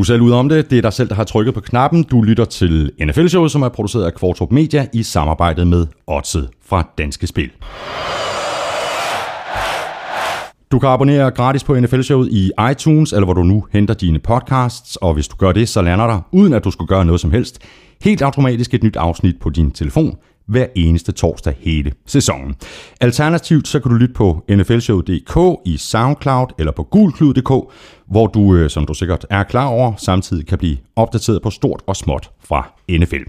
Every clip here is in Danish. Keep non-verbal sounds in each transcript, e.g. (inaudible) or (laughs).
Du er selv ude om det. Det er dig selv, der har trykket på knappen. Du lytter til NFL-showet, som er produceret af Kvartrup Media i samarbejde med Odset fra Danske Spil. Du kan abonnere gratis på NFL-showet i iTunes, eller hvor du nu henter dine podcasts, og hvis du gør det, så lander der, uden at du skal gøre noget som helst, helt automatisk et nyt afsnit på din telefon hver eneste torsdag hele sæsonen. Alternativt så kan du lytte på nflshow.dk i SoundCloud eller på gulklud.dk, hvor du, øh, som du sikkert er klar over, samtidig kan blive opdateret på stort og småt fra NFL.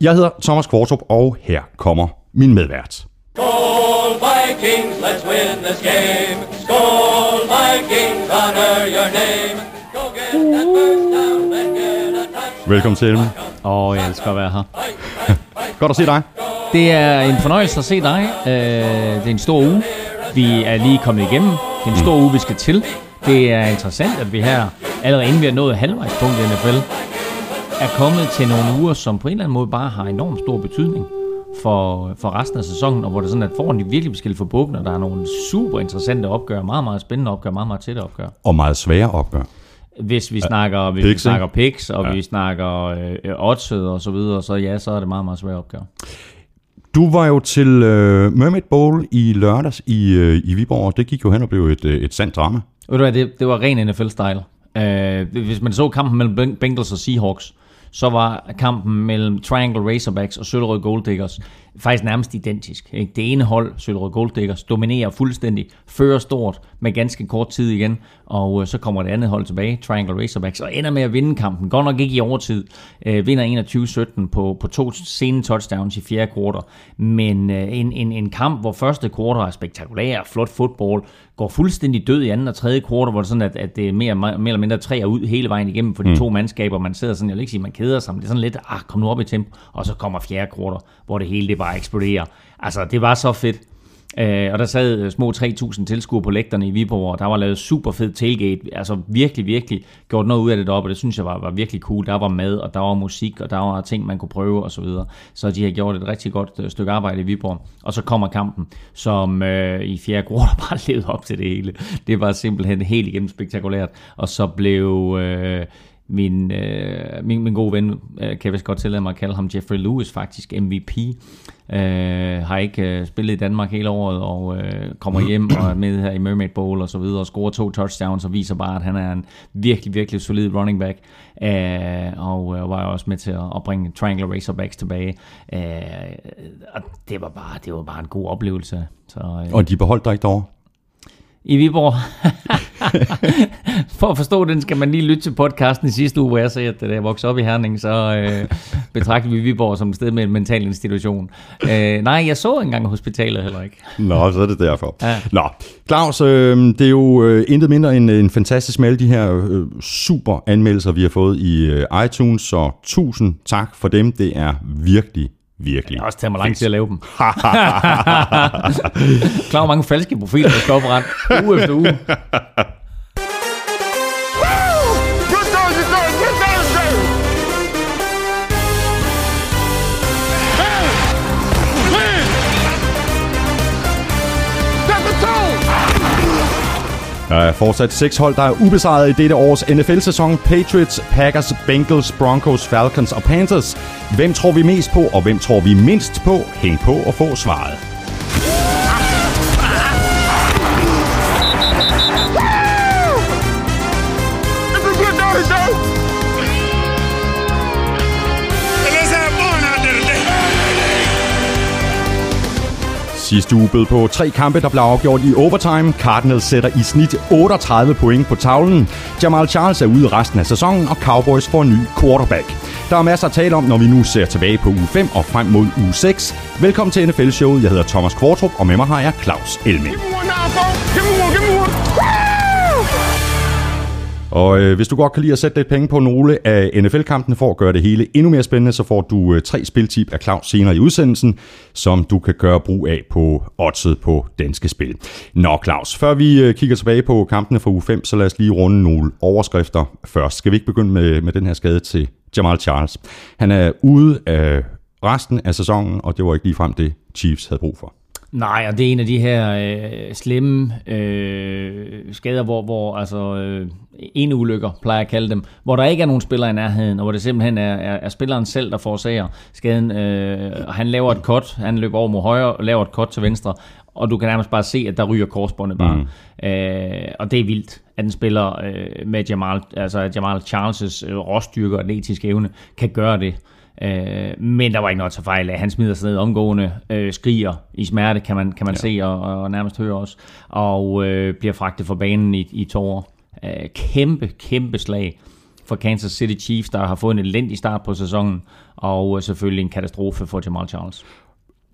Jeg hedder Thomas Kvartrup, og her kommer min medvært. Skål Vikings, let's win this game. Skål Vikings, honor your name. Go get that first down, then get a touchdown. Velkommen til. Åh, oh, jeg elsker at være her. Godt at se dig. Det er en fornøjelse at se dig. Øh, Det er en stor uge. Vi er lige kommet igennem. Det er en stor uge, vi skal til. Det er interessant, at vi her, allerede inden vi har nået halvvejspunkt i NFL, er kommet til nogle uger, som på en eller anden måde bare har enormt stor betydning for, for resten af sæsonen, og hvor det er sådan, at foran de virkelig forskellige for bukken, og der er nogle super interessante opgør, meget, meget spændende opgør, meget, meget tætte opgør. Og meget svære opgør. Hvis vi snakker, hvis picks, vi snakker picks, og Ja. ja. vi snakker øh, oddset og så videre, så ja, så er det meget, meget svære opgør. Du var jo til øh, Mermaid Bowl i lørdags i, øh, i Viborg, det gik jo hen og blev et, øh, et sandt drama. Ved du hvad, det, det var ren NFL-style. Uh, hvis man så kampen mellem Ben- Bengals og Seahawks, så var kampen mellem Triangle Razorbacks og Søllerød Gold Diggers faktisk nærmest identisk. Ikke? Det ene hold, Søllerød Gold Diggers, dominerer fuldstændig, fører stort med ganske kort tid igen, og uh, så kommer det andet hold tilbage, Triangle Razorbacks, og ender med at vinde kampen. Godt nok ikke i overtid. Uh, vinder 21-17 på, på to sene touchdowns i fjerde kvartal, men uh, en, en, en kamp, hvor første kvartal er spektakulær, flot fodbold, går fuldstændig død i anden og tredje kvartal, hvor det sådan, at, at det er mere, mere eller mindre træer ud hele vejen igennem for de mm. to mandskaber. Man sidder sådan, jeg vil ikke sige, man keder sig, men det er sådan lidt, ah, kom nu op i tempo, og så kommer fjerde kvartal, hvor det hele det bare eksplodere. Altså, det var så fedt. Øh, og der sad øh, små 3.000 tilskuere på lægterne i Viborg, og der var lavet super fed tailgate. Altså virkelig, virkelig gjort noget ud af det deroppe, og det synes jeg var, var virkelig cool. Der var mad, og der var musik, og der var ting, man kunne prøve og så videre. Så de har gjort et rigtig godt øh, stykke arbejde i Viborg. Og så kommer kampen, som øh, i fjerde kvartal (laughs) bare levede op til det hele. Det var simpelthen helt igennem spektakulært. Og så blev... Øh, min, øh, min, min gode ven, øh, kan jeg vist godt tillade mig at kalde ham Jeffrey Lewis, faktisk MVP. Øh, har ikke øh, spillet i Danmark hele året, og øh, kommer hjem og er med her i Mermaid Bowl og så videre, og scorer to touchdowns og viser bare, at han er en virkelig, virkelig solid running back. Øh, og øh, var jo også med til at, at bringe Triangle Razorbacks tilbage. Øh, og det var, bare, det var bare en god oplevelse. Så, øh, Og de beholdt dig ikke derovre i Viborg. (laughs) For at forstå den, skal man lige lytte til podcasten i sidste uge, hvor jeg sagde, at da jeg voksede op i Herning, så øh, betragter vi Viborg som et sted med en mental institution. Øh, nej, jeg så engang hospitalet heller ikke. Nå, så er det derfor. Ja. Nå, Claus, øh, det er jo øh, intet mindre end en fantastisk med alle de her øh, super anmeldelser, vi har fået i øh, iTunes, så tusind tak for dem. Det er virkelig, virkelig Det har også taget mig lang tid at lave dem. (laughs) Klar, hvor mange falske profiler, der skal oprette uge efter uge. (laughs) Der er fortsat seks hold, der er ubesejret i dette års NFL-sæson. Patriots, Packers, Bengals, Broncos, Falcons og Panthers. Hvem tror vi mest på, og hvem tror vi mindst på? Hæng på og få svaret. Sidste uge bød på tre kampe, der blev afgjort i overtime. Cardinals sætter i snit 38 point på tavlen. Jamal Charles er ude resten af sæsonen, og Cowboys får en ny quarterback. Der er masser at tale om, når vi nu ser tilbage på uge 5 og frem mod uge 6. Velkommen til NFL-showet. Jeg hedder Thomas Kvartrup, og med mig har jeg Claus Elming. Og øh, hvis du godt kan lide at sætte lidt penge på nogle af NFL-kampene for at gøre det hele endnu mere spændende, så får du øh, tre spiltip af Claus senere i udsendelsen, som du kan gøre brug af på oddset på Danske Spil. Nå Claus, før vi øh, kigger tilbage på kampene fra uge 5, så lad os lige runde nogle overskrifter først. Skal vi ikke begynde med, med den her skade til Jamal Charles? Han er ude af resten af sæsonen, og det var ikke ligefrem det, Chiefs havde brug for. Nej, og det er en af de her øh, slemme øh, skader, hvor, hvor altså øh, en ulykker, plejer jeg at kalde dem, hvor der ikke er nogen spillere i nærheden, og hvor det simpelthen er, er, er spilleren selv, der forårsager skaden. Øh, og han laver et cut, han løber over mod højre og laver et cut til venstre, og du kan nærmest bare se, at der ryger korsbåndet bare. Mm. Øh, og det er vildt, at en spiller øh, med Jamal, altså Jamal Charles' øh, råstyrke og atletisk evne kan gøre det. Øh, men der var ikke noget til fejl. Han smider sig ned omgående, øh, skriger i smerte, kan man, kan man ja. se og, og nærmest høre også, og øh, bliver fragtet fra banen i, i to år. Øh, kæmpe, kæmpe slag for Kansas City Chiefs, der har fået en elendig start på sæsonen, og øh, selvfølgelig en katastrofe for Jamal Charles.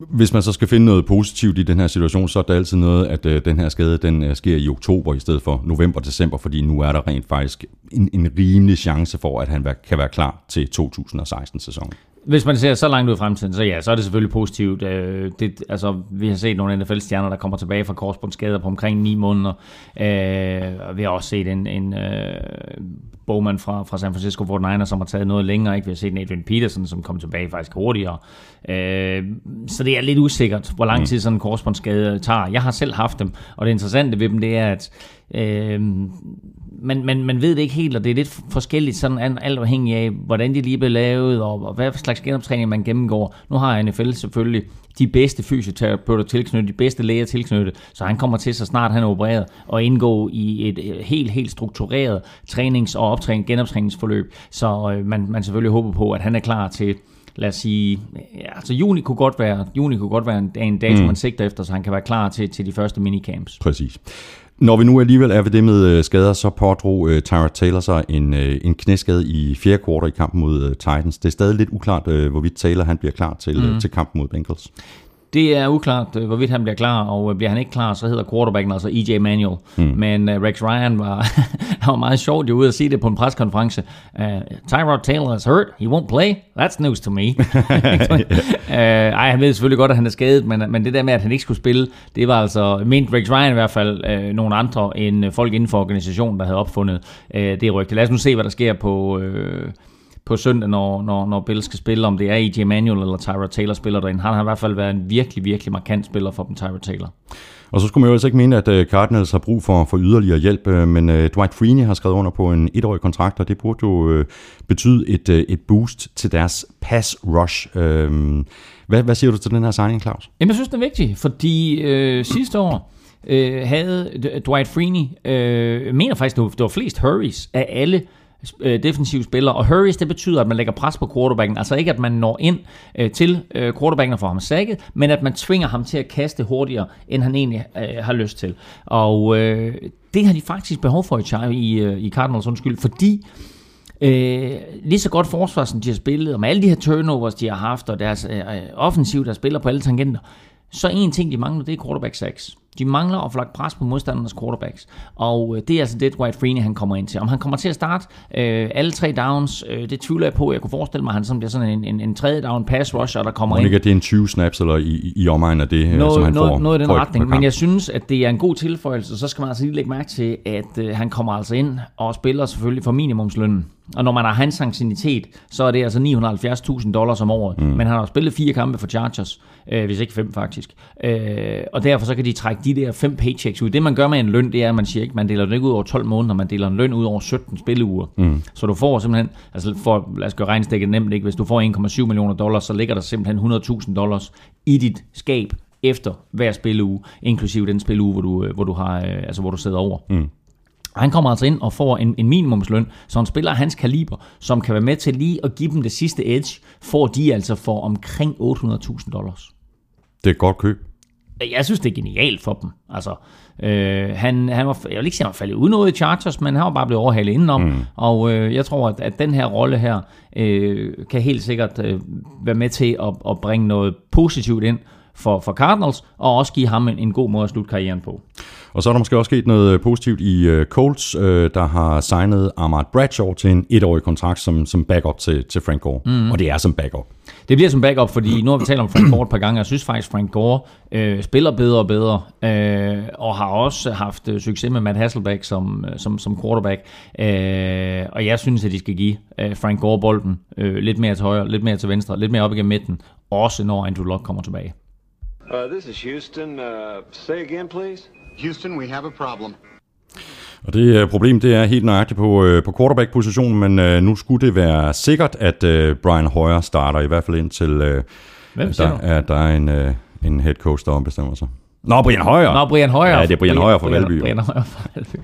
Hvis man så skal finde noget positivt i den her situation, så er det altid noget, at øh, den her skade den øh, sker i oktober i stedet for november-december, fordi nu er der rent faktisk en, en rimelig chance for, at han vær, kan være klar til 2016-sæsonen. Hvis man ser så langt ud i fremtiden, så ja, så er det selvfølgelig positivt. Øh, det, altså, vi har set nogle NFL-stjerner, der kommer tilbage fra korsbåndsskader på omkring 9 måneder. Øh, vi har også set en, en øh, Bowman fra, fra San Francisco 49ers, som har taget noget længere. Ikke? Vi har set Adrian Peterson, som kom tilbage faktisk hurtigere. Øh, så det er lidt usikkert, hvor lang mm. tid sådan en korsbåndsskade tager. Jeg har selv haft dem, og det interessante ved dem, det er, at øh, man, man, man ved det ikke helt, og det er lidt forskelligt, sådan alt afhængig af, hvordan de lige bliver lavet, og, og hvad slags genoptræning man gennemgår. Nu har NFL selvfølgelig de bedste fysioterapeuter tilknyttet, de bedste læger tilknyttet, så han kommer til, så snart han er opereret, og indgå i et helt, helt struktureret trænings- og optræning, genoptræningsforløb, så øh, man, man selvfølgelig håber på, at han er klar til lad os sige, ja, altså juni kunne godt være, juni kunne godt være en, en dato, mm. man sigter efter, så han kan være klar til, til de første minicamps. Præcis. Når vi nu alligevel er ved det med øh, skader, så pådrog uh, Tyra Taylor sig en, uh, en knæskade i fjerde kvartal i kampen mod uh, Titans. Det er stadig lidt uklart, uh, hvorvidt Taylor han bliver klar til, mm. til kampen mod Bengals. Det er uklart, hvorvidt han bliver klar, og bliver han ikke klar, så hedder quarterbacken altså EJ Manuel. Mm. Men uh, Rex Ryan var, (laughs) han var meget sjovt jo ude at sige det på en preskonference. Uh, Tyrod Taylor is hurt, he won't play, that's news to me. uh, (laughs) (laughs) ej, han ved selvfølgelig godt, at han er skadet, men, men det der med, at han ikke skulle spille, det var altså, ment Rex Ryan i hvert fald, uh, nogle andre end folk inden for organisationen, der havde opfundet uh, det rygte. Lad os nu se, hvad der sker på... Uh, på søndag, når, når, når Bills skal spille, om det er E.J. Manuel eller Tyra Taylor spiller derinde. Han har i hvert fald været en virkelig, virkelig markant spiller for dem, Tyra Taylor. Og så skulle man jo altså ikke mene, at øh, Cardinals har brug for, for yderligere hjælp, øh, men uh, Dwight Freeney har skrevet under på en etårig kontrakt, og det burde jo betyde et, et boost til deres pass rush. Uh, hvad, hvad siger du til den her signing, Claus? Jamen, jeg synes, det er vigtigt, fordi uh, sidste år uh, havde Dwight Freeney, uh, mener faktisk, det var flest hurries af alle øh, defensive spillere. Og hurries, det betyder, at man lægger pres på quarterbacken. Altså ikke, at man når ind øh, til øh, quarterbacken og får ham sækket, men at man tvinger ham til at kaste hurtigere, end han egentlig øh, har lyst til. Og øh, det har de faktisk behov for i, i, øh, i Cardinals, undskyld, fordi Øh, lige så godt forsvar, som de har spillet, og med alle de her turnovers, de har haft, og deres øh, øh offensiv, der spiller på alle tangenter, så en ting, de mangler, det er quarterback sacks. De mangler at få lagt pres på modstandernes quarterbacks. Og øh, det er altså det, Dwight Freeney han kommer ind til. Om han kommer til at starte øh, alle tre downs, øh, det tvivler jeg på. Jeg kunne forestille mig, at han sådan bliver sådan en, en, en tredje down pass rusher, der kommer ind. Ikke, det er en 20 snaps eller i, i omegnen af det, øh, noget, som han noget, får. Noget i den retning. Men jeg synes, at det er en god tilføjelse. Så skal man altså lige lægge mærke til, at øh, han kommer altså ind og spiller selvfølgelig for minimumslønnen. Og når man har hans sanctinitet, så er det altså 970.000 dollars om året. Mm. Men han har spillet fire kampe for Chargers, øh, hvis ikke fem faktisk. Øh, og derfor så kan de trække de der fem paychecks ud. Det man gør med en løn, det er, at man siger ikke, man deler den ikke ud over 12 måneder, man deler en løn ud over 17 spilleuger. Mm. Så du får simpelthen, altså for, lad os gøre regnstikket nemt, ikke? hvis du får 1,7 millioner dollars, så ligger der simpelthen 100.000 dollars i dit skab efter hver spilleuge, inklusive den spilleuge, hvor du, øh, hvor du, har, øh, altså hvor du sidder over. Mm. Og han kommer altså ind og får en, en minimumsløn, så han spiller hans kaliber, som kan være med til lige at give dem det sidste edge, får de altså for omkring 800.000 dollars. Det er et godt køb. Jeg synes, det er genialt for dem. Altså, øh, han, han var, jeg vil ikke sige, at han var faldet ud noget i Chargers, men han var bare blevet overhalet indenom. Mm. Og øh, jeg tror, at, at den her rolle her øh, kan helt sikkert øh, være med til at, at bringe noget positivt ind for, for Cardinals, og også give ham en, en god måde at slutte karrieren på. Og så er der måske også sket noget øh, positivt i uh, Colts, uh, der har signet Ahmad Bradshaw til en etårig kontrakt som, som backup til, til Frank Gore. Mm. Og det er som backup. Det bliver som backup, fordi nu har vi talt om Frank Gore et par gange, og jeg synes faktisk, Frank Gore øh, spiller bedre og bedre, øh, og har også haft øh, succes med Matt Hasselbeck som, som, som quarterback. Øh, og jeg synes, at de skal give øh, Frank Gore bolden øh, lidt mere til højre, lidt mere til venstre, lidt mere op igennem midten, også når Andrew Luck kommer tilbage. Uh, this is Houston. Uh, say again, please. Houston, we have a problem. Og det øh, problem, det er helt nøjagtigt på, øh, på quarterback-positionen, men øh, nu skulle det være sikkert, at øh, Brian Hoyer starter, i hvert fald indtil øh, Hvem der, er, der er en, øh, en head coach, der ombestemmer sig. Nå, Brian Hoyer! Nå, Brian Højer. Ja, det er Brian Højer fra Valby. Brian Højer fra Valby.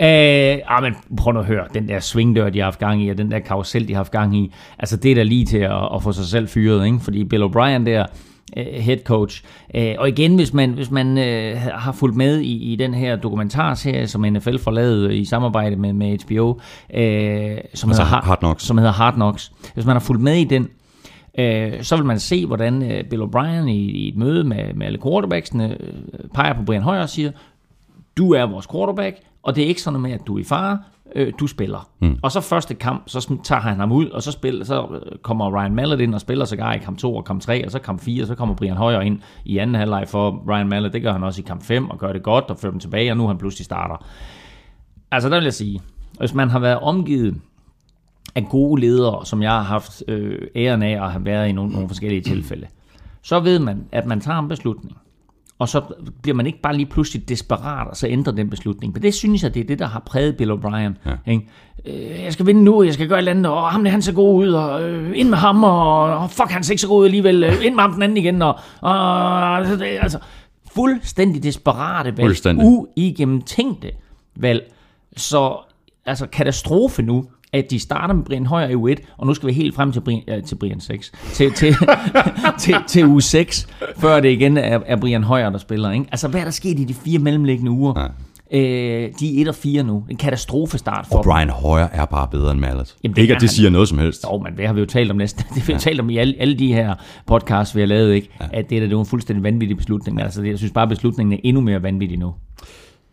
Øh, ah, men prøv nu at høre. Den der svingdør, de har haft gang i, og den der karusel, de har haft gang i. Altså, det er da lige til at, at få sig selv fyret, ikke? Fordi Bill O'Brien der, øh, head coach. Øh, og igen, hvis man, hvis man øh, har fulgt med i, i den her dokumentarserie, som NFL får lavet i samarbejde med, med HBO, øh, som, Altså hedder, Hard Knocks. som hedder Hard Knocks. Hvis man har fulgt med i den, øh, så vil man se, hvordan øh, Bill O'Brien i, i et møde med, med alle quarterbacksene øh, peger på Brian Højer og siger, du er vores quarterback, og det er ikke sådan med, at du er i fare, øh, du spiller. Mm. Og så første kamp, så tager han ham ud, og så, spiller, så øh, kommer Ryan Mallett ind og spiller sågar i kamp 2 og kamp 3, og så kamp 4, og så kommer Brian Højer ind i anden halvleg for Ryan Mallett. Det gør han også i kamp 5, og gør det godt, og fører dem tilbage, og nu er han pludselig starter. Altså, der vil jeg sige, hvis man har været omgivet af gode ledere, som jeg har haft øh, æren af at have været i nogle, nogle forskellige tilfælde, så ved man, at man tager en beslutning. Og så bliver man ikke bare lige pludselig desperat, og så ændrer den beslutning. Men det synes jeg, det er det, der har præget Bill O'Brien. Ja. Ikke? Øh, jeg skal vinde nu, jeg skal gøre et eller andet, og ham der, han ser god ud, og øh, ind med ham, og, og fuck, han ser ikke så god ud alligevel, øh, ind med ham den anden igen, og, og altså, altså fuldstændig desperate valg, Fuldstændig. uigennemtænkte valg. Så altså katastrofe nu, at de starter med Brian Højer i u 1, og nu skal vi helt frem til Brian, øh, til Brian 6, til, til, (laughs) til, til u 6, før det igen er, er Brian Højer, der spiller. Ikke? Altså, hvad er der sket i de fire mellemliggende uger? Ja. Øh, de er 1 og 4 nu. En katastrofestart for Og Brian Hoyer er bare bedre end Mallet. Jamen, det Ikke at det han. siger noget som helst. Jo, men det har vi jo talt om næsten. (laughs) Det har vi jo talt om i alle, alle de her podcasts, vi har lavet, ikke? Ja. At det, der, det var en fuldstændig vanvittig beslutning. Men altså, jeg synes bare, beslutningen er endnu mere vanvittig nu.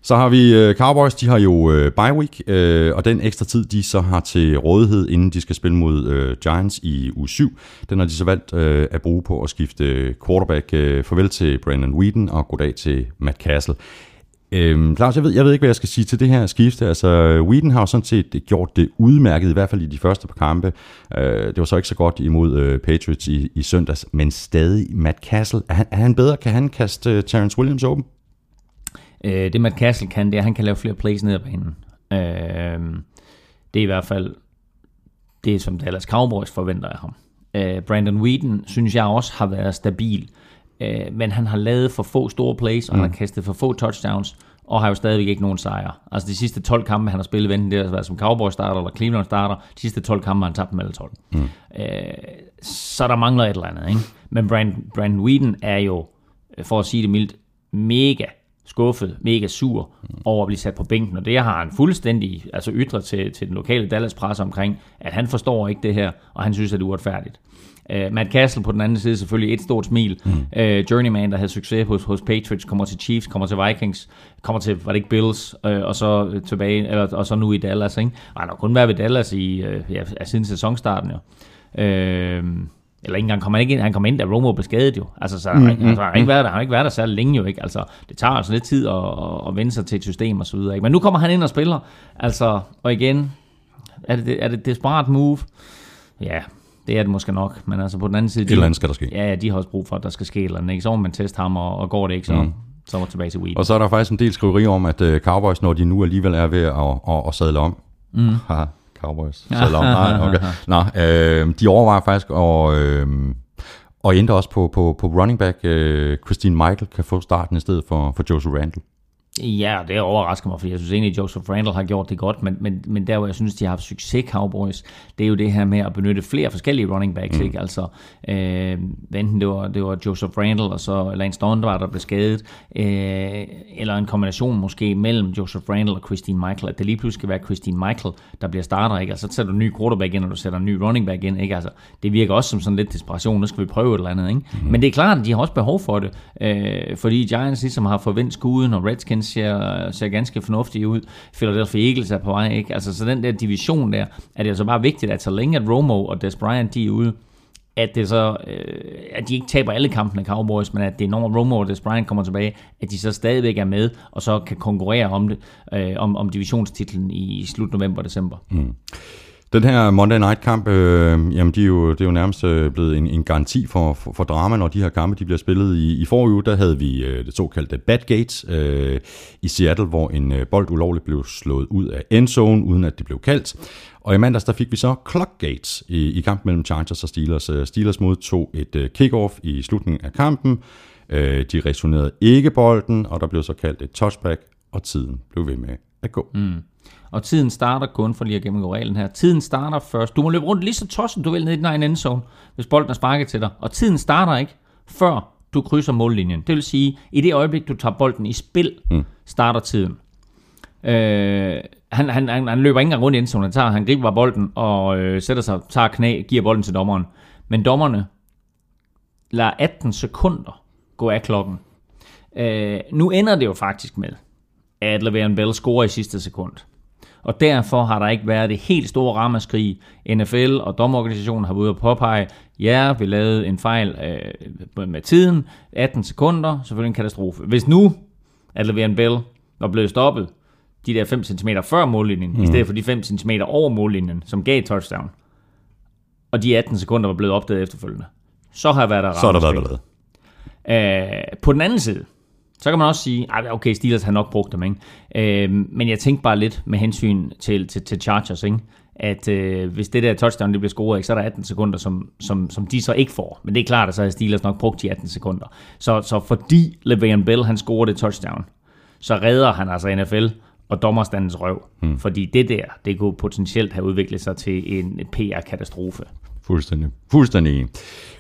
Så har vi øh, Cowboys, de har jo øh, bye week, øh, og den ekstra tid, de så har til rådighed, inden de skal spille mod øh, Giants i uge 7, den har de så valgt øh, at bruge på at skifte quarterback. Øh, farvel til Brandon Whedon og goddag til Matt Castle. Øhm, Claus, jeg ved, jeg ved ikke, hvad jeg skal sige til det her skifte. Altså, Whedon har jo sådan set gjort det udmærket, i hvert fald i de første par kampe. Øh, det var så ikke så godt imod øh, Patriots i, i søndags, men stadig Matt Castle. Er han, er han bedre? Kan han kaste øh, Terrence Williams åben? Øh, det Matt Castle kan, det er, at han kan lave flere plays ned ad banen. Øh, det er i hvert fald det, som Dallas Cowboys forventer af ham. Øh, Brandon Whedon, synes jeg også, har været stabil. Øh, men han har lavet for få store plays, og mm. han har kastet for få touchdowns, og har jo stadigvæk ikke nogen sejre. Altså de sidste 12 kampe, han har spillet, enten det har været som Cowboys starter eller Cleveland starter, de sidste 12 kampe har han tabt dem alle 12. Mm. Øh, så der mangler et eller andet, ikke? Men Brandon, Brandon Whedon er jo, for at sige det mildt, mega skuffet, mega sur over at blive sat på bænken, og det har han fuldstændig altså ytret til, til den lokale Dallas-presse omkring, at han forstår ikke det her, og han synes, at det er uretfærdigt. Uh, Matt Castle på den anden side selvfølgelig et stort smil. Mm. Uh, Journeyman, der havde succes hos, hos Patriots, kommer til Chiefs, kommer til Vikings, kommer til, var det ikke Bills, uh, og så tilbage, eller, og så nu i Dallas, ikke? Og han har kun været ved Dallas i, uh, ja, siden sæsonstarten, jo. Uh, eller ikke engang kom han ikke ind, han kom ind, da Romo blev skadet jo. Altså, så, mm, altså, han, har ikke været der, han har ikke været der særlig længe jo, ikke? Altså, det tager altså lidt tid at, at, vende sig til et system og så videre, ikke? Men nu kommer han ind og spiller, altså, og igen, er det, er det et desperat move? Ja, det er det måske nok, men altså på den anden side... Et eller andet skal der ske. Ja, ja, de har også brug for, at der skal ske eller andet, ikke? Så må man teste ham, og, og går det ikke, så, mm. så er man tilbage til Weed. Og så er der faktisk en del skriverier om, at uh, Cowboys, når de nu alligevel er ved at, at, at sadle om. Mm. Haha, Cowboys. Sadle om. Nej, okay. (laughs) Nå, øh, de overvejer faktisk at, øh, og ændre også på, på, på running back. Øh, Christine Michael kan få starten i stedet for, for Joseph Randall. Ja, det overrasker mig, fordi jeg synes egentlig, at Joseph Randall har gjort det godt, men, men, men der, hvor jeg synes, de har haft succes, Cowboys, det er jo det her med at benytte flere forskellige running backs, mm. ikke? Altså, øh, enten det var, det var Joseph Randall, og så Lance Donvar, der blev skadet, øh, eller en kombination måske mellem Joseph Randall og Christine Michael, at det lige pludselig skal være Christine Michael, der bliver starter, ikke? Altså, så sætter du en ny quarterback ind, og du sætter en ny running back ind, ikke? Altså, det virker også som sådan lidt desperation, nu skal vi prøve et eller andet, ikke? Mm. Men det er klart, at de har også behov for det, øh, fordi Giants ligesom har forventet skuden, og Redskins ser, ser ganske fornuftige ud. Philadelphia Eagles er på vej, ikke? Altså, så den der division der, er det altså bare vigtigt, at så længe at Romo og Des Bryant, de er ude, at det så, øh, at de ikke taber alle kampene af Cowboys, men at det når Romo og Des Bryant kommer tilbage, at de så stadigvæk er med, og så kan konkurrere om det, øh, om, om divisionstitlen i slut november og december. Mm. Den her Monday Night kamp, øh, jamen de er jo, det er jo nærmest øh, blevet en, en garanti for, for, for drama, når de her kampe de bliver spillet. I, i forrige uge, der havde vi øh, det såkaldte Badgate øh, i Seattle, hvor en øh, bold ulovligt blev slået ud af endzone, uden at det blev kaldt. Og i mandags, der fik vi så Clockgate i, i kampen mellem Chargers og Steelers. Øh, Steelers modtog et øh, kickoff i slutningen af kampen. Øh, de returnerede ikke bolden, og der blev så kaldt et touchback, og tiden blev ved med at gå. Mm. Og tiden starter kun, for lige at gennemgå reglen her. Tiden starter først. Du må løbe rundt lige så tossen, du vil ned i din egen endzone, hvis bolden er sparket til dig. Og tiden starter ikke, før du krydser mållinjen. Det vil sige, i det øjeblik, du tager bolden i spil, mm. starter tiden. Øh, han, han, han, han løber ikke engang rundt i endzone. Han, tager, han griber bolden og øh, sætter sig, tager knæ, giver bolden til dommeren. Men dommerne lader 18 sekunder gå af klokken. Øh, nu ender det jo faktisk med, at Le'Veon Bell scorer i sidste sekund. Og derfor har der ikke været det helt store ramaskrig. NFL og domorganisationen har været ude at påpege, ja, vi lavede en fejl øh, med tiden, 18 sekunder, selvfølgelig en katastrofe. Hvis nu, at Le'Veon Bell var blevet stoppet de der 5 cm før mållinjen, mm. i stedet for de 5 cm over mållinjen, som gav touchdown, og de 18 sekunder var blevet opdaget efterfølgende, så har været der Så har der været ramaskrig. ballade. Øh, på den anden side, så kan man også sige, at okay, Steelers har nok brugt dem, ikke? Øh, men jeg tænkte bare lidt med hensyn til, til, til Chargers, ikke? at øh, hvis det der touchdown det bliver scoret, ikke, så er der 18 sekunder, som, som, som de så ikke får. Men det er klart, at så har Steelers nok brugt de 18 sekunder. Så, så fordi Le'Veon Bell han scorer det touchdown, så redder han altså NFL og dommerstandens røv. Hmm. Fordi det der, det kunne potentielt have udviklet sig til en PR-katastrofe. Fuldstændig. Fuldstændig.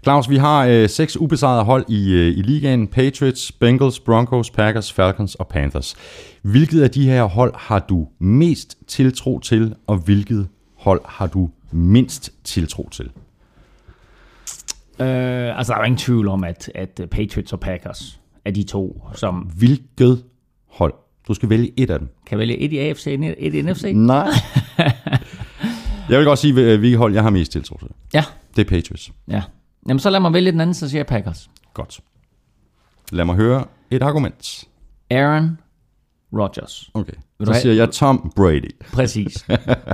Claus, vi har øh, seks ubesejrede hold i, øh, i ligaen. Patriots, Bengals, Broncos, Packers, Falcons og Panthers. Hvilket af de her hold har du mest tiltro til, og hvilket hold har du mindst tiltro til? Øh, altså, der er ingen tvivl om, at, at Patriots og Packers er de to, som Hvilket hold? Du skal vælge et af dem. kan vælge et i AFC, et i NFC. Nej. (laughs) jeg vil godt sige, hvilket hold jeg har mest tiltro til. Ja, Det er Patriots. ja. Jamen, så lad mig vælge den anden, så siger jeg Packers. Godt. Lad mig høre et argument. Aaron Rodgers. Okay. Vil Så have- siger jeg Tom Brady. Præcis.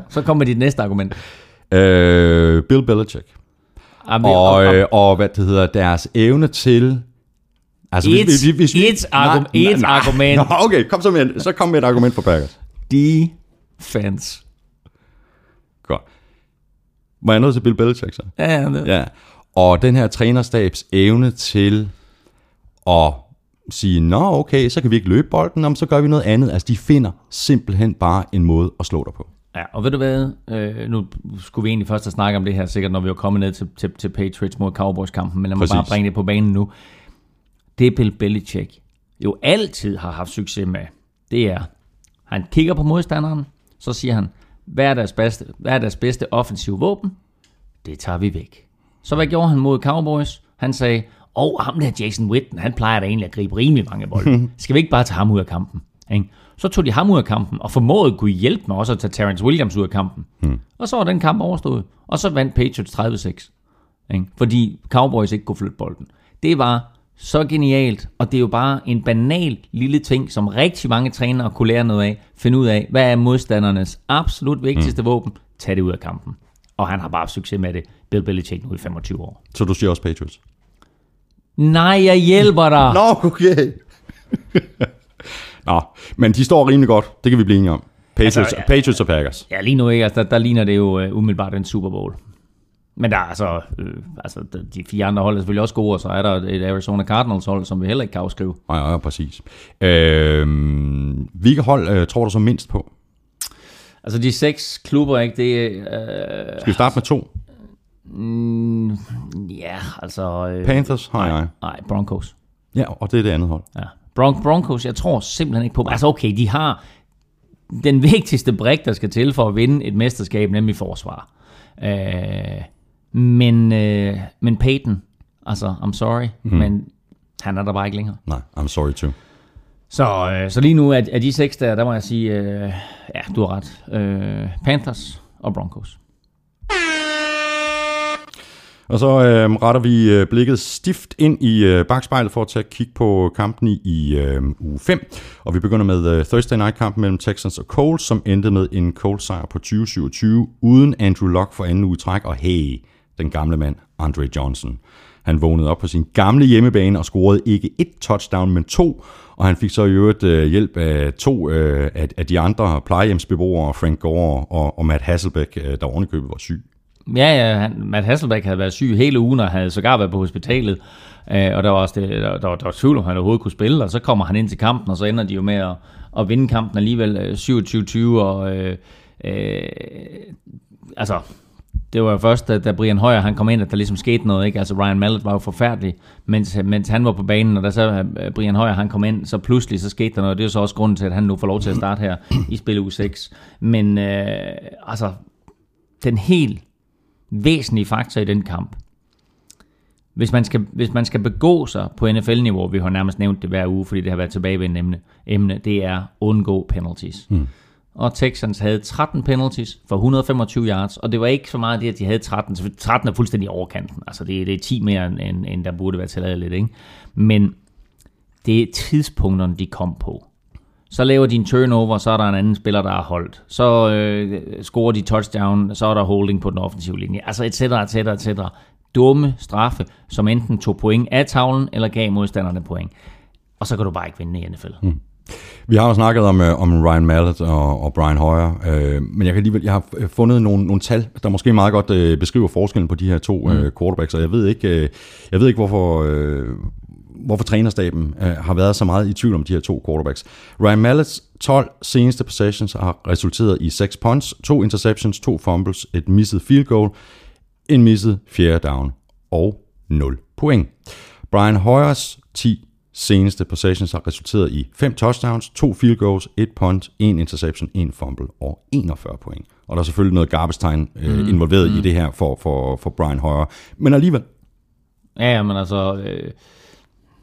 så kommer dit næste argument. Øh, Bill Belichick. Jamen, Og, øh, og hvad det hedder, deres evne til... Altså, Et- et argum- et argument. Nå, okay, kom så med, så kom med et argument for Packers. (laughs) defense. Godt. Må jeg nødt til Bill Belichick så? Ja, ja, det. Ja. Og den her trænerstabs evne til at sige, nå okay, så kan vi ikke løbe bolden, om så gør vi noget andet. Altså, de finder simpelthen bare en måde at slå dig på. Ja, og ved du hvad, øh, nu skulle vi egentlig først have snakket om det her, sikkert når vi var kommet ned til, til, til Patriots mod Cowboys-kampen, men lad mig Præcis. bare bringe det på banen nu. Det Bill Belichick jo altid har haft succes med, det er, han kigger på modstanderen, så siger han, hvad er deres bedste, hvad er deres bedste offensive våben? Det tager vi væk. Så hvad gjorde han mod Cowboys? Han sagde, åh, oh, ham der Jason Witten, han plejer da egentlig at gribe rimelig mange bolde. (laughs) Skal vi ikke bare tage ham ud af kampen? Ikke? Så tog de ham ud af kampen, og formåede kunne hjælpe med også at tage Terrence Williams ud af kampen. Og så var den kamp overstået. Og så vandt Patriots 30-6. Ikke? Fordi Cowboys ikke kunne flytte bolden. Det var så genialt, og det er jo bare en banal lille ting, som rigtig mange trænere kunne lære noget af. Finde ud af, hvad er modstandernes absolut vigtigste mm. våben? Tag det ud af kampen. Og han har bare haft succes med det. Bill Belichick nu i 25 år. Så du siger også Patriots? Nej, jeg hjælper dig. (laughs) Nå, okay. Nå, men de står rimelig godt. Det kan vi blive enige om. Patriots, altså, ja. Patriots og Packers. Ja, lige nu ikke. Altså, der, der ligner det jo uh, umiddelbart en Super Bowl. Men der er altså, øh, altså de- fire andre hold er selvfølgelig også gode, og så er der et Arizona Cardinals hold, som vi heller ikke kan afskrive. Ja, ja, præcis. Øh, hvilke hold øh, tror du så mindst på? Altså de seks klubber, ikke? Det øh, Skal vi starte med to? mm, ja, altså... Øh, Panthers har jeg. nej, Broncos. Ja, og det er det andet hold. Ja. Bron- Broncos, jeg tror simpelthen ikke på... Altså okay, de har den (laughs) vigtigste brik, der skal til for at vinde et mesterskab, nemlig forsvar. Øh, men, øh, men Peyton, altså, I'm sorry, mm. men han er der bare ikke længere. Nej, I'm sorry too. Så, øh, så lige nu er, er de seks der, der må jeg sige, øh, ja, du har ret. Øh, Panthers og Broncos. Og så øh, retter vi øh, blikket stift ind i øh, bagspejlet for at tage kig på kampen i, øh, uge 5. Og vi begynder med øh, Thursday Night-kampen mellem Texans og Colts, som endte med en Colts-sejr på 2027 uden Andrew Luck for anden uge træk. Og hey, den gamle mand, Andre Johnson. Han vågnede op på sin gamle hjemmebane og scorede ikke et touchdown, men to. Og han fik så i øvrigt øh, hjælp af to øh, af, af de andre plejehjemsbeboere, Frank Gore og, og Matt Hasselbeck, øh, der ovenikøbet var syg. Ja, ja, han, Matt Hasselbeck havde været syg hele ugen, og havde sågar været på hospitalet. Øh, og der var også det, der, der, var- der var tvivl, om han overhovedet kunne spille, og så kommer han ind til kampen, og så ender de jo med at, at vinde kampen alligevel øh, 27-20, og øh, øh, altså, det var jo først, da, da Brian Højer han kom ind, at der ligesom skete noget, ikke? Altså Ryan Mallet var jo forfærdelig, mens, mens han var på banen, og da så øh, Brian Højer han kom ind, så pludselig så skete der noget, det er jo så også grunden til, at han nu får lov til at starte her i spil u 6. Men øh, altså, den helt væsentlige faktor i den kamp, hvis man, skal, hvis man skal begå sig på NFL-niveau, vi har nærmest nævnt det hver uge, fordi det har været tilbagevendende emne, emne det er undgå penalties. Mm. Og Texans havde 13 penalties for 125 yards, og det var ikke så meget det, at de havde 13. Så 13 er fuldstændig overkanten. Altså det, det er 10 mere, end, end der burde være tilladeligt. Ikke? Men det er tidspunkterne, de kom på. Så laver de en turnover, så er der en anden spiller, der er holdt. Så øh, scorer de touchdown, så er der holding på den offensive linje. Altså et cetera, et cetera, et cetera. Dumme straffe, som enten tog point af tavlen, eller gav modstanderne point. Og så kan du bare ikke vinde i NFL. Mm. Vi har jo snakket om, øh, om Ryan Mallett og, og Brian Hoyer, øh, men jeg, kan alligevel, jeg har f- fundet nogle, nogle tal, der måske meget godt øh, beskriver forskellen på de her to mm. øh, quarterbacks, og jeg ved ikke, øh, jeg ved ikke hvorfor, øh, hvorfor trænerstaben øh, har været så meget i tvivl om de her to quarterbacks. Ryan Malletts 12 seneste possessions har resulteret i 6 punts, to interceptions, to fumbles, et misset field goal, en misset fjerde down og 0 point. Brian Hoyers 10 seneste possessions har resulteret i 5 touchdowns, 2 field goals, 1 punt, 1 interception, 1 fumble og 41 point. Og der er selvfølgelig noget garbage time øh, mm. involveret mm. i det her for, for, for Brian Hoyer. Men alligevel, Ja, ja, men altså... Øh,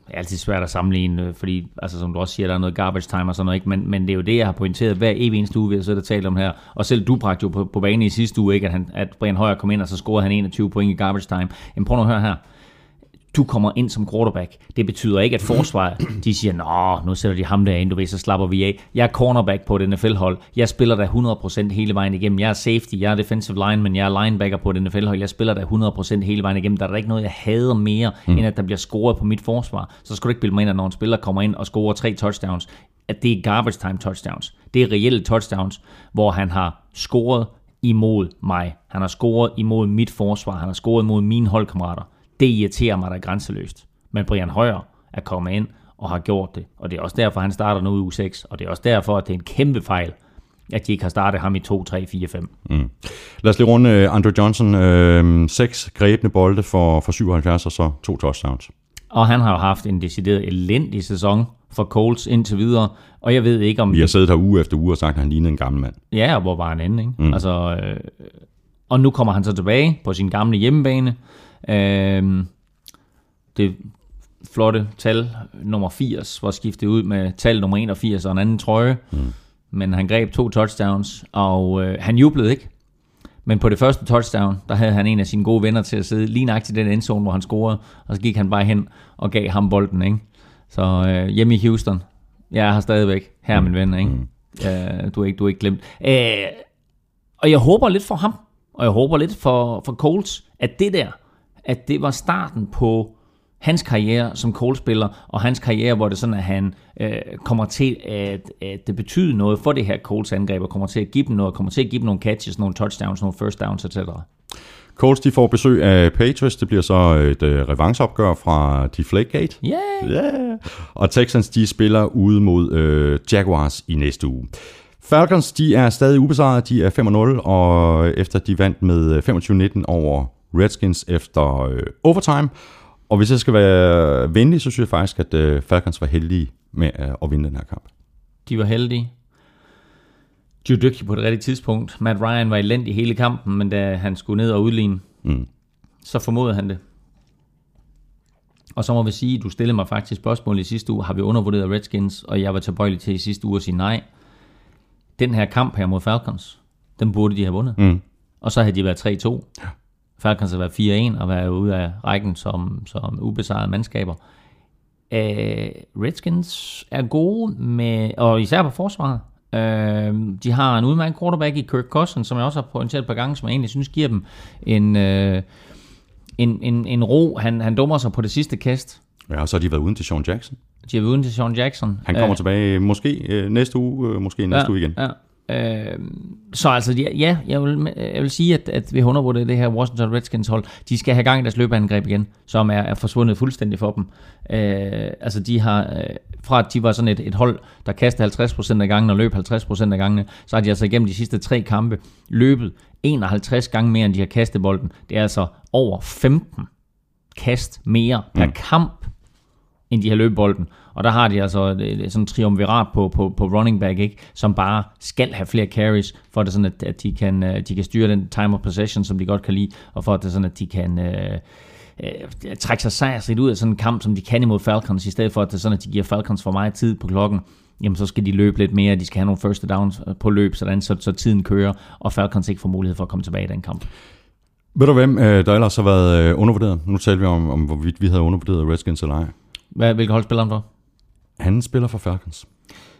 det er altid svært at sammenligne, øh, fordi, altså, som du også siger, der er noget garbage time og sådan noget, ikke? Men, men det er jo det, jeg har pointeret hver evig eneste uge, vi har siddet og talt om her. Og selv du bragte jo på, på banen i sidste uge, ikke? At, han, at Brian Højer kom ind, og så scorede han 21 point i garbage time. Men prøv nu at høre her. Du kommer ind som quarterback. Det betyder ikke, at forsvaret, de siger, nå, nu sætter de ham derinde, du ved, så slapper vi af. Jeg er cornerback på et NFL-hold. Jeg spiller der 100% hele vejen igennem. Jeg er safety, jeg er defensive lineman, jeg er linebacker på et NFL-hold. Jeg spiller der 100% hele vejen igennem. Der er der ikke noget, jeg hader mere, mm. end at der bliver scoret på mit forsvar. Så skal du ikke bilde mig ind, at når en spiller kommer ind og scorer tre touchdowns, at det er garbage time touchdowns. Det er reelle touchdowns, hvor han har scoret imod mig. Han har scoret imod mit forsvar. Han har scoret imod mine holdkammerater. Det irriterer mig da grænseløst. Men Brian Højer er kommet ind og har gjort det. Og det er også derfor, han starter nu i uge 6. Og det er også derfor, at det er en kæmpe fejl, at de ikke har startet ham i 2, 3, 4, 5. lad os lige runde uh, Andrew Johnson. Øh, seks grebne bolde for, for 77 og så to touchdowns. Og han har jo haft en decideret elendig sæson for Colts indtil videre. Og jeg ved ikke, om... Vi har siddet her uge efter uge og sagt, at han lignede en gammel mand. Ja, og hvor var han inde, ikke? Mm. Altså, øh, og nu kommer han så tilbage på sin gamle hjemmebane. Øh, det flotte tal nummer 80 var skiftet ud med tal nummer 81 og en anden trøje. Mm. Men han greb to touchdowns, og øh, han jublede ikke. Men på det første touchdown, der havde han en af sine gode venner til at sidde lige nøjagtigt i den endzone, hvor han scorede. Og så gik han bare hen og gav ham bolden, ikke? Så øh, hjemme i Houston, jeg er her stadigvæk. Her er min ven, ikke? Ja, du, er ikke du er ikke glemt. Øh, og jeg håber lidt for ham, og jeg håber lidt for, for Coles, at det der, at det var starten på hans karriere som Colts-spiller, og hans karriere, hvor det sådan, at han øh, kommer til at, at det betyder noget for det her Colts-angreb, og kommer til at give dem noget, kommer til at give dem nogle catches, nogle touchdowns, nogle first downs, etc. Colts de får besøg af Patriots. Det bliver så et uh, revanceopgør fra Deflategate. Yeah! Yeah. Og Texans de spiller ude mod øh, Jaguars i næste uge. Falcons de er stadig ubesejret. De er 5-0, og efter de vandt med 25-19 over Redskins efter øh, overtime. Og hvis jeg skal være venlig, så synes jeg faktisk, at øh, Falcons var heldige med øh, at vinde den her kamp. De var heldige. De var dygtige på det rigtige tidspunkt. Matt Ryan var elendig hele kampen, men da han skulle ned og udligne, Mm. så formodede han det. Og så må vi sige, du stillede mig faktisk spørgsmål i sidste uge, har vi undervurderet Redskins, og jeg var tilbøjelig til i sidste uge at sige nej. Den her kamp her mod Falcons, den burde de have vundet. Mm. Og så havde de været 3-2. Falcons har været 4-1 og været ude af rækken som, som ubesejrede mandskaber. Øh, Redskins er gode, med, og især på forsvaret. Øh, de har en udmærket quarterback i Kirk Cousins, som jeg også har pointeret et par gange, som jeg egentlig synes giver dem en, øh, en, en, en ro. Han, han dummer sig på det sidste kast. Ja, og så har de været uden til Sean Jackson. De er uden til Sean Jackson. Han kommer Øh, tilbage måske øh, næste uge, øh, måske næste uge igen. Ja. Øh, så altså, ja, jeg, vil, jeg vil sige, at, at vi undervurderer det her Washington Redskins hold. De skal have gang i deres løbeangreb igen, som er, er forsvundet fuldstændig for dem. Øh, altså, de har, øh, fra at de var sådan et, et hold, der kastede 50% af gangen og løb 50% af gangene, så har de altså igennem de sidste tre kampe løbet 51 gange mere, end de har kastet bolden. Det er altså over 15 kast mere per Mm. kamp, end de har løbet bolden. Og der har de altså sådan en triumvirat på, på, på running back, ikke? som bare skal have flere carries, for at, det sådan, at, at de, kan, øh, de kan styre den time of possession, som de godt kan lide, og for at, det sådan, at de kan øh, øh, trække sig sejrsrigt ud af sådan en kamp, som de kan imod Falcons, i stedet for at det er sådan, at de giver Falcons for meget tid på klokken, jamen så skal de løbe lidt mere, de skal have nogle first downs øh, på løb, sådan, så, så tiden kører, og Falcons ikke får mulighed for at komme tilbage i den kamp. Ved du hvem, der ellers har været undervurderet? Nu talte vi om, om hvorvidt vi havde undervurderet Redskins eller ej. Hvad, hvilket hold spiller han for? Han spiller for Falcons.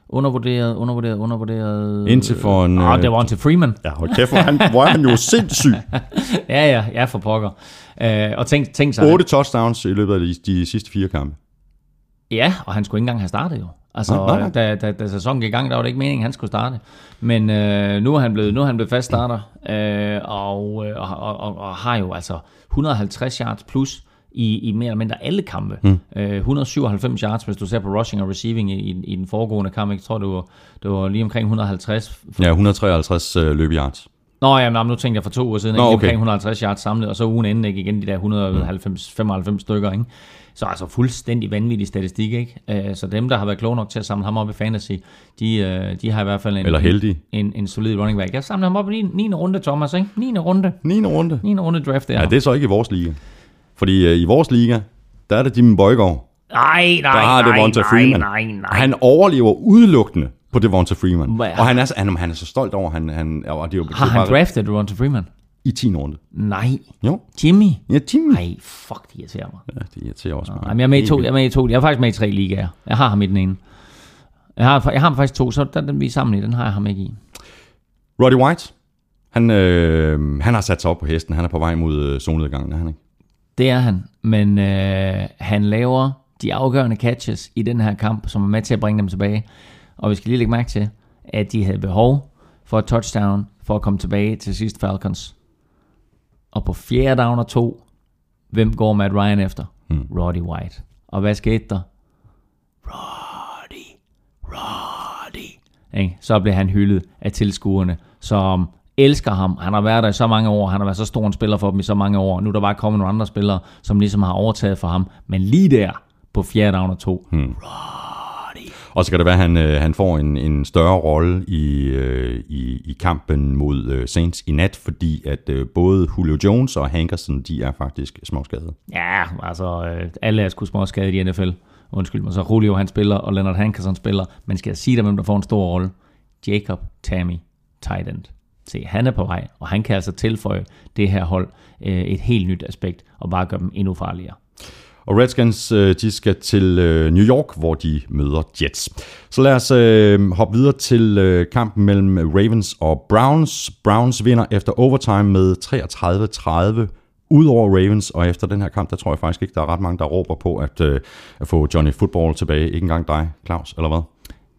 Undervurderet, undervurderet, undervurderet... Indtil for en... Ah, øh, det var til Freeman. Ja, hold kæft, hvor han, hvor er han jo sindssyg. (laughs) Ja, ja, ja, for pokker. Øh, og tænk, tænk sig... 8 touchdowns i løbet af de, de sidste fire kampe. Ja, og han skulle ikke engang have startet jo. Altså, Nej, nej, nej. Da, da, da sæsonen gik i gang, der var det ikke meningen, at han skulle starte. Men øh, nu er han blevet, nu er han blevet fast starter, øh, og, øh, og, og, og, og har jo altså 150 yards plus i, i mere eller mindre alle kampe. Mm. Øh, 197 yards, hvis du ser på rushing og receiving i, i, i den foregående kamp. Jeg tror, det var, det var lige omkring 150. Ja, 153 øh, løb yards. Nå, jamen, nu tænkte jeg for to uger siden, Nå, okay. omkring 150 yards samlet, og så ugen inden ikke igen de der 190-95 stykker. Ikke? Så altså fuldstændig vanvittig statistik. Ikke? Øh, Så dem, der har været kloge nok til at samle ham op i fantasy, de, øh, de har i hvert fald en, Eller heldige. en, en solid running back. Jeg samler ham op i 9. 9. runde, Thomas. Ikke? 9. runde. 9. runde. 9. runde draft der. Ja, det er så ikke i vores liga. Fordi øh, i vores liga, der er det Jimmy Bøjgaard. Nej, nej, Der har nej, Devonta nej, Freeman. nej, nej. Han overlever udelukkende på Devonta Freeman. Hvad? Og han er, så- han, han er så stolt over, han, han, og det er jo, det Har han bare- draftet Devonta Freeman? i 10. runde. Nej. Jo. Jimmy? Ja, Jimmy. Nej, fuck, det irriterer mig. Ja, det irriterer også mig. Jamen, jeg er med i to. Jeg er med i to. Jeg er faktisk med i tre ligaer. Jeg har ham i den ene. Jeg har, jeg har ham faktisk to, så den, den vi er sammen i, den har jeg ham ikke i. Roddy White, han, øh, han har sat sig op på hesten. Han er på vej mod øh, zonedgangen, er han ikke? Det er han, men øh, han laver de afgørende catches i den her kamp, som er med til at bringe dem tilbage. Og vi skal lige lægge mærke til, at de havde behov for et touchdown for at komme tilbage til sidst Falcons. Og på fjerde down og to, hvem går Matt Ryan efter? Hmm. Roddy White. Og hvad skete der? Roddy, Roddy. Ikke? Så blev han hyldet af tilskuerne, som elsker ham. Han har været der i så mange år, han har været så stor en spiller for dem i så mange år. Nu er der bare kommet nogle andre spillere, som ligesom har overtaget for ham. Men lige der, på fjerde down og to, hmm. Og så kan det være, at han, øh, han får en, en større rolle i, øh, i, i kampen mod øh, Saints i nat, fordi at både Julio Jones og Hankerson, de er faktisk småskadede. Ja, altså alle er sgu små skadet i NFL. Undskyld mig, så Julio han spiller, og Leonard Hankerson spiller. Men skal jeg sige dig, hvem der får en stor rolle? Jacob Tammy, tight end. Se, han er på vej, og han kan altså tilføje det her hold øh, et helt nyt aspekt, og bare gøre dem endnu farligere. Og Redskins, øh, de skal til øh, New York, hvor de møder Jets. Så lad os øh, hoppe videre til øh, kampen mellem Ravens og Browns. Browns vinder efter overtime med 33-30 ud over Ravens, og efter den her kamp, der tror jeg faktisk ikke, der er ret mange, der råber på at, øh, at få Johnny Football tilbage. Ikke engang dig, Claus, eller hvad?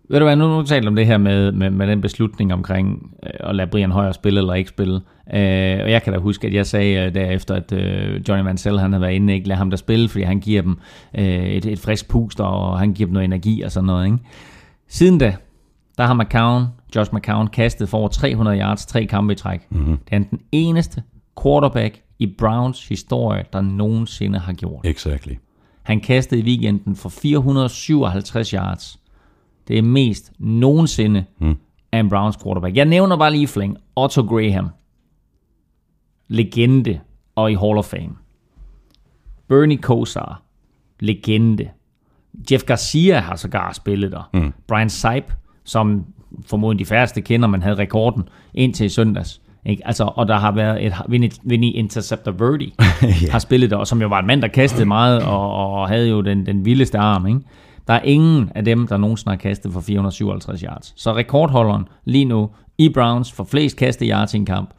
Ved du hvad, nu, nu taler om det her med, med, med den beslutning omkring øh, at lade Brian Højer spille eller ikke spille. Øh, og jeg kan da huske, at jeg sagde øh, derefter, at øh, Johnny Mansell han havde været inde, ikke lade ham der spille, fordi han giver dem øh, et, et frisk pust, og han giver dem noget energi og sådan noget. Ikke? Siden da, der har McCown, Josh McCown kastet for over 300 yards, tre kampe i træk. Mm-hmm. Det er den eneste quarterback i Browns historie, der nogensinde har gjort. Exactly. Han kastede i weekenden for 457 yards. Det er mest nogensinde mm. af en Browns quarterback. Jeg nævner bare lige i flæng. Otto Graham. Legende og i Hall of Fame. Bernie Kosar. Legende. Jeff Garcia har sågar spillet der. Mm. Brian Seip, som formodentlig de færreste kender, man havde rekorden indtil i søndags. Ikke? Altså, og der har været et Vinny, Interceptor Verdi, (laughs) ja. har spillet der, og som jo var en mand, der kastede meget, og, og havde jo den, den vildeste arm. Ikke? Der er ingen af dem, der nogensinde har kastet for 457 yards. Så rekordholderen lige nu i Browns for flest kaste yards i en kamp,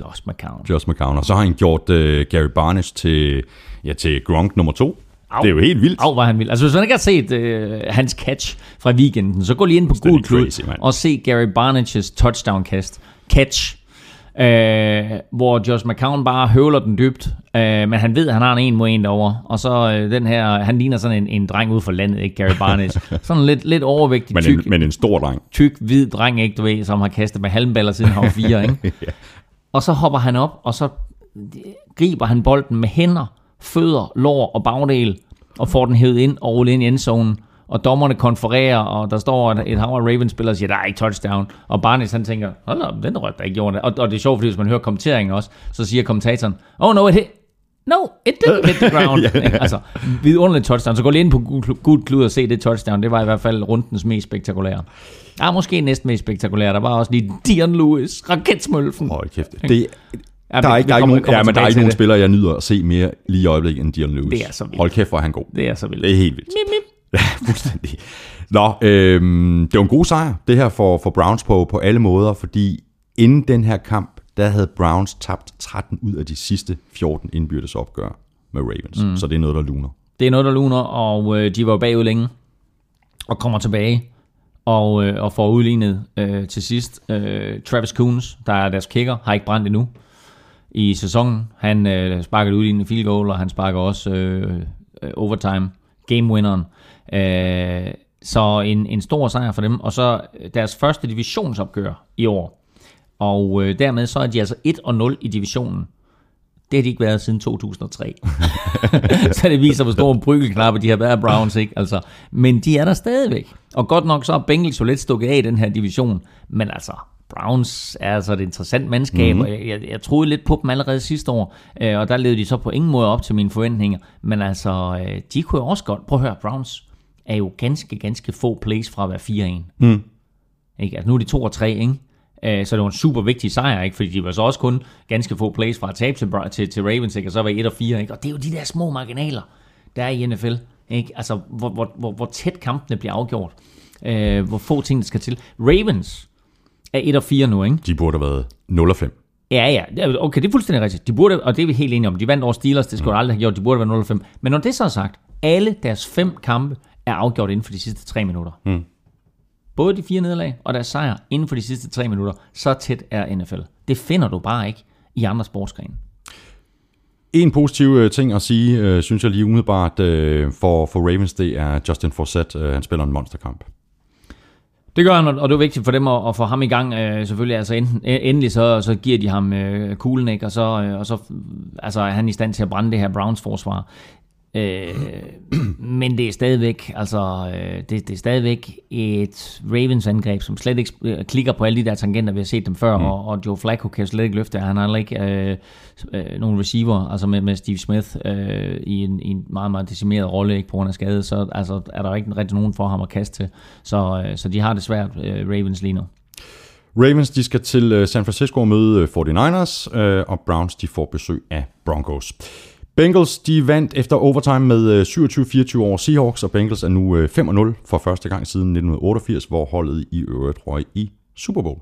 Josh McCown. Josh McCown. Og så har han gjort uh, Gary Barnes til, ja, til Gronk nummer to. Au. Det er jo helt vildt. Au, var han vild. Altså, hvis man ikke har set øh, hans catch fra weekenden, så gå lige ind på Google Klud og se Gary Barnages touchdown-kast. Catch. Øh, hvor Josh McCown bare høvler den dybt, øh, men han ved, at han har en en mod en derovre. Og så øh, den her, han ligner sådan en, en dreng ude for landet, ikke Gary Barnage. (laughs) sådan lidt, lidt overvægtig, Men tyk, en, men en stor dreng. tyk, hvid dreng, ikke, du ved, som har kastet med halmballer siden han var fire, (laughs) ikke? Ja. Og så hopper han op, og så griber han bolden med hænder, fødder, lår og bagdel, og får den hævet ind og rullet ind i endzonen. Og dommerne konfererer, og der står et, et hav af Ravens-spillere og siger, der er ikke touchdown. Og Barnes han tænker, hold op, den rødt der ikke gjorde det. Og, og det er sjovt, fordi hvis man hører kommenteringen også, så siger kommentatoren, oh no, it hit, No, it didn't hit the ground. (laughs) Ja, Altså, vidunderligt touchdown. Så gå lige ind på Gud- Klud og se det touchdown. Det var i hvert fald rundens mest spektakulære. Ja, måske næsten mest spektakulære. Der var også lige Dion Lewis, raketsmølfen. Hold kæft. Det, Ja, der er ikke, der er ikke nogen, ja, men der er ikke nogen spillere, jeg nyder at se mere lige i øjeblikket end Dion Lewis. Det er så vildt. Hold kæft, hvor er han god. Det er så vildt. Det er helt vildt. Mip, mip. Ja, (laughs) fuldstændig. Nå, øhm, det var en god sejr, det her for, for Browns på, på alle måder, fordi inden den her kamp, der havde Browns tabt 13 ud af de sidste 14 indbyrdes opgør med Ravens. Mm. Så det er noget, der luner. Det er noget, der luner, og øh, de var bagud længe, og kommer tilbage, og, øh, og får udlignet øh, til sidst. Øh, Travis Coons, der er deres kicker, har ikke brændt endnu i sæsonen. Han øh, sparker et udlignende field goal, og han sparker også øh, øh, overtime game-winneren. Øh, så en, en stor sejr for dem, og så deres første divisionsopgør i år. Og øh, dermed så er de altså 1-0 i divisionen. Det har de ikke været siden 2003. (laughs) så det viser, hvor stor en bryggelknappe de har været Browns, ikke? Altså, men de er der stadigvæk. Og godt nok så er Bengals jo lidt stukket af i den her division. Men altså, Browns er altså et interessant mandskab, mm-hmm. og jeg, jeg, jeg troede lidt på dem allerede sidste år, øh, og der levede de så på ingen måde op til mine forventninger. Men altså, øh, de kunne jo også godt... Prøv at høre, Browns er jo ganske, ganske få plays fra at være 4-1. Mm. Ikke? Altså, nu er de 2 og 3, ikke? Øh, Så det var en super vigtig sejr, ikke? fordi de var så også kun ganske få plays fra at tabe til, til, til Ravens, ikke? og så var 1 og 4. Ikke? Og det er jo de der små marginaler, der er i NFL. Ikke? Altså, hvor, hvor, hvor, hvor tæt kampene bliver afgjort. Øh, hvor få ting, der skal til. Ravens er 1 og 4 nu, ikke? De burde have været 0 og 5. Ja, ja. Ja, Okay, det er fuldstændig rigtigt. De burde, og det er vi helt enige om. De vandt over Steelers, det skulle mm. aldrig have gjort. De burde være 0-5. Men når det så er sagt, alle deres fem kampe er afgjort inden for de sidste tre minutter. Mm. Både de fire nederlag og deres sejr inden for de sidste tre minutter. Så tæt er NFL. Det finder du bare ikke i andre sportsgrene. En positiv øh, ting at sige, øh, synes jeg lige umiddelbart øh, for, for Ravens, det er Justin Forsett. Øh, han spiller en monsterkamp. Det gør han, og det er vigtigt for dem at, at få ham i gang. Øh, selvfølgelig, altså enten, endelig så, så giver de ham øh, kuglen, ikke? og så, øh, og så altså, er han i stand til at brænde det her Browns forsvar. Øh, men det er stadigvæk, altså, øh, det, det er stadigvæk et Ravens angreb, som slet ikke øh, klikker på alle de der tangenter, vi har set dem før, mm. og, og Joe Flacco kan slet ikke løfte. Han har heller ikke øh, øh, nogen receiver, altså med, med Steve Smith øh, i, en, i en meget, meget decimeret rolle, ikke på grund af skade, så altså, er der ikke rigtig nogen for ham at kaste til. Så, øh, så de har det svært, øh, Ravens lige nu. Ravens de skal til øh, San Francisco og møde øh, 49ers, øh, og Browns de får besøg af Broncos. Bengals de vandt efter overtime med øh, 27-24 over Seahawks, og Bengals er nu øh, 5-0 for første gang siden 1988, hvor holdet i øvrigt røg i Super Bowl.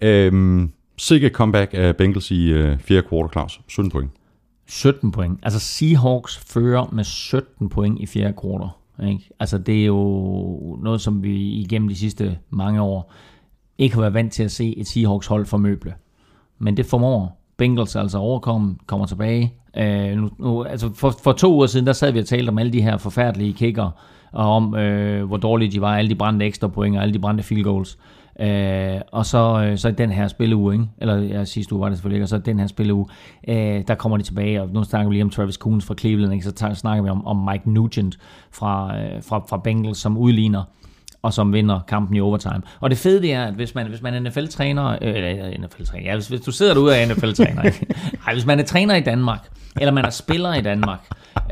Øhm, sikke comeback af Bengals i øh, fjerde kvartal, Claus. 17 point. 17 point. Altså Seahawks fører med 17 point i fjerde kvartal. Ikke? Altså det er jo noget, som vi igennem de sidste mange år ikke har været vant til at se et Seahawks hold formøble. Men det formår Bengals altså overkomme, kommer tilbage. Øh, nu, nu, altså for, for to uger siden, der sad vi og talte om alle de her forfærdelige kicker, og om øh, hvor dårlige de var, alle de brændte ekstra point, og alle de brændte field goals. Øh, og så, øh, så den her spilleuge, ikke? eller ja, sidste uge var det selvfølgelig ikke, og så den her spilleuge, øh, der kommer de tilbage, og nu snakker vi lige om Travis Coons fra Cleveland, ikke? så tager, snakker vi om, om Mike Nugent fra, øh, fra, fra Bengals, som udligner og som vinder kampen i overtime. Og det fede det er, at hvis man, hvis man er NFL-træner, øh, eller NFL-træner, ja, hvis, hvis du sidder derude er NFL-træner, ikke? (laughs) Ej, hvis man er træner i Danmark, eller man er spiller i Danmark,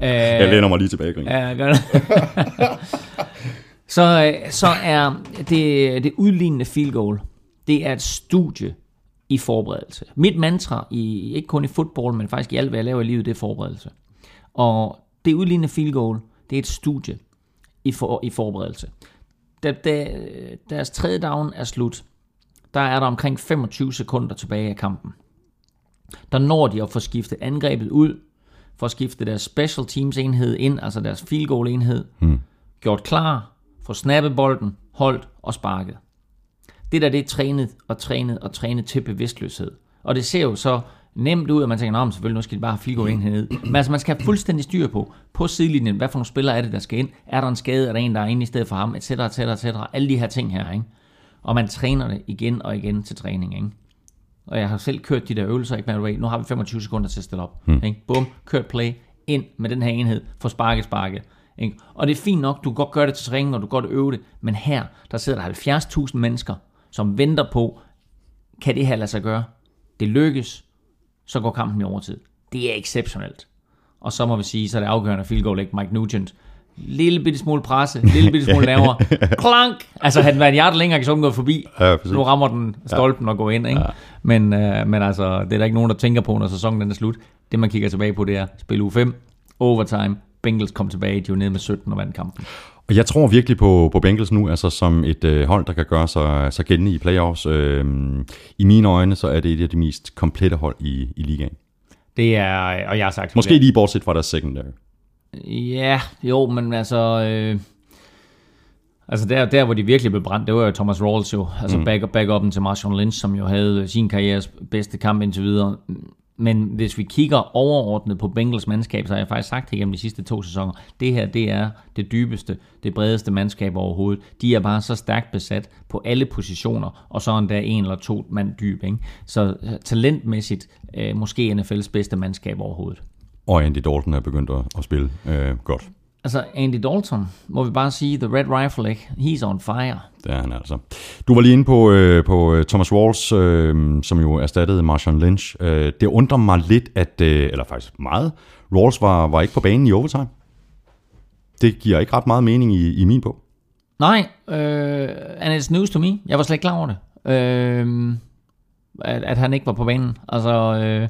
øh, Jeg læner mig lige tilbage, Grin. Ja, gør det. så, øh, så er det, det udlignende field goal, det er et studie i forberedelse. Mit mantra, i, ikke kun i fodbold, men faktisk i alt, hvad jeg laver i livet, det er forberedelse. Og det udlignende field goal, det er et studie i, for, i forberedelse. Da, da deres tredje down er slut, der er der omkring 25 sekunder tilbage af kampen. Der når de at få skiftet angrebet ud, for at skifte deres special teams enhed ind, altså deres field goal enhed, hmm. gjort klar, få snappet bolden, holdt og sparket. Det der, det er trænet og trænet og trænet til bevidstløshed. Og det ser jo så nemt ud, at man tænker, at selvfølgelig, nu skal de bare have field goal enhed. Men altså, man skal have fuldstændig styr på, på sidelinjen, hvad for nogle spillere er det, der skal ind? Er der en skade? Er der en, der er inde i stedet for ham? Et cetera, et cetera, et cetera. Alle de her ting her, ikke? Og man træner det igen og igen til træning, ikke? Og jeg har selv kørt de der øvelser, ikke? Men nu har vi 25 sekunder til at stille op. Hmm. Ikke? Bum, kørt play, ind med den her enhed, for sparke, sparke. Ikke? Og det er fint nok, du kan godt gøre det til træning, og du kan godt øve det, men her, der sidder der 70.000 mennesker, som venter på, kan det her lade sig gøre? Det lykkes, så går kampen i overtid. Det er exceptionelt. Og så må vi sige, så er det afgørende field goal, ikke Mike Nugent. Lille bitte smule presse, lille bitte smule lavere. (laughs) Klank! Altså, havde den været en hjerte længere, så gå forbi. Ja, nu rammer den stolpen ja. og går ind, ikke? Ja. Men, øh, men altså, det er der ikke nogen, der tænker på, når sæsonen den er slut. Det, man kigger tilbage på, det er spil u 5, overtime, Bengals kom tilbage, de var nede med 17 og vandt kampen. Og jeg tror virkelig på, på Bengals nu, altså som et øh, hold, der kan gøre sig, sig gældende i playoffs. Øh, I mine øjne, så er det et af de mest komplette hold i, i ligaen. Det er, og jeg har sagt... Måske lige bortset fra deres secondary. Ja, jo, men altså... Øh, altså der, der, hvor de virkelig blev brændt, det var jo Thomas Rawls jo. Altså mm. back, back til Marshawn Lynch, som jo havde sin karrieres bedste kamp indtil videre. Men hvis vi kigger overordnet på Bengals mandskab, så har jeg faktisk sagt det gennem de sidste to sæsoner, det her det er det dybeste, det bredeste mandskab overhovedet. De er bare så stærkt besat på alle positioner, og så endda en eller to mand dyb. Ikke? Så øh, talentmæssigt øh, måske NFL's bedste mandskab overhovedet. Og Andy Dalton er begyndt at, at spille øh, godt. Altså, Andy Dalton, må vi bare sige, The Red Rifle, ikke? He's on fire. Det er han altså. Du var lige inde på, øh, på øh, Thomas Walls, øh, som jo erstattede Marshawn Lynch. Øh, det undrer mig lidt, at, øh, eller faktisk meget, Walls var, var ikke på banen i overtime. Det giver ikke ret meget mening i, i min bog. Nej, øh, and it's news to me. Jeg var slet ikke klar over det. Øh, at, at han ikke var på banen. Altså, øh, jeg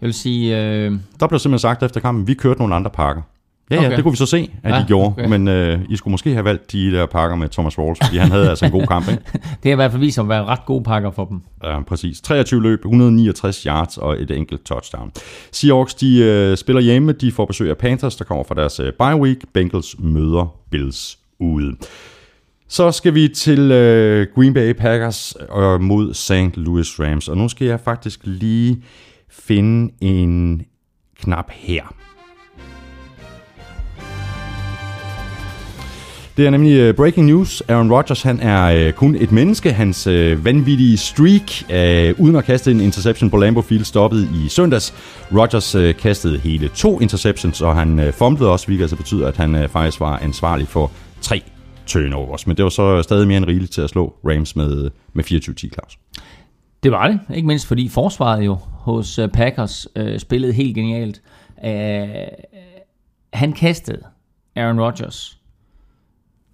vil sige... Øh... Der blev simpelthen sagt efter kampen, vi kørte nogle andre pakker. Ja, okay. ja, det kunne vi så se, at ja, de gjorde. Okay. Men øh, I skulle måske have valgt de der pakker med Thomas Rawls, fordi han havde altså en god (laughs) kamp, ikke? det har i hvert fald vist at være ret gode pakker for dem. Ja, præcis. 23 løb, 169 yards og et enkelt touchdown. Seahawks, de øh, spiller hjemme. De får besøg af Panthers, der kommer fra deres øh, bye week. Bengals møder Bills ude. Så skal vi til øh, Green Bay Packers øh, mod St. Louis Rams. Og nu skal jeg faktisk lige finde en knap her. Det er nemlig øh, breaking news. Aaron Rodgers han er øh, kun et menneske. Hans øh, vanvittige streak øh, uden at kaste en interception på Lambeau Field stoppede i søndags. Rodgers øh, kastede hele to interceptions, og han øh, fumblede også, hvilket altså betyder, at han øh, faktisk var ansvarlig for tre turnovers. Men det var så stadig mere end rigeligt til at slå Rams med, med 24-10, Claus. Det var det, ikke mindst fordi forsvaret jo hos Packers øh, spillede helt genialt. Æh, han kastede Aaron Rodgers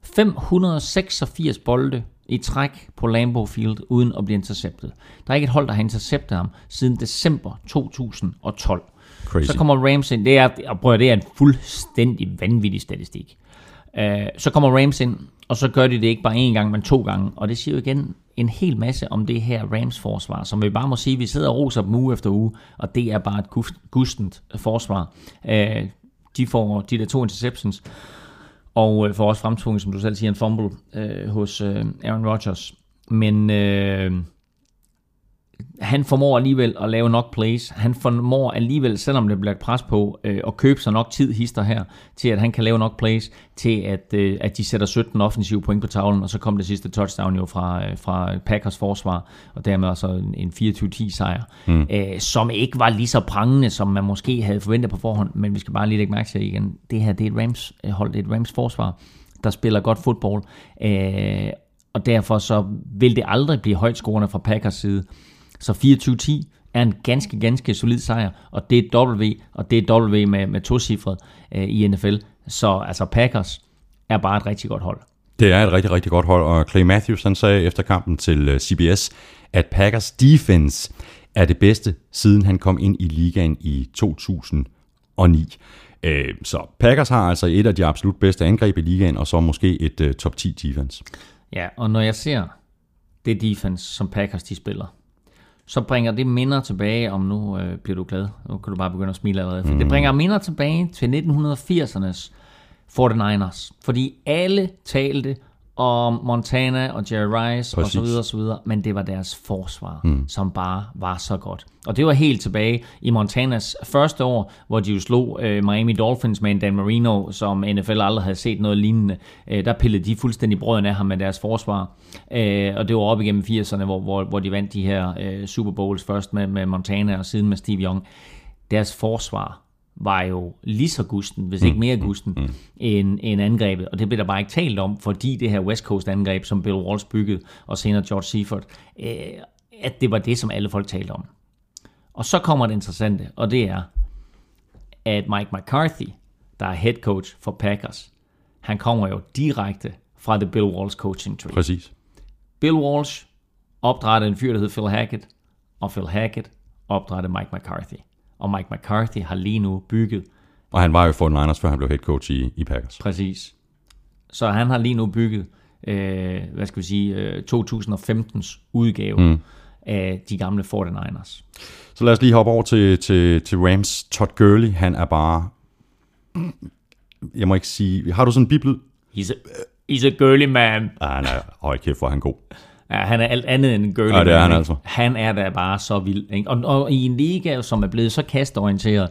586 bolde i træk på Lambeau Field uden at blive interceptet. Der er ikke et hold, der har interceptet ham siden december 2012. Crazy. Så kommer Rams ind. Det er, prøv, det er en fuldstændig vanvittig statistik. Uh, så kommer Rams ind, og så gør de det ikke bare én gang, men to gange. Og det siger jo igen en hel masse om det her Rams forsvar, som vi bare må sige, vi sidder og roser dem uge efter uge, og det er bare et gustent forsvar. Uh, de får de der to interceptions, og øh, for også fremtvunget, som du selv siger, en fumble øh, hos øh, Aaron Rodgers. Men øh, han formår alligevel at lave nok plays. Han formår alligevel, selvom det bliver pres på, øh, at købe sig nok tid hister her, til at han kan lave nok plays, til at, øh, at de sætter 17 offensive point på tavlen, og så kom det sidste touchdown jo fra, øh, fra Packers forsvar, og dermed også en, en 24-10 sejr, mm. øh, som ikke var lige så prangende, som man måske havde forventet på forhånd, men vi skal bare lige lægge mærke til igen, det her det er et Rams hold, det er et Rams forsvar, der spiller godt fodbold, øh, og derfor så vil det aldrig blive højt scorende fra Packers side. Så 24-10 er en ganske, ganske solid sejr, og det er W, og det er W med, med to cifre øh, i NFL. Så altså Packers er bare et rigtig godt hold. Det er et rigtig, rigtig godt hold, og Clay Matthews han sagde efter kampen til øh, CBS, at Packers defense er det bedste, siden han kom ind i ligaen i 2009. Øh, Så Packers har altså et af de absolut bedste angreb i ligaen, og så måske et uh, top 10 defense. Ja, og når jeg ser det defense, som Packers de spiller, så bringer det minder tilbage. Om, nu øh, bliver du glad, nu kan du bare begynde at smile allerede, for mm. det bringer minder tilbage til 1980'ernes 49ers, fordi alle talte om Montana og Jerry Rice og Præcis. så videre og så videre, men det var deres forsvar, mm. som bare var så godt. Og det var helt tilbage i Montanas første år, hvor de jo slog øh, Miami Dolphins med en Dan Marino, som NFL aldrig havde set noget lignende. Øh, der pillede de fuldstændig brøden af ham med deres forsvar. Øh, og det var op igennem 80'erne, hvor, hvor, hvor de vandt de her øh, Super Bowls først med, med Montana og siden med Steve Young. Deres forsvar var jo lige så gusten, hvis ikke mere gusten, mm. end, end angrebet. Og det blev der bare ikke talt om, fordi det her West Coast angreb, som Bill Walsh byggede, og senere George Seaford, øh, at det var det, som alle folk talte om. Og så kommer det interessante, og det er, at Mike McCarthy, der er head coach for Packers, han kommer jo direkte fra The Bill Walsh coaching tree. Præcis. Bill Walsh opdrættede en fyr, der hed Phil Hackett, og Phil Hackett opdrættede Mike McCarthy. Og Mike McCarthy har lige nu bygget Og han var jo for 49ers, før han blev head coach i, i Packers. præcis. Så han har lige nu bygget, øh, hvad skal vi sige, øh, 2015's udgave mm. af de gamle 49ers. Så lad os lige hoppe over til, til, til Rams. Todd Gurley, han er bare... Jeg må ikke sige... Har du sådan en biblyd? He's a, he's a girly man. Ah, er... Hold kæft, hvor er han god. Ja, han er alt andet end en girly Ja, det er han altså. Han er da bare så vild. Ikke? Og, og i en liga, som er blevet så kastorienteret,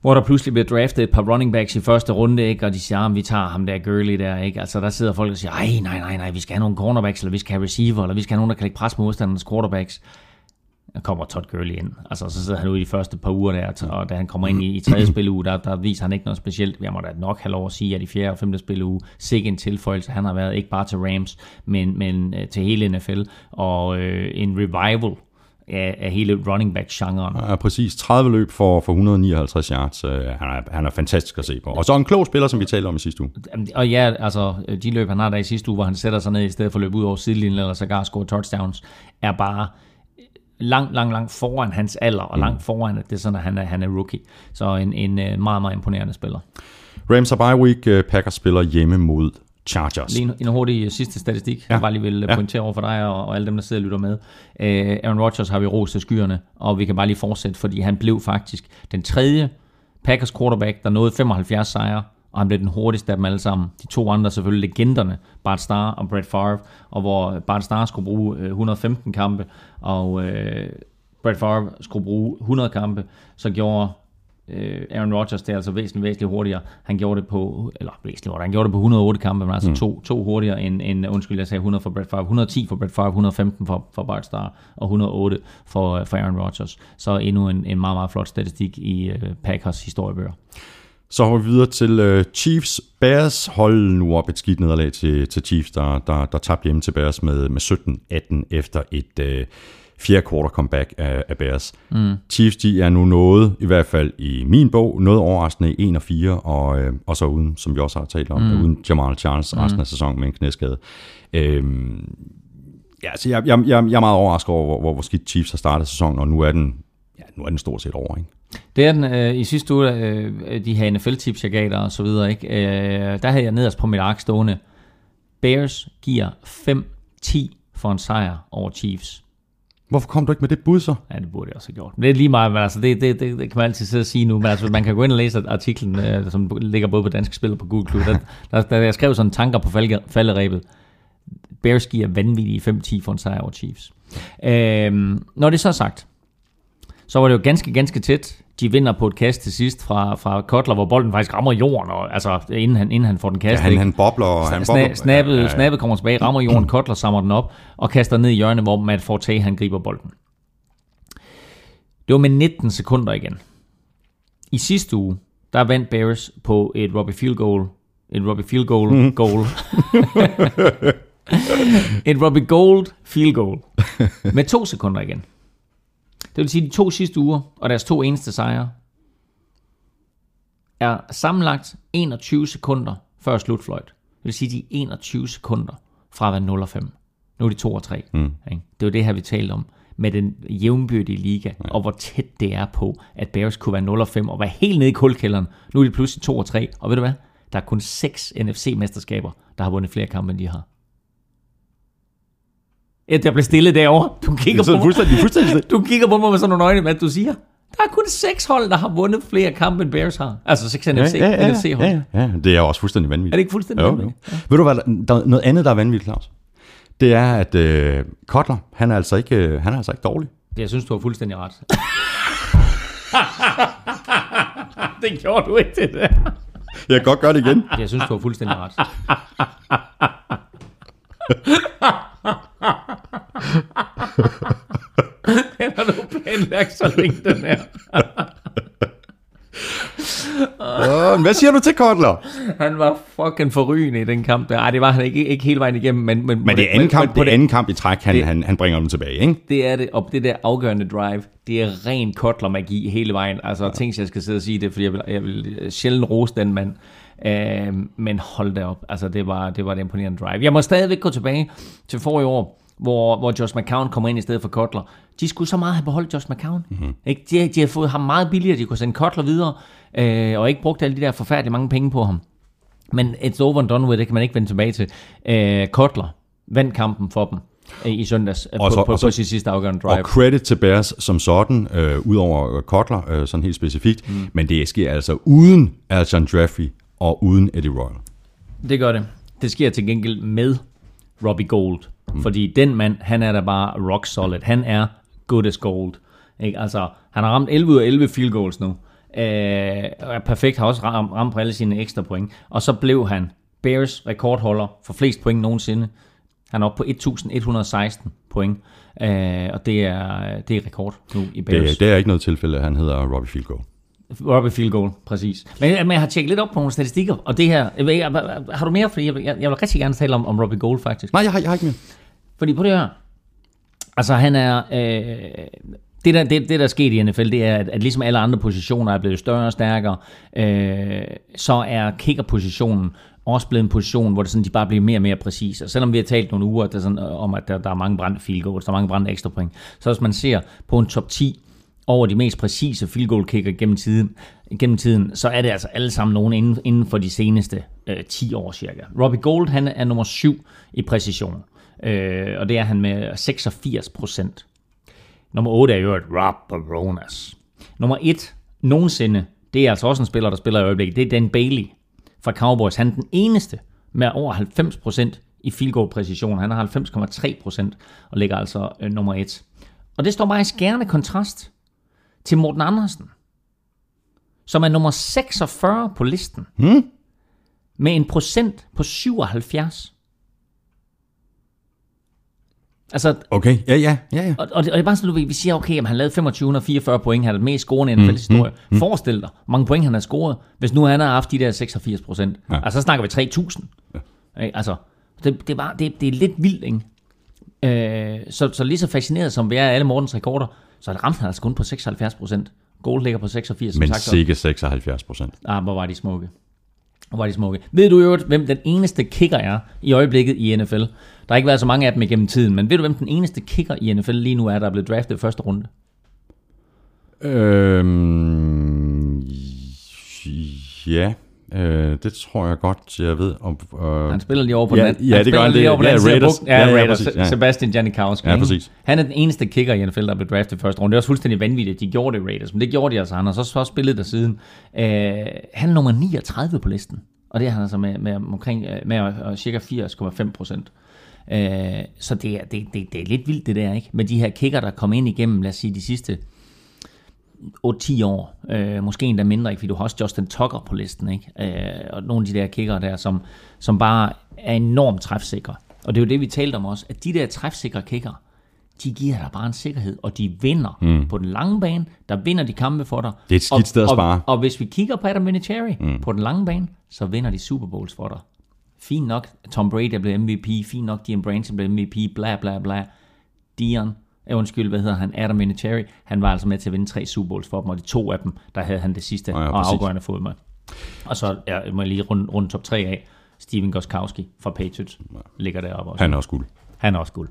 hvor der pludselig bliver draftet et par running backs i første runde, ikke? og de siger, at vi tager ham der Gurley der, ikke? Altså der sidder folk og siger, ej, nej, nej, nej, vi skal have nogle cornerbacks, eller vi skal have receiver, eller vi skal have nogen, der kan lægge pres på modstandernes quarterbacks. Kommer Todd Gurley ind. Altså, så sidder han ude i de første par uger der, og da han kommer ind i, i tredje spilleuge, der, der viser han ikke noget specielt. Jeg må da nok have lov at sige, at i fjerde og femte spilleuge, sikke en tilføjelse. Han har været ikke bare til Rams, men, men øh, til hele NFL, og øh, en revival af, af hele running back-genren. Ja, præcis. 30 løb for, for 159 yards. Øh, Han er, han er fantastisk at se på. Og så en klog spiller, som vi talte om i sidste uge. Og ja, altså, de løb, han har der i sidste uge, hvor han sætter sig ned i stedet for at løbe ud over sidelinjen, eller sågar score touchdowns, er bare langt, langt, langt foran hans alder, og langt foran, at det er sådan, at han er, han er rookie. Så en, en øh, meget, meget imponerende spiller. Rams har bye week. øh, Packers spiller hjemme mod Chargers. Lige en, en hurtig øh, sidste statistik, Ja. jeg bare lige vil Ja. pointere over for dig og, og alle dem, der sidder og lytter med. Uh, Aaron Rodgers har vi ros til skyerne, og vi kan bare lige fortsætte, fordi han blev faktisk den tredje Packers quarterback, der nåede 75 sejre, og han blev den hurtigste af dem alle sammen. De to andre selvfølgelig legenderne, Bart Starr og Brett Favre, og hvor Bart Starr skulle bruge øh, 115 kampe, og øh, Brett Favre skulle bruge 100 kampe, så gjorde øh, Aaron Rodgers det er altså væsentligt, væsentligt hurtigere. Han gjorde det på, eller væsentligt hurtigere, han gjorde det på 108 kampe, men altså mm. to, to hurtigere end, end, undskyld, jeg sagde 100 for Brett Favre, 110 for Brett Favre, 115 for, for Bart Starr, og 108 for, øh, for Aaron Rodgers. Så endnu en, en meget, meget flot statistik i øh, Packers historiebøger. Så hopper vi videre til øh, Chiefs. Bears hold nu op et skidt nederlag til, til Chiefs, der, der, der tabte hjemme til Bears med, med 17-18 efter et øh, fjerde quarter comeback af, af Bears. Mm. Chiefs de er nu nået, i hvert fald i min bog, noget overraskende i 1 og 4, og, øh, og så uden, som vi også har talt om, mm. uden Jamal Charles resten af sæsonen med en knæskade. Øhm, ja, så jeg, jeg, jeg, jeg er meget overrasket over, hvor, hvor, hvor skidt Chiefs har startet sæsonen, og nu er den, ja, nu er den stort set over, ikke? Det er den øh, i sidste uge, øh, de her NFL-tips, jeg gav dig og så videre, ikke? Øh, der havde jeg nederst på mit ark stående. Bears giver 5-10 for en sejr over Chiefs. Hvorfor kom du ikke med det bud så? Ja, det burde jeg også have gjort. Men det er lige meget, men altså, det, det, det, det kan man altid sidde og sige nu. Men altså, man kan gå ind og læse artiklen, øh, som ligger både på Dansk Spil og på Google Klub. Der, der, der, jeg skrev sådan tanker på falde, falderæbet. Bears giver vanvittige 5-10 for en sejr over Chiefs. Øhm, når det så er sagt, så var det jo ganske, ganske tæt. De vinder på et kast til sidst fra, fra Kotler, hvor bolden faktisk rammer jorden, og, altså, inden, han, inden han får den Ja, kastet. han, ikke? han bobler, og han bobler. Sna- snappet, Ja, ja, ja, ja. ja. snappet kommer tilbage, rammer jorden, (clears throat) Kotler samler den op og kaster ned i hjørnet, hvor Matt Forte han griber bolden. Det var med 19 sekunder igen. I sidste uge, der vandt Bears på et Robbie Field Goal. Et Robbie Field Goal. Mhm. goal. (laughs) et Robbie Gold Field Goal. Med to sekunder igen. Det vil sige, de to sidste uger og deres to eneste sejre er sammenlagt 21 sekunder før slutfløjt. Det vil sige, de er 21 sekunder fra at være 0 og 5. Nu er de 2 og 3. Mm. Ikke? Det er jo det her, vi talte om med den jævnbyrdige liga, ja. og hvor tæt det er på, at Bears kunne være 0 og 5 og være helt nede i kulkælderen. Nu er de pludselig 2 og 3, og ved du hvad? Der er kun 6 NFC-mesterskaber, der har vundet flere kampe, end de har. Ja, der blev stille derovre. Du kigger, på mig, fuldstændig, fuldstændig du kigger på mig med sådan nogle øjne, hvad du siger. Der er kun seks hold, der har vundet flere kampe, end Bears har. Altså seks NFC, ja, ja, NFC-hold. ja, ja, ja, det er også fuldstændig vanvittigt. Er det ikke fuldstændig jo, jo. vanvittigt? Ved du hvad, der er noget andet, der er vanvittigt, Claus? Det er, at øh, Kotler, han er altså ikke, øh, han er altså ikke dårlig. Jeg synes, du har fuldstændig ret. (laughs) det gjorde du ikke, det der. Jeg kan godt gøre det igen. Jeg synes, du har fuldstændig ret. Den har planlagt så længe, den (laughs) her. Øh, hvad siger du til Kotler? Han var fucking forrygende i den kamp der. Ej, det var han ikke, ikke hele vejen igennem, men... Men, Men det er anden kamp, på det er anden kamp i træk, han, det- han, han bringer dem tilbage, ikke? Det er det, og det der afgørende drive, det er ren kotler-magi hele vejen. Altså, ja. tænk, jeg skal sidde og sige det, fordi jeg vil, jeg vil sjældent rose den mand. Øh, men hold da op, altså det var, det var et imponerende drive. Jeg må stadigvæk gå tilbage til forrige år, hvor, hvor Josh McCown kommer ind i stedet for Kotler. De skulle så meget have beholdt Josh McCown. Mm-hmm. Ikke? De, de har fået ham meget billigere, de kunne sende Kotler videre, øh, og ikke brugt alle de der forfærdelige mange penge på ham. Men it's over and done with, det kan man ikke vende tilbage til. Øh, Kotler vandt kampen for dem øh, i søndags øh, Og på, så- på, og så- på sit sidste afgørende drive. Og credit til Bears som sådan, øh, udover Kotler, øh, sådan helt specifikt. Mm. Men det sker altså uden Alshon Jeffrey og uden Eddie Royal. Det gør det. Det sker til gengæld med Robbie Gold. Mm. Fordi den mand, han er da bare rock solid. Han er good as gold. Ikke? Altså, han har ramt 11 ud af 11 field goals nu. Øh, og er perfekt, har også ramt, ramt på alle sine ekstra point. Og så blev han Bears rekordholder for flest point nogensinde. Han er oppe på 1116 point. Øh, og det er, det er rekord nu i Bears. Det, det er ikke noget tilfælde, han hedder Robbie Field Goal. Robbie Field Goal, præcis. Men, men jeg har tjekket lidt op på nogle statistikker, og det her... Jeg, ikke, har du mere? Fordi jeg, jeg, jeg vil rigtig gerne tale om, om Robbie Gold, faktisk. Nej, jeg har, jeg har ikke mere. Fordi på det her... Altså, han er... Øh, det, der, det, det, der er sket i NFL, det er, at, at ligesom alle andre positioner er blevet større og stærkere, øh, så er kickerpositionen også blevet en position, hvor det sådan, de bare bliver mere og mere præcise. Og selvom vi har talt nogle uger der sådan, øh, om, at der, der er mange brændte field goals, der er mange brændte ekstra point, så hvis man ser på en top 10 over de mest præcise field goal kicker gennem tiden, gennem tiden, så er det altså alle sammen nogen inden, inden for de seneste øh, 10 år cirka. Robbie Gold, han er nummer 7 i præcision, øh, og det er han med 86 procent. Nummer 8 er jo et Rob Baronas. Nummer 1 nogensinde, det er altså også en spiller, der spiller i øjeblikket, det er Dan Bailey fra Cowboys. Han er den eneste med over 90% i field goal præcision. Han har 90,3% og ligger altså øh, nummer 1. Og det står bare i skærende kontrast til Morten Andersen, som er nummer 46 på listen. Hmm? Med en procent på 77. Altså, Okay, ja, ja, ja, ja. og, og, det, og det er bare sådan, du ved, vi siger, okay, jamen, han lavede 2544 point, han er den mest scorende i NFL's historie. Mm, mm. Forestil dig, hvor mange point han har scoret, hvis nu han har haft de der 86 procent. Ja. Altså, så snakker vi 3000. Ja. Altså, det, det, er bare, det, det er lidt vildt, ikke? Øh, så, så lige så fascineret som vi er af alle Mortens rekorder, så ramte han altså kun på 76 procent. Gold ligger på 86, som Men sagt. og- sikke 76 procent. Ah, hvor var de smukke. Hvor var de smukke. Ved du jo, hvem den eneste kicker er i øjeblikket i NFL? Der har ikke været så mange af dem igennem tiden, men ved du, hvem den eneste kicker i NFL lige nu er, der er blevet draftet i første runde? Øhm, ja, øh, det tror jeg godt, jeg ved. Om, øh, Han spiller lige over på Ja, den anden. ja, han det gør han, lige det- over på ja, den Raiders. Ja, Ja, ja, Raiders. præcis, ja. Sebastian Janikowski. Ja, ikke? præcis. Han er den eneste kicker i NFL, der blev draftet i første runde. Det er også fuldstændig vanvittigt, at de gjorde det i Raiders, men det gjorde de altså. Han har så, så spillet der siden. Øh, han er nummer 39 på listen, og det er han altså med, med omkring øh, med cirka 80,5 procent. Øh, så det er, det, det, det er lidt vildt det der, ikke? Med de her kicker, der kom ind igennem, lad os sige, de sidste 8-10 år. Øh, måske endda mindre, ikke? fordi du har også Justin Tucker på listen. Ikke? Øh, og nogle af de der kicker der, som, som bare er enormt træfsikre. Og det er jo det, vi talte om også, at de der træfsikre kicker, de giver dig bare en sikkerhed, og de vinder mm. på den lange bane, der vinder de kampe for dig. Det er et skidt og, sted at spare. Og, og hvis vi kigger på Adam Vinatieri mm. på den lange bane, så vinder de Super Bowls for dig. Fint nok, Tom Brady er blevet MVP, fint nok, Dion Branson blev MVP, bla bla bla. Dion, eh, undskyld, hvad hedder han, Adam Vinatieri, han var altså med til at vinde tre Super Bowls for dem, og de to af dem, der havde han det sidste Ja, ja, og afgørende fod med. Og så ja, må jeg lige runde, runde top 3 af. Steven Goskowski fra Patriots ligger deroppe også. Han er også guld. Han er også guld.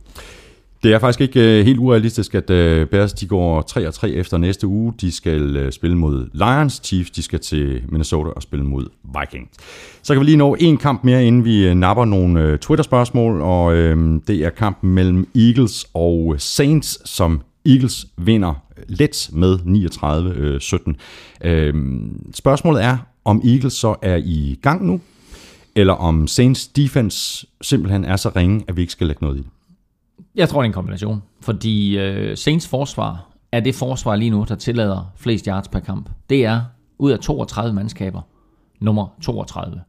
Det er faktisk ikke øh, helt urealistisk, at øh, Bears de går 3-3 efter næste uge. De skal øh, spille mod Lions. Chiefs de skal til Minnesota og spille mod Vikings. Så kan vi lige nå en kamp mere, inden vi napper nogle Twitter-spørgsmål, og øh, det er kampen mellem Eagles og Saints, som Eagles vinder let med 39-17. Øh, spørgsmålet er, om Eagles så er i gang nu, eller om Saints defense simpelthen er så ringe, at vi ikke skal lægge noget i det. Jeg tror, det er en kombination. Fordi øh, Saints forsvar er det forsvar lige nu, der tillader flest yards per kamp. Det er ud af 32 mandskaber, nummer 32.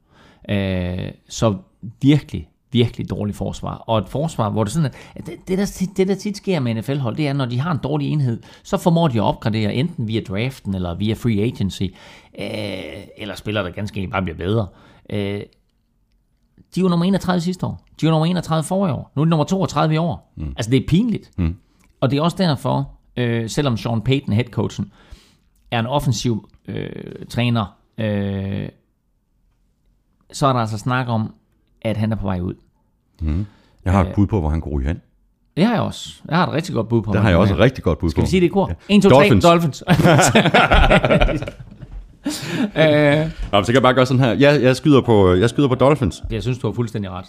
Øh, så virkelig, virkelig dårligt forsvar. Og et forsvar, hvor det sådan, at det, det, der, det der tit sker med NFL-hold, det er, når de har en dårlig enhed, så formår de at opgradere enten via draften eller via free agency, øh, eller spiller der ganske enkelt bare bliver bedre. Øh, de var nummer 31 sidste år. De var nummer 31 forrige år. Nu er de nummer 32 i år. Mm. Altså, det er pinligt. Mm. Og det er også derfor, øh, selvom Sean Payton, headcoachen, er en offensiv øh, træner, øh, så er der altså snak om, at han er på vej ud. Jeg har et bud på, hvor han går hen. Det har jeg også. Jeg har et rigtig godt bud på. Det har jeg også et rigtig godt bud på. Skal vi sige det i kor? Ja. 1, 2, 3, Dolphins. Dolphins. (laughs) (laughs) øh, Nå, så kan jeg bare gøre sådan her. Jeg, jeg, skyder, på, jeg skyder på Dolphins. Jeg synes, du har fuldstændig ret.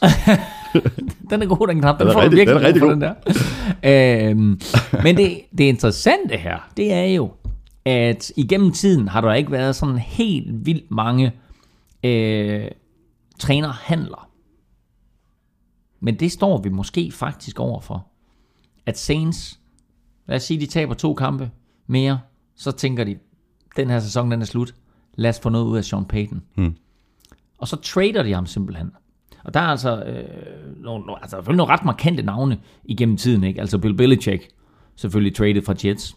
(laughs) den er god, den knap. Den, Den er får rigtig- virkelig den er rigtig for, Den der. øhm, men det, det interessante her, det er jo, at igennem tiden har der ikke været sådan helt vildt mange øh, trænerhandler. Men det står vi måske faktisk overfor. At Saints, lad os sige, de taber to kampe mere, så tænker de, den her sæson den er slut. Lad os få noget ud af Sean Payton. Og så trader de ham simpelthen. Og der er altså, øh, nogle, nogle- altså selvfølgelig nogle ret markante navne igennem tiden. Ikke? Altså Bill Belichick, selvfølgelig traded fra Jets.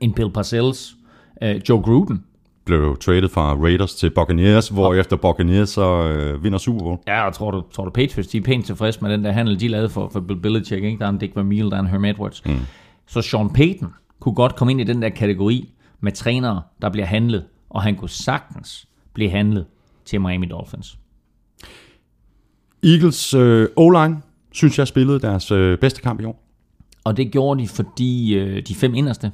En Bill Parcells. Øh, Joe Gruden. Blev traded fra Raiders til Buccaneers, hvor efter Buccaneers så øh, vinder Super Bowl. Ja, og tror du, tror du Patriots, de er pænt tilfredse med den der handel, de lavede for, for Bill Belichick. Ikke? Der er en Dick Vermeil, der er en Herm Edwards. Mm. Så Sean Payton kunne godt komme ind i den der kategori med trænere, der bliver handlet. Og han kunne sagtens blive handlet til Miami Dolphins. Eagles øh, O-line, synes jeg, spillede deres øh, bedste kamp i år. Og det gjorde de, fordi øh, de fem inderste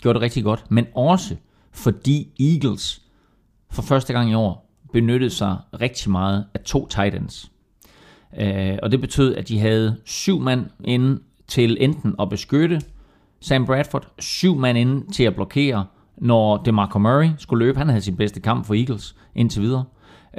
gjorde det rigtig godt, men også fordi Eagles for første gang i år benyttede sig rigtig meget af to tight ends. Øh, og det betød, at de havde syv mand inde til enten at beskytte Sam Bradford, syv mand inde til at blokere, når DeMarco Murray skulle løbe. Han havde sin bedste kamp for Eagles indtil videre.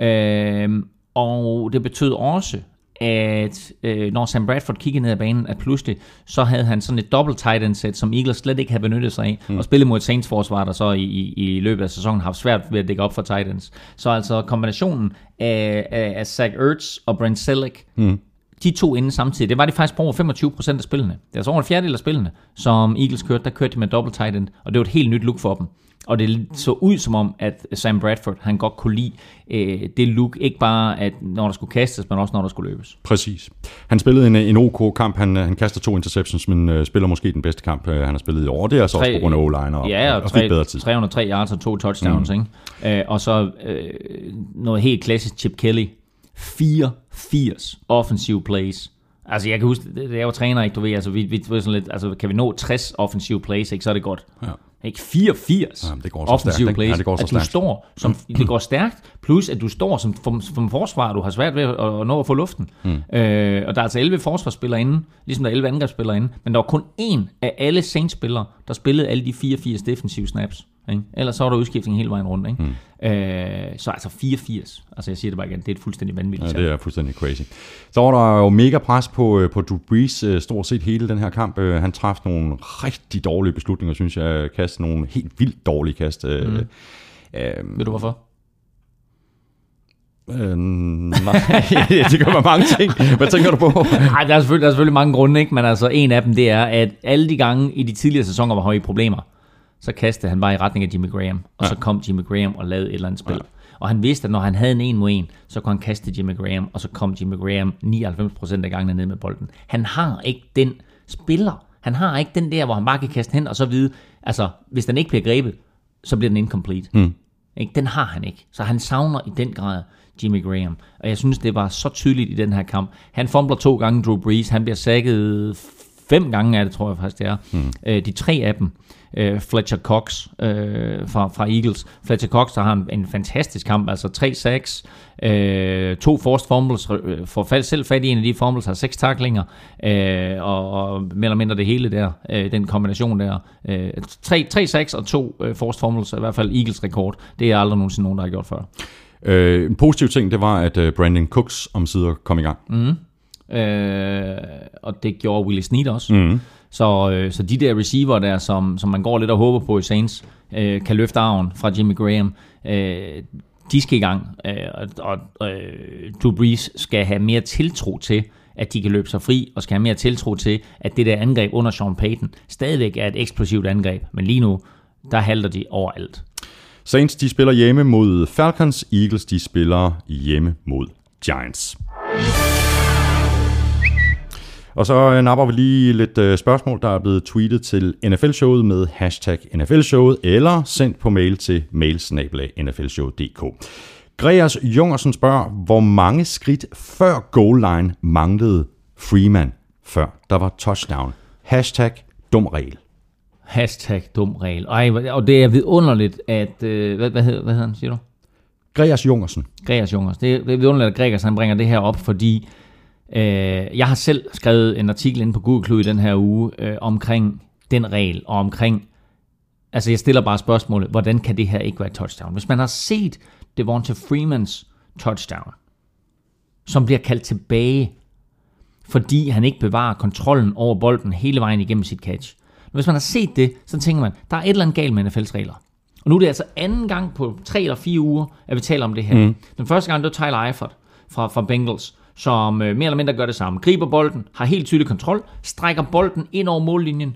Øh, og det betød også, at øh, når Sam Bradford kiggede ned ad banen, at pludselig så havde han sådan et dobbelt tight end set, som Eagles slet ikke havde benyttet sig af, mm. og spillet mod et Saints forsvar, der så i, i, i løbet af sæsonen har haft svært ved at dække op for tight ends. Så altså kombinationen af, af, af Zach Ertz og Brent Selleck, mm. De to inde samtidig, det var de faktisk på over 25 procent af spillene. Det er altså over en fjerdedel af spillene, som Eagles kørte, der kørte de med dobbelt tight end, og det var et helt nyt look for dem. Og det så ud som om, at Sam Bradford, han godt kunne lide øh, det look, ikke bare at når der skulle kastes, men også når der skulle løbes. Præcis. Han spillede en, en OK kamp. Han, han kaster to interceptions, men øh, spiller måske den bedste kamp, øh, han har spillet i år. Det er så også på grund af O-line og, ja, og, og tre, bedre tid. 303 yards og to touchdowns, mm. ikke? Øh, og så øh, noget helt klassisk Chip Kelly. 84 offensive plays. Altså, jeg kan huske, det, det er jo træner, ikke? Du ved, altså, vi, vi, er sådan lidt, altså, kan vi nå 60 offensive plays, ikke? Så er det godt. Ja. Ikke 84 Jamen, det går så offensive stærkt, plays. Ja, det går så at du stærkt. står, som, det går stærkt, plus at du står som, som, som forsvar, du har svært ved at, at nå at få luften. Mm. Øh, og der er altså 11 forsvarsspillere inde, ligesom der er 11 angrebsspillere inde, men der var kun en af alle Saints-spillere, der spillede alle de 84 defensive snaps. Ikke? Ellers så var der udskiftning hele vejen rundt. Ikke? Mm. Øh, så altså 84. Altså jeg siger det bare igen, det er et fuldstændig vanvittigt Ja, det er fuldstændig crazy. Så var der jo mega pres på, øh, på Drew Brees øh, stort set hele den her kamp. Øh, Han traf nogle rigtig dårlige beslutninger, synes jeg. Kast nogle helt vildt dårlige kast. Mm. Øh, Ved du hvorfor? øh, nej, (laughs) det gør man mange ting. Hvad tænker du på? (laughs) Nej, der er, selvfølgelig, der er selvfølgelig mange grunde, ikke? men altså en af dem, det er, at alle de gange i de tidligere sæsoner, hvor i problemer, så kastede han bare i retning af Jimmy Graham, og ja. så kom Jimmy Graham og lavede et eller andet spil. Ja. Og han vidste, at når han havde en en mod en, så kunne han kaste Jimmy Graham, og så kom Jimmy Graham 99% af gangene ned med bolden. Han har ikke den spiller. Han har ikke den der, hvor han bare kan kaste hen og så vide, altså hvis den ikke bliver grebet, så bliver den incomplete. Mm. Ikke? Den har han ikke. Så han savner i den grad Jimmy Graham. Og jeg synes, det var så tydeligt i den her kamp. Han fumbler to gange Drew Brees. Han bliver sækket fem gange af det, tror jeg faktisk det er. Mm. Øh, de tre af dem, øh, Fletcher Cox øh, fra, fra Eagles. Fletcher Cox, der har en, en fantastisk kamp, altså tre sacks, øh, to forced fumbles, øh, får fald, selv fat i en af de fumbles, har seks taklinger, øh, og, og mere eller mindre det hele der, øh, den kombination der. Øh, tre, tre sacks og to øh, forced fumbles, er i hvert fald Eagles rekord. Det er aldrig nogensinde nogen, der har gjort før. Øh, en positiv ting, det var, at øh, Brandon Cooks om sider kom i gang. Mm. Øh, og det gjorde Willie Snead også. Mm. Så, øh, så de der receiver der, som, som man går lidt og håber på i Saints, øh, kan løfte arven fra Jimmy Graham, øh, de skal i gang. Øh, og og øh, Drew Brees skal have mere tiltro til, at de kan løbe sig fri, og skal have mere tiltro til, at det der angreb under Sean Payton stadigvæk er et eksplosivt angreb. Men lige nu, der halter de overalt. Saints de spiller hjemme mod Falcons, Eagles de spiller hjemme mod Giants. Og så øh, napper vi lige lidt øh, spørgsmål, der er blevet tweetet til NFL-showet med hashtag NFL-showet, eller sendt på mail til mailsnabelag.nflshow.dk. Greas Jungersen spørger, hvor mange skridt før goal line manglede Freeman, før der var touchdown? Hashtag dum regel. Hashtag dum regel. Ej, og det er vidunderligt, at... Øh, hvad, hvad, hedder, hvad hedder han, siger du? Greas Jungersen. Gregers Jungers. Det, er- det er vidunderligt, at Gregers han bringer det her op, fordi øh, jeg har selv skrevet en artikel inde på Google Klud i den her uge øh, omkring den regel, og omkring, altså jeg stiller bare spørgsmålet, hvordan kan det her ikke være et touchdown? Hvis man har set Devonta Freemans touchdown, som bliver kaldt tilbage, fordi han ikke bevarer kontrollen over bolden hele vejen igennem sit catch. Hvis man har set det, så tænker man, der er et eller andet galt med NFL's regler. Og nu er det altså anden gang på tre eller fire uger, at vi taler om det her. Mm. Den første gang, det var Tyler Eifert fra, fra Bengals, som øh, mere eller mindre gør det samme. Griber bolden, har helt tydelig kontrol, strækker bolden ind over mållinjen,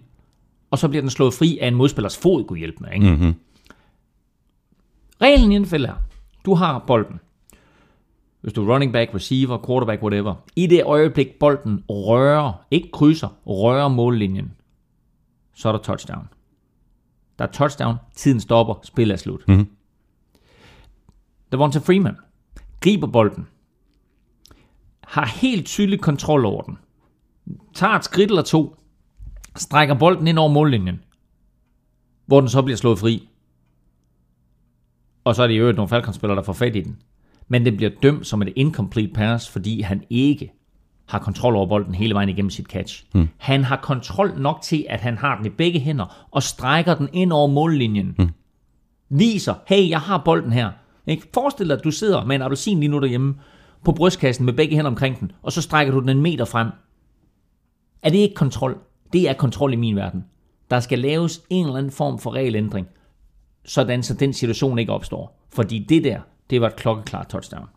og så bliver den slået fri af en modspillers fod, kunne hjælpe med. Ikke? Mm-hmm. Reglen i NFL er, du har bolden. Hvis du er running back, receiver, quarterback, whatever. I det øjeblik, bolden rører, ikke krydser, rører mållinjen, så er der touchdown. Der er touchdown, tiden stopper, spillet er slut. Mm-hmm. Devonta Freeman griber bolden, har helt tydelig kontrol over den, tager et skridt eller to, strækker bolden ind over mållinjen, hvor den så bliver slået fri. Og så er det i øvrigt nogle Falcons-spillere, der får fat i den. Men det bliver dømt som et incomplete pass, fordi han ikke har kontrol over bolden hele vejen igennem sit catch. Hmm. Han har kontrol nok til, at han har den i begge hænder, og strækker den ind over mållinjen. Hmm. Viser, hey, jeg har bolden her. Ikke? Forestil dig, at du sidder med en appelsin lige nu derhjemme, på brystkassen med begge hænder omkring den, og så strækker du den en meter frem. Er det ikke kontrol? Det er kontrol i min verden. Der skal laves en eller anden form for regelændring, sådan så den situation ikke opstår. Fordi det der, det var et klokkeklart touchdown.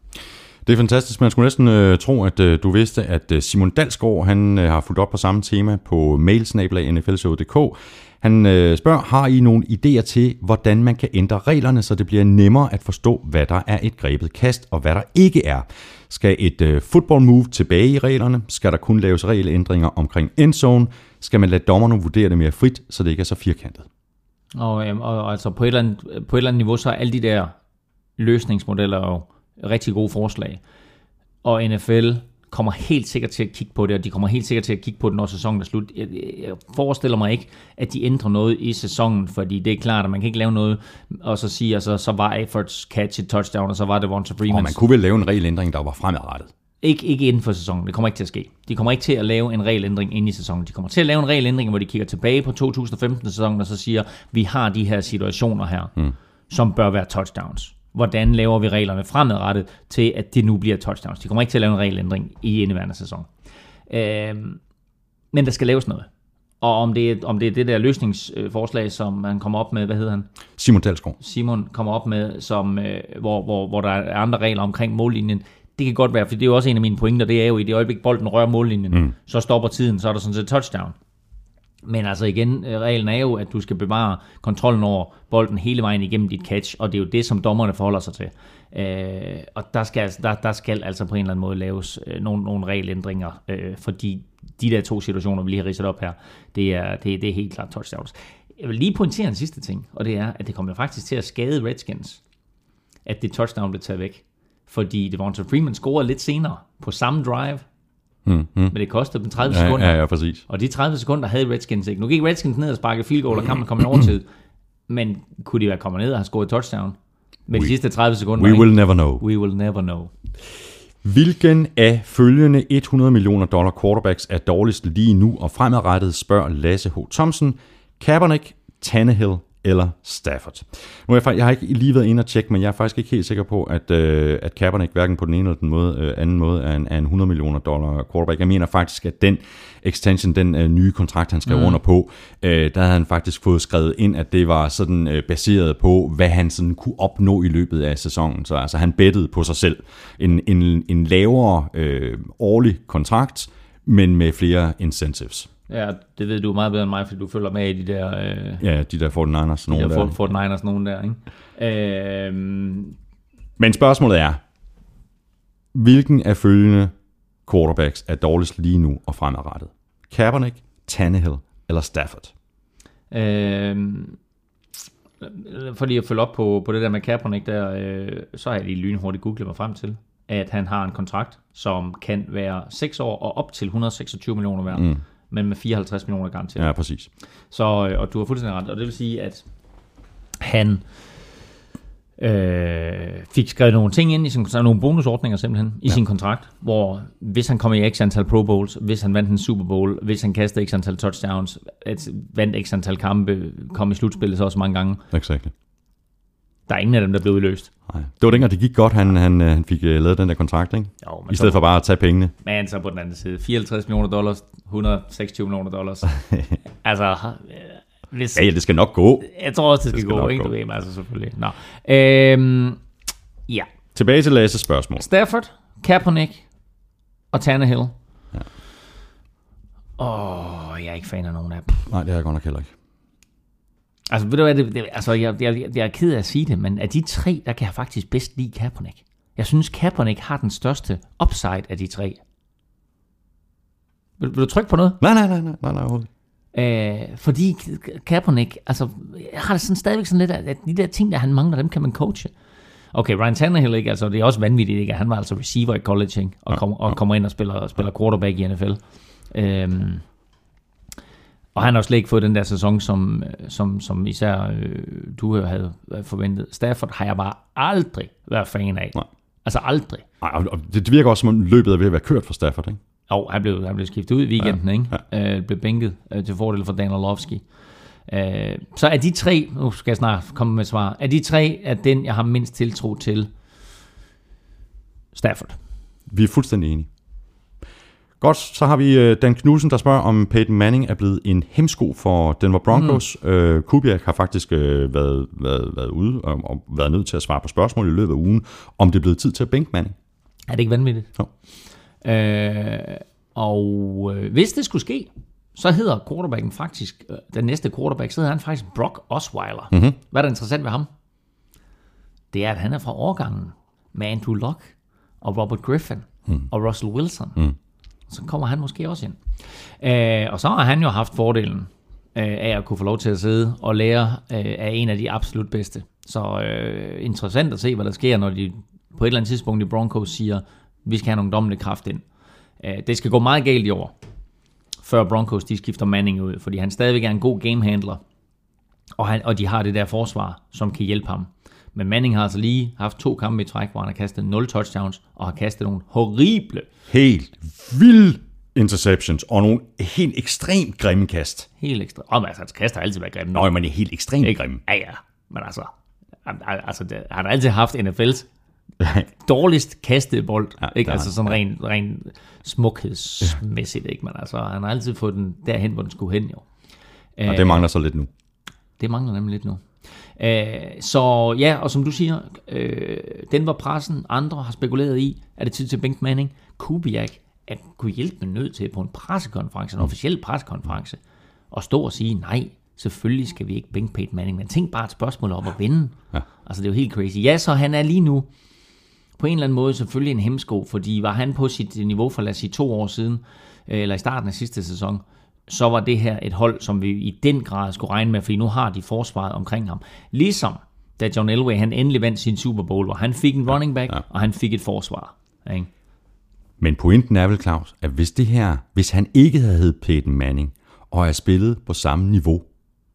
Det er fantastisk. Man skulle næsten øh, tro, at øh, du vidste, at øh, Simon Dalsgaard han, øh, har fulgt op på samme tema på mailsnabelag.nflshow.dk. Han øh, spørger, har I nogle idéer til, hvordan man kan ændre reglerne, så det bliver nemmere at forstå, hvad der er et grebet kast, og hvad der ikke er? Skal et øh, football move tilbage i reglerne? Skal der kun laves regelændringer omkring endzone? Skal man lade dommerne vurdere det mere frit, så det ikke er så firkantet? Og, øhm, og, og altså på et, eller andet, på et eller andet niveau, så er alle de der løsningsmodeller jo rigtig gode forslag. Og NFL kommer helt sikkert til at kigge på det, og de kommer helt sikkert til at kigge på det, når sæsonen er slut. Jeg, jeg forestiller mig ikke, at de ændrer noget i sæsonen, fordi det er klart, at man kan ikke lave noget, og så sige, altså, så var Efforts catch et touchdown, og så var det Vonta Freeman. Og man kunne vel lave en regelændring, der var fremadrettet. Ikke, ikke inden for sæsonen. Det kommer ikke til at ske. De kommer ikke til at lave en regelændring ind i sæsonen. De kommer til at lave en regelændring, hvor de kigger tilbage på 2015-sæsonen, og så siger, vi har de her situationer her, mm. som bør være touchdowns. Hvordan laver vi reglerne fremadrettet til, at det nu bliver touchdowns? De kommer ikke til at lave en regelændring i indeværende sæson. Øhm, men der skal laves noget. Og om det, er, om det er det der løsningsforslag, som han kommer op med, hvad hedder han? Simon Dalsgaard. Simon kommer op med, som, øh, hvor, hvor, hvor der er andre regler omkring mållinjen. Det kan godt være, for det er jo også en af mine pointer, det er jo i det øjeblik, bolden rører mållinjen, mm. så stopper tiden, så er der sådan set touchdown. Men altså igen, øh, reglen er jo, at du skal bevare kontrollen over bolden hele vejen igennem dit catch, og det er jo det, som dommerne forholder sig til. Øh, og der skal, altså, der, der skal altså på en eller anden måde laves øh, nogle, nogle regelændringer, øh, fordi de der to situationer, vi lige har ridset op her, det er, det, det er helt klart touchdowns. Jeg vil lige pointere en sidste ting, og det er, at det kommer faktisk til at skade Redskins. at det touchdown blev taget væk. Fordi Devonta Freeman scorede lidt senere på samme drive, Mm, mm. men det kostede dem 30 Ja, sekunder. ja, ja, præcis. Og de 30 sekunder havde Redskins ikke. Nu gik Redskins ned og sparkede field goal, og kampen kom i overtid. Men kunne de være kommet ned og have scoret touchdown? Med de We- sidste 30 sekunder. We ikke? will never know. We will never know. Hvilken af følgende 100 millioner dollar quarterbacks er dårligst lige nu og fremadrettet, spørger Lasse H. Thomsen. Kaepernick, Tannehill eller Stafford. Nu er jeg, jeg har ikke lige været inde og tjekke, men jeg er faktisk ikke helt sikker på, at, øh, at Kaepernick hverken på den ene eller den måde, øh, anden måde er en, er en 100 millioner dollar quarterback. Jeg mener faktisk, at den extension, den øh, nye kontrakt, han skrev mm. under på, øh, der havde han faktisk fået skrevet ind, at det var sådan øh, baseret på, hvad han sådan kunne opnå i løbet af sæsonen. Så altså, han bettede på sig selv. En, en, en lavere øh, årlig kontrakt, men med flere incentives. Ja, det ved du meget bedre end mig, fordi du følger med i de der, øh, Ja, de der 49ers. de Nogle der der. Fort, Fort Niners, nogen der. Ikke? Øhm, Men spørgsmålet er, hvilken af følgende quarterbacks er dårligst lige nu og fremadrettet? Kaepernick, Tannehill eller Stafford? øhm, for lige at følge op på, på det der med Kaepernick der, øh, så har jeg lige lynhurtigt googlet mig frem til, at han har en kontrakt, som kan være 6 år og op til 126 millioner værd, mm. Men med 54 millioner garanteret. Ja, præcis. Så, øh, og du har fuldstændig ret, og det vil sige, at han øh, fik skrevet nogle ting ind i sin kontrakt, nogle bonusordninger simpelthen, i ja. sin kontrakt, hvor hvis han kom i x antal Pro Bowls, hvis han vandt en Super Bowl, hvis han kastede x antal touchdowns, et, vandt x antal kampe, kom i slutspillet så også mange gange, Exakt. Der er ingen af dem, der blev udløst. Nej. Det var dengang, det gik godt, han, han, øh, han fik øh, lavet den der kontrakt, ikke? Jo, men I stedet så, for bare at tage pengene. Men så på den anden side, 54 millioner dollars, 126 millioner dollars. (laughs) altså, øh, hvis, Ja, ja, det skal nok gå. jeg tror også, det skal, skal gå, ikke? gå. Du ved, altså selvfølgelig. Nå. Øhm, ja, Tilbage til Lasses spørgsmål. Stafford, Kaepernick og Tannehill. Ja. Åh, oh, jeg er ikke fan af nogen af dem. Nej, det er jeg godt nok heller ikke. Altså, ved du hvad, det, det, altså, jeg, jeg, jeg er ked af at sige det, men af de tre, der kan jeg faktisk bedst lide Kaepernick. Jeg synes, Kaepernick har den største upside af de tre. Vil, vil du trykke på noget? Nej, nej, nej, nej, nej, nej. Øh, fordi Kaepernick, altså, jeg har det sådan stadigvæk sådan lidt, at de der ting, der han mangler, dem kan man coache. Okay, Ryan Tannehill, ikke? Altså, det er også vanvittigt, ikke? Han var altså receiver i college, ikke? Og, kom, og kommer ind og spiller, spiller quarterback i NFL. Øhm, og han har slet ikke fået den der sæson, som, som, som især øh, du havde forventet. Stafford har jeg bare aldrig været fan af. Nej. Altså aldrig. Nej, og- det virker også, som om løbet er ved at være kørt for Stafford, ikke? Jo, han blev, han blev skiftet ud i weekenden, ja, ikke? Ja. Øh, blev bænket øh, til fordel for Dan Orlovsky. Øh, så er de tre, nu skal jeg snart komme med svar, er de tre er den, jeg har mindst tiltro til Stafford. Vi er fuldstændig enige. Godt, så har vi øh, Dan Knudsen, der spørger, om Peyton Manning er blevet en hemsko for Denver Broncos. Mm. Øh, Kubiak har faktisk øh, været, været, været ude og, og været nødt til at svare på spørgsmål i løbet af ugen, om det er blevet tid til at bænke Manning. Er det ikke vanvittigt? Jo. Øh, og øh, hvis det skulle ske, så hedder quarterbacken faktisk, øh, den næste quarterback, så hedder han faktisk Brock Osweiler. Mm-hmm. Hvad er der interessant ved ham? Det er, at han er fra årgangen med Andrew Luck og Robert Griffin mm. og Russell Wilson. Mm. Så kommer han måske også ind. Øh, og så har han jo haft fordelen øh, af at kunne få lov til at sidde og lære øh, af en af de absolut bedste. Så øh, interessant at se, hvad der sker, når de på et eller andet tidspunkt i Broncos siger, vi skal have nogle dommende kraft ind. Øh, det skal gå meget galt i år, før Broncos de skifter Manning ud, fordi han stadigvæk er en god gamehandler, og, han, og de har det der forsvar, som kan hjælpe ham. Men Manning har altså lige haft to kampe i træk, hvor han har kastet 0 touchdowns, og har kastet nogle horrible, Helt vilde interceptions og nogle helt ekstremt grimme kast. helt ekstra... Om altså, hans kast har altid været grimme. Nå, men det er helt ekstremt Ikke? grimme. Ja, ja. Men altså, altså det, han har altid haft NFL's (laughs) dårligst kastede bold. Ja, ikke? Altså sådan rent, rent smukhedsmæssigt. Ikke? Men altså, han har altid fået den derhen, hvor den skulle hen. Jo. Og det mangler så lidt nu. Det mangler nemlig lidt nu. Øh, så ja, og som du siger, øh, den var pressen, andre har spekuleret i, er det tid til Bengt Manning? Kubiak at kunne hjælpe med nødt til på en pressekonference, en officiel pressekonference, og stå og sige, nej, selvfølgelig skal vi ikke bænke Peyton Manning, men tænk bare et spørgsmål om at vinde. Ja. Altså det er jo helt crazy. Ja, så han er lige nu på en eller anden måde selvfølgelig en hemsko, fordi var han på sit niveau for lad os sige to år siden, øh, eller i starten af sidste sæson, så var det her et hold, som vi i den grad skulle regne med, fordi nu har de forsvaret omkring ham. Ligesom da John Elway han endelig vandt sin Super Bowl, hvor han fik en running back, Ja. og han fik et forsvar. Ikke? Men pointen er vel, Claus, at hvis det her, hvis han ikke havde heddet Peyton Manning, og er spillet på samme niveau,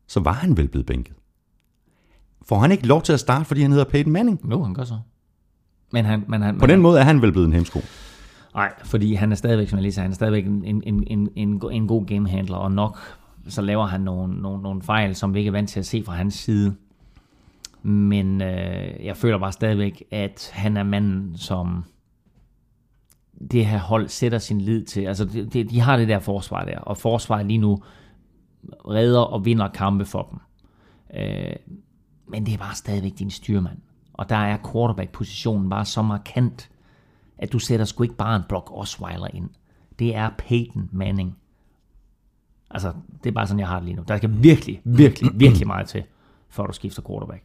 så var han vel blevet bænket. Får han ikke lov til at starte, fordi han hedder Peyton Manning? Jo, han gør så. Men han, men han, På den måde er han vel blevet en hemsko. Nej, fordi han er stadigvæk, som jeg lige sagde, han er stadigvæk en, en, en, en, en, god gamehandler, og nok så laver han nogle, nogle, nogle fejl, som vi ikke er vant til at se fra hans side. Men øh, jeg føler bare stadigvæk, at han er manden, som det her hold sætter sin lid til. Altså, de, de, de har det der forsvar der, og forsvaret lige nu redder og vinder kampe for dem. Øh, men det er bare stadigvæk din styrmand. Og der er quarterback-positionen bare så markant, at du sætter sgu ikke bare en Brock Osweiler ind. Det er Peyton Manning. Altså, det er bare sådan, jeg har det lige nu. Der skal virkelig, virkelig, virkelig meget til, før du skifter quarterback.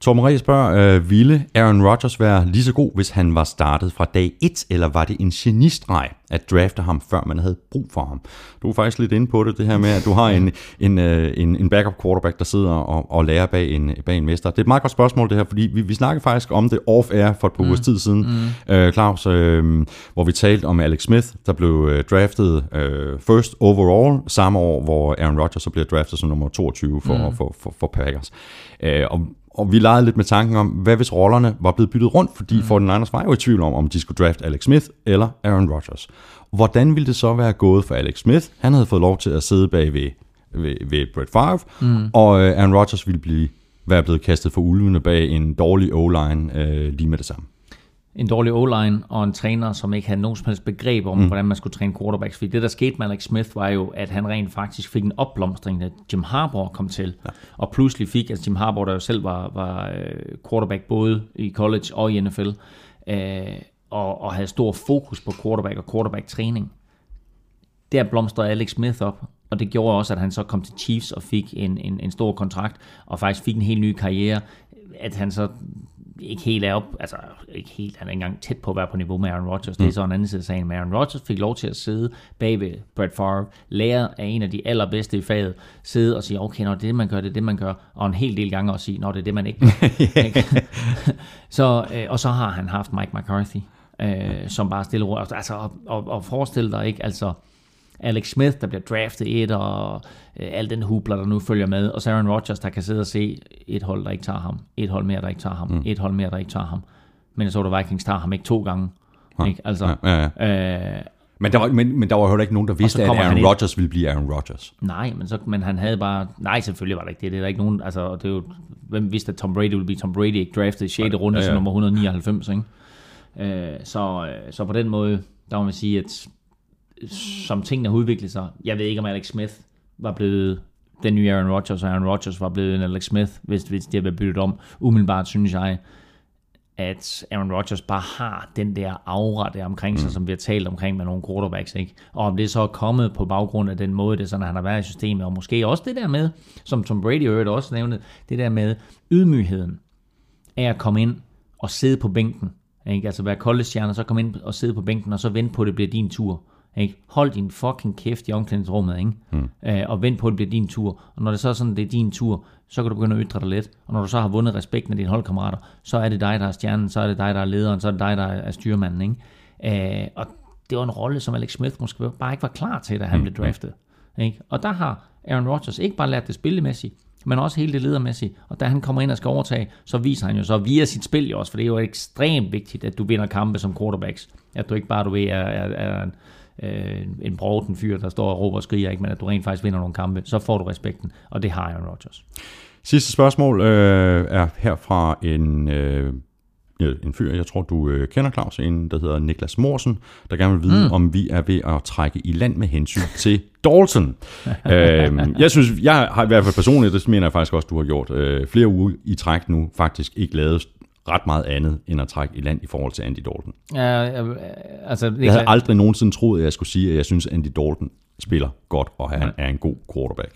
Torben Ræs spørger, øh, ville Aaron Rodgers være lige så god, hvis han var startet fra dag 1, eller var det en genistreg at drafte ham, før man havde brug for ham? Du er faktisk lidt inde på det, det her med, at du har en, en, øh, en, en backup quarterback, der sidder og, og lærer bag en, bag en mester. Det er et meget godt spørgsmål, det her, fordi vi, vi snakkede faktisk om det off-air for et par ugers tid siden, mm. øh, Claus, øh, hvor vi talte om Alex Smith, der blev øh, draftet øh, first overall samme år, hvor Aaron Rodgers så bliver draftet som nummer 22 for, mm. for, for, for Packers. Øh, og og vi legede lidt med tanken om, hvad hvis rollerne var blevet byttet rundt, fordi mm. 49ers var jo i tvivl om, om de skulle draft Alex Smith eller Aaron Rodgers. Hvordan ville det så være gået for Alex Smith? Han havde fået lov til at sidde bag ved, ved, ved Brett Favre, mm. og øh, Aaron Rodgers ville blive, være blevet kastet for ulvene bag en dårlig O-line øh, lige med det samme. En dårlig O-line og en træner, som ikke havde nogen som helst begreb om, mm. hvordan man skulle træne quarterbacks. Fordi det, der skete med Alex Smith, var jo, at han rent faktisk fik en opblomstring, da Jim Harbaugh kom til. Ja. Og pludselig fik, at Jim Harbaugh, der jo selv var, var øh, quarterback både i college og i NFL, øh, og, og havde stor fokus på quarterback og quarterback-træning. Der blomstrede Alex Smith op, og det gjorde også, at han så kom til Chiefs og fik en, en, en stor kontrakt, og faktisk fik en helt ny karriere. At han så ikke helt er op, altså ikke helt, han er ikke engang tæt på at være på niveau med Aaron Rodgers. Det er så en anden side af sagen. Men Aaron Rodgers fik lov til at sidde bag ved Brett Favre, lære af en af de allerbedste i faget, sidde og sige, okay, når det er det, man gør, det er det, man gør, og en hel del gange også sige, når det er det, man ikke gør. (laughs) (laughs) Så, øh, og så har han haft Mike McCarthy, øh, som bare stille ro. Altså, og, og, og forestil dig ikke, altså, Alex Smith, der bliver draftet et, og øh, al den hubler, der nu følger med, og Aaron Rodgers, der kan sidde og se et hold, der ikke tager ham, et hold mere, der ikke tager ham, mm. et hold mere, der ikke tager ham. Men så der Vikings tager ham ikke to gange. Ikke? Altså, Ja, ja, Øh, Men der var, men, men der var heller ikke nogen, der vidste, at Aaron. Rodgers ville blive Aaron Rodgers. nej, men, så, men han havde bare... Nej, selvfølgelig var der ikke det. Det er der ikke nogen... Altså, og det er jo, hvem vidste, at Tom Brady ville blive Tom Brady, ikke draftet i 6. runde Ja, ja, ja. som nummer 199, ikke? Øh, så, øh, så på den måde, der må man sige, at som tingene har udviklet sig, jeg ved ikke, om Alex Smith var blevet den nye Aaron Rodgers, og Aaron Rodgers var blevet en Alex Smith, hvis, hvis det havde været byttet om. Umiddelbart synes jeg, at Aaron Rodgers bare har den der aura der omkring sig, som vi har talt omkring med nogle quarterbacks, ikke? Og om det så er kommet på baggrund af den måde, det sådan, at han har været i systemet, og måske også det der med, som Tom Brady øvrigt også nævnte, det der med ydmygheden af at komme ind og sidde på bænken, ikke? Altså være college-stjerne, og så komme ind og sidde på bænken, og så vente på, at det bliver din tur. Ikke? Hold din fucking kæft i omklædningsrummet, ikke? Mm. Øh, og vent på, at det bliver din tur. Og når det så er sådan, det er din tur, så kan du begynde at ytre dig lidt. Og når du så har vundet respekten af dine holdkammerater, så er det dig, der er stjernen, så er det dig, der er lederen, så er det dig, der er styrmanden, ikke? Øh, og det var en rolle, som Alex Smith måske bare ikke var klar til, da han blev draftet. Ikke? Og der har Aaron Rodgers ikke bare lært det spillemæssigt, men også hele det ledermæssige. Og da han kommer ind og skal overtage, så viser han jo så via sit spil jo også, for det er jo ekstremt vigtigt, at du vinder kampe som quarterbacks. At du ikke bare, du ved, er, er, er en, øh, en broden fyr, der står og råber og skriger, ikke? men at du rent faktisk vinder nogle kampe, så får du respekten, og det har Aaron Rodgers. Sidste spørgsmål øh, er her fra en, øh, en fyr, jeg tror du øh, kender Claus, en der hedder Niklas Morsen, der gerne vil vide, mm. om vi er ved at trække i land med hensyn til Dalton. (laughs) øh, jeg synes, jeg har i hvert fald personligt, det mener jeg faktisk også, du har gjort, øh, flere uger i træk nu, faktisk ikke lavet ret meget andet, end at trække i land i forhold til Andy Dalton. Ja, altså, Jeg havde aldrig nogensinde troet, at jeg skulle sige, at jeg synes, at Andy Dalton spiller godt, og han er en god quarterback.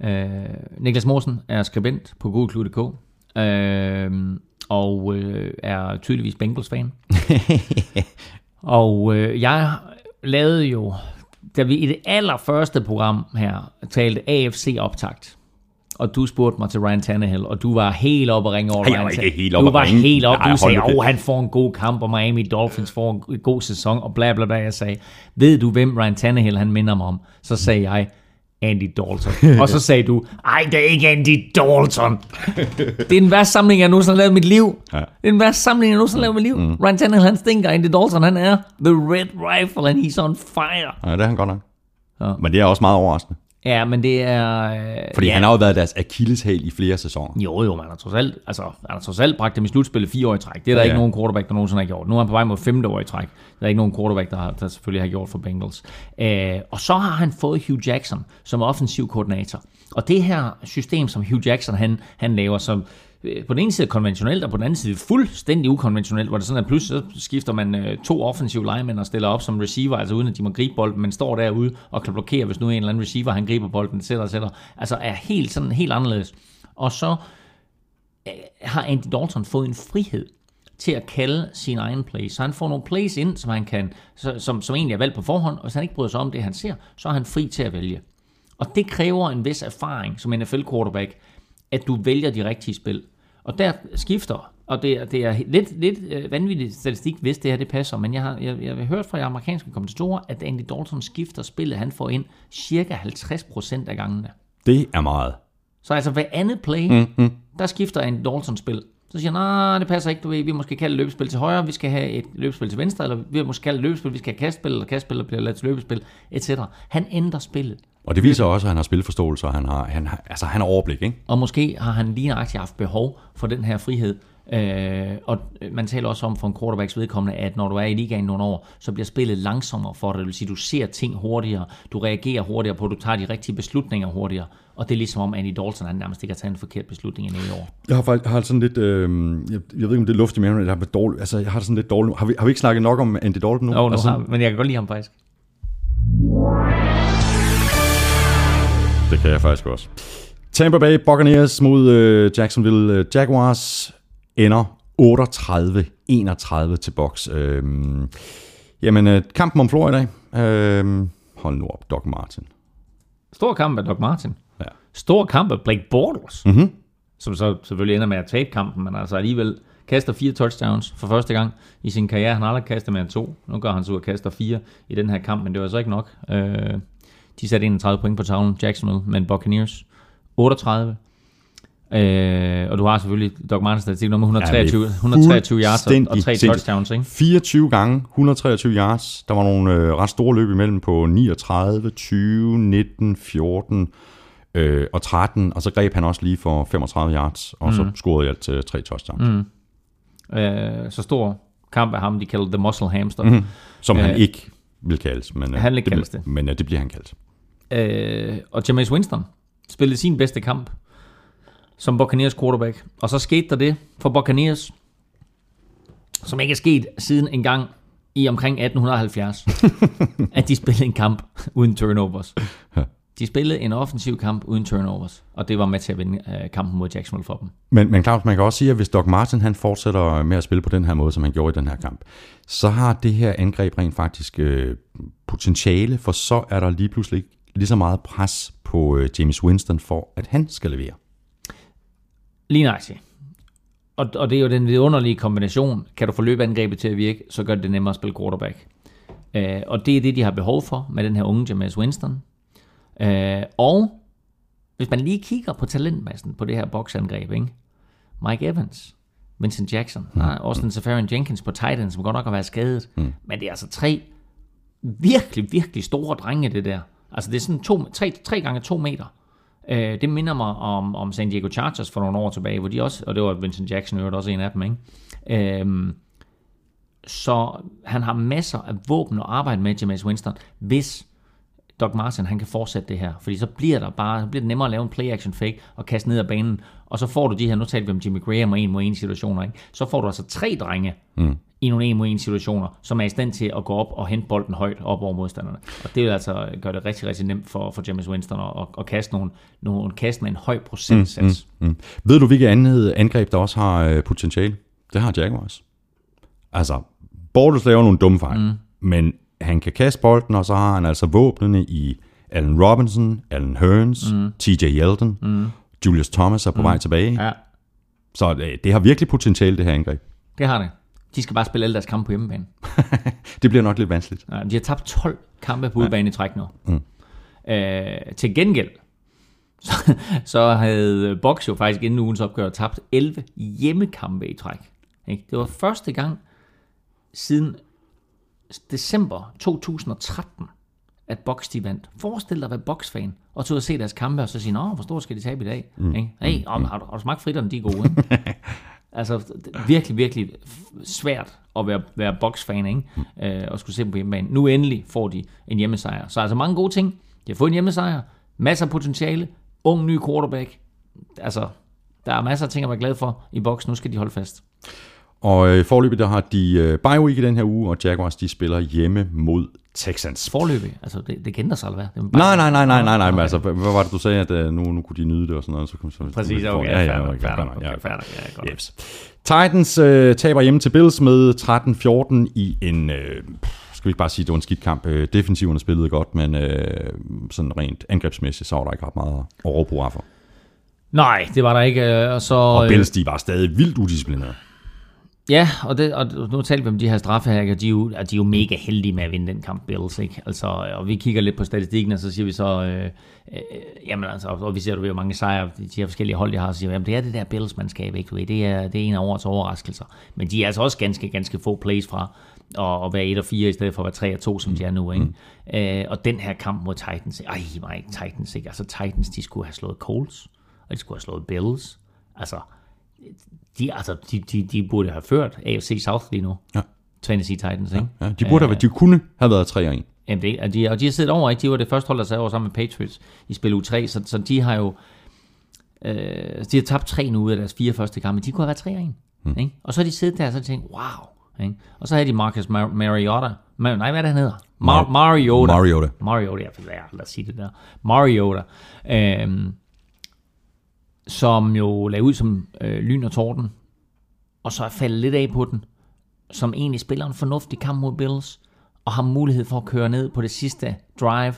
Øh, Niklas Morsen er skribent på Google.dk øh, og øh, er tydeligvis Bengals-fan. (laughs) og øh, jeg lavede jo, da vi i det allerførste program her talte AFC-optakt, og du spurgte mig til Ryan Tannehill, og du var helt oppe at ringe over jeg Ryan var ikke Tannehill. helt oppe Du var helt oppe. Du sagde, åh, han får en god kamp, og Miami Dolphins får en god sæson, og bla bla bla. Jeg sagde, ved du, hvem Ryan Tannehill han minder mig om? Så sagde jeg, Andy Dalton. (laughs) og så sagde du, ej, det er ikke Andy Dalton. det er den værste samling, jeg nogensinde har lavet i mit liv. Ja. Det er den værste samling, jeg nogensinde har lavet i mit liv. Mm. Ryan Tannehill, han stinker. Andy Dalton, han er the red rifle, and he's on fire. Ja, det er han godt nok. Ja. Men det er også meget overraskende. Ja, men det er... øh, Fordi ja. han har jo været deres akilleshæl i flere sæsoner. Jo, jo, man har trods alt, altså, han har trods alt bragt dem i slutspillet fire år i træk. Det er der Ja, ja, ikke nogen quarterback, der nogensinde har gjort. Nu er han på vej mod femte år i træk. Der er ikke nogen quarterback, der, har, der selvfølgelig har gjort for Bengals. Øh, og så har han fået Hugh Jackson som offensiv koordinator. Og det her system, som Hugh Jackson han, han laver, som Øh, på den ene side konventionelt, og på den anden side fuldstændig ukonventionelt, hvor det sådan, at pludselig så skifter man øh, to offensive linemen og stiller op som receiver, altså uden at de må gribe bolden, men står derude og kan blokere, hvis nu en eller anden receiver, han griber bolden, etc. etc. Altså er helt sådan helt anderledes. Og så øh, har Andy Dalton fået en frihed til at kalde sin egen plays. Så han får nogle plays ind, som, han kan, så- som, som egentlig er valgt på forhånd, og hvis han ikke bryder sig om det, han ser, så er han fri til at vælge. Og det kræver en vis erfaring som NFL-quarterback, at du vælger de rigtige spil. Og der skifter, og det, er- det er lidt, lidt øh, vanvittig statistik, hvis det her det passer, men jeg har, jeg, jeg har hørt fra de amerikanske kommentatorer, at Andy Dalton skifter spillet, han får ind cirka 50% af gangene. Det er meget. Så altså hver andet play, mm-hmm. der skifter en Dalton spil. Så siger han, nej, det passer ikke, du ved, vi måske kalde løbespil til højre, vi skal have et løbespil til venstre, eller vi måske kalde løbespil, vi skal have kastspil, eller kastspil, der bliver lavet til løbespil, etc. Han ændrer spillet. Og det viser også, at han har spilforståelse, og han har, han har, altså, han har overblik, ikke? Og måske har han lige nøjagtigt haft behov for den her frihed. Øh, og man taler også om for en quarterbacks vedkommende, at når du er i ligaen nogle år, så bliver spillet langsommere for dig. Det vil sige, du ser ting hurtigere, du reagerer hurtigere på, du tager de rigtige beslutninger hurtigere. Og det er ligesom om Andy Dalton, han nærmest ikke har taget en forkert beslutning endnu i år. Jeg har, faktisk, har sådan lidt, øh, jeg, jeg ved ikke, om det er luft i maven, eller jeg har, dårlig, altså, jeg har det sådan lidt dårligt. Har vi, har vi ikke snakket nok om Andy Dalton nu? Jo, nu altså, har, men jeg kan godt lide ham faktisk. Det kan jeg faktisk også. Tampa Bay Buccaneers mod øh, Jacksonville øh, Jaguars ender 38-31 til box. Øh, jamen, øh, kampen om Florida. Øh, hold nu op, Doc Martin. Stor kamp af Doc Martin. Ja. Stor kamp af Blake Bortles. Mhm. Som så selvfølgelig ender med at tabe kampen, men altså alligevel kaster fire touchdowns for første gang i sin karriere. Han har aldrig kastet mere end to. Nu gør han så ud og kaster fire i den her kamp, men det var så ikke nok. Øh, de satte 31 point på tavlen, Jacksonville, men Buccaneers 38. Øh, og du har selvfølgelig Doc Martins statistik nummer 123, Ja, det er 123 yards og, og tre touchdowns, ikke? 24 gange, 123 yards. Der var nogle øh, ret store løb imellem på 39, 20, 19, 14 øh, og 13. Og så greb han også lige for 35 yards, og mm. så scorede i alt til tre touchdowns. Mm. Øh, så stor kamp af ham, de kalder The Muscle Hamster. Mm. Som han Øh, ikke vil kaldes. Men, øh, han vil det, kaldes det. Men øh, det bliver han kaldt. Øh, og Jameis Winston spillede sin bedste kamp som Buccaneers quarterback. Og så skete der det for Buccaneers, som ikke er sket siden en gang i omkring 1870, (laughs) at de spillede en kamp uden turnovers. De spillede en offensiv kamp uden turnovers, og det var med til at vinde øh, kampen mod Jacksonville for dem. Men, men Claus, man kan også sige, at hvis Doc Martin han fortsætter med at spille på den her måde, som han gjorde i den her kamp, så har det her angreb rent faktisk øh, potentiale, for så er der lige pludselig lige så meget pres på øh, James Winston for, at han skal levere. Lige nøjagtigt. Og, og det er jo den vidunderlige kombination. Kan du få løbeangrebet til at virke, så gør det det nemmere at spille quarterback. Øh, og det er det, de har behov for med den her unge Jameis Winston. Øh, og hvis man lige kigger på talentmassen på det her boksangreb, ikke? Mike Evans, Vincent Jackson, mm. nej, Austin Safarian Jenkins på tight end, som godt nok har været skadet. Mm. Men det er altså tre virkelig, virkelig store drenge, det der. Altså det er sådan to, tre, tre gange to meter. Øh, det minder mig om, om San Diego Chargers for nogle år tilbage, hvor de også, og det var Vincent Jackson der øvrigt også en af dem, ikke? Øh, så han har masser af våben at arbejde med, James Winston, hvis Doc Martin han kan fortsætte det her. Fordi så bliver der bare så bliver det nemmere at lave en play-action fake og kaste ned ad banen. Og så får du de her, nu talte vi om Jimmy Graham og en mod en situationer, ikke? så får du altså tre drenge mm i nogle en mod en situationer, som er i stand til at gå op og hente bolden højt op over modstanderne. Og det vil altså gøre det rigtig, rigtig nemt for, for James Winston at, at, kaste nogle, nogle kast med en høj procentsats. Mm, mm. Mm. Ved du, hvilket andet angreb, der også har øh, potentiale? Det har Jaguars. Altså, Bortles laver nogle dumme fejl, mm. men han kan kaste bolden, og så har han altså våbnene i Allen Robinson, Allen Hearns, mm. TJ Yeldon, mm. Julius Thomas er på mm. vej tilbage. Ja, Så øh, det har virkelig potentiale, det her angreb. det har det. De skal bare spille alle deres kampe på hjemmebane. (laughs) Det bliver nok lidt vanskeligt. Ja, de har tabt 12 kampe på udebane i træk nu. Mm. Øh, til gengæld, (laughs) så, så havde Box jo faktisk inden ugens opgør tabt 11 hjemmekampe i træk. Ikke? Det var første gang siden december 2013, at Box de vandt. Forestil dig at være Box-fan, og tage ud og se deres kampe, og så sige, Nå, hvor stort skal de tabe i dag? Mm. Ikke? Hey, om, har, du, har du smagt fritterne, de er gode, ikke? (laughs) Altså, virkelig, virkelig svært at være, være boksfan, ikke? Øh, og skulle se dem på hjemmebane. Nu endelig får de en hjemmesejr. Så altså mange gode ting. De har fået en hjemmesejr. Masser af potentiale. Ung, ny quarterback. Altså, der er masser af ting at være glad for i boks. Nu skal de holde fast. Og øh, forløbet der har de øh, bye week i den her uge, og Jaguars de spiller hjemme mod Texans. Forløbig. Altså, det, det ændre sig, eller hvad? Nej, nej, nej, nej, nej, nej, Okay. altså, hvad var det, du sagde, at øh, nu, nu kunne de nyde det og sådan noget? Så, kunne- så, Præcis, okay. ja, ja, ja, ja, godt. Yes. Titans øh, taber hjemme til Bills med 13-14 i en, øh, skal vi ikke bare sige, det var en skidt kamp. Øh, defensiverne spillede godt, men øh, sådan rent angrebsmæssigt, så var der ikke ret meget at råbe for. Nej, det var der ikke. øh, Og så, Og øh, Bills, de var stadig vildt udisciplinerede. Ja, og, det, og nu talte vi om de her straffehacker, de er, jo, og de er jo mega heldige med at vinde den kamp, Bills, ikke? Altså, og vi kigger lidt på statistikken, og så siger vi så, øh, øh, jamen altså, og vi ser, at vi har mange sejre, de her forskellige hold, de har, så siger jamen det er det der Bills-mandskab, ikke? Du ved, Det er, det er en af årets overraskelser. Men de er altså også ganske, ganske få plays fra at, at være 1 og 4, i stedet for at være 3 og 2, som de er nu, ikke? Mm. Øh, og den her kamp mod Titans, ej, ikke Titans, ikke? Altså Titans, de skulle have slået Colts, og de skulle have slået Bills. Altså, de, altså, de, de, de burde have ført AFC South lige nu. Ja. Tennessee Titans, ikke? Ja, de, burde have, de kunne have været 3 og 1. Jamen det, og, de, og de har siddet over, ikke? De var det første hold, der sad over sammen med Patriots i spil U3, så, så de har jo øh, de har tabt tre nu ud af deres fire første kampe. De kunne have været 3 og 1. Mm. Ikke? Og så har de siddet der og så tænkt, wow. Ikke? Og så havde de Marcus Mar- Mariota. Ma- nej, hvad er det, han hedder? Mar- Mar- Mariota. Mariota. Mariota, jeg ved lad os sige det der. Mariota. Øhm, som jo lagde ud som øh, lyn og torden, og så er faldet lidt af på den, som egentlig spiller en fornuftig kamp mod Bills, og har mulighed for at køre ned på det sidste drive,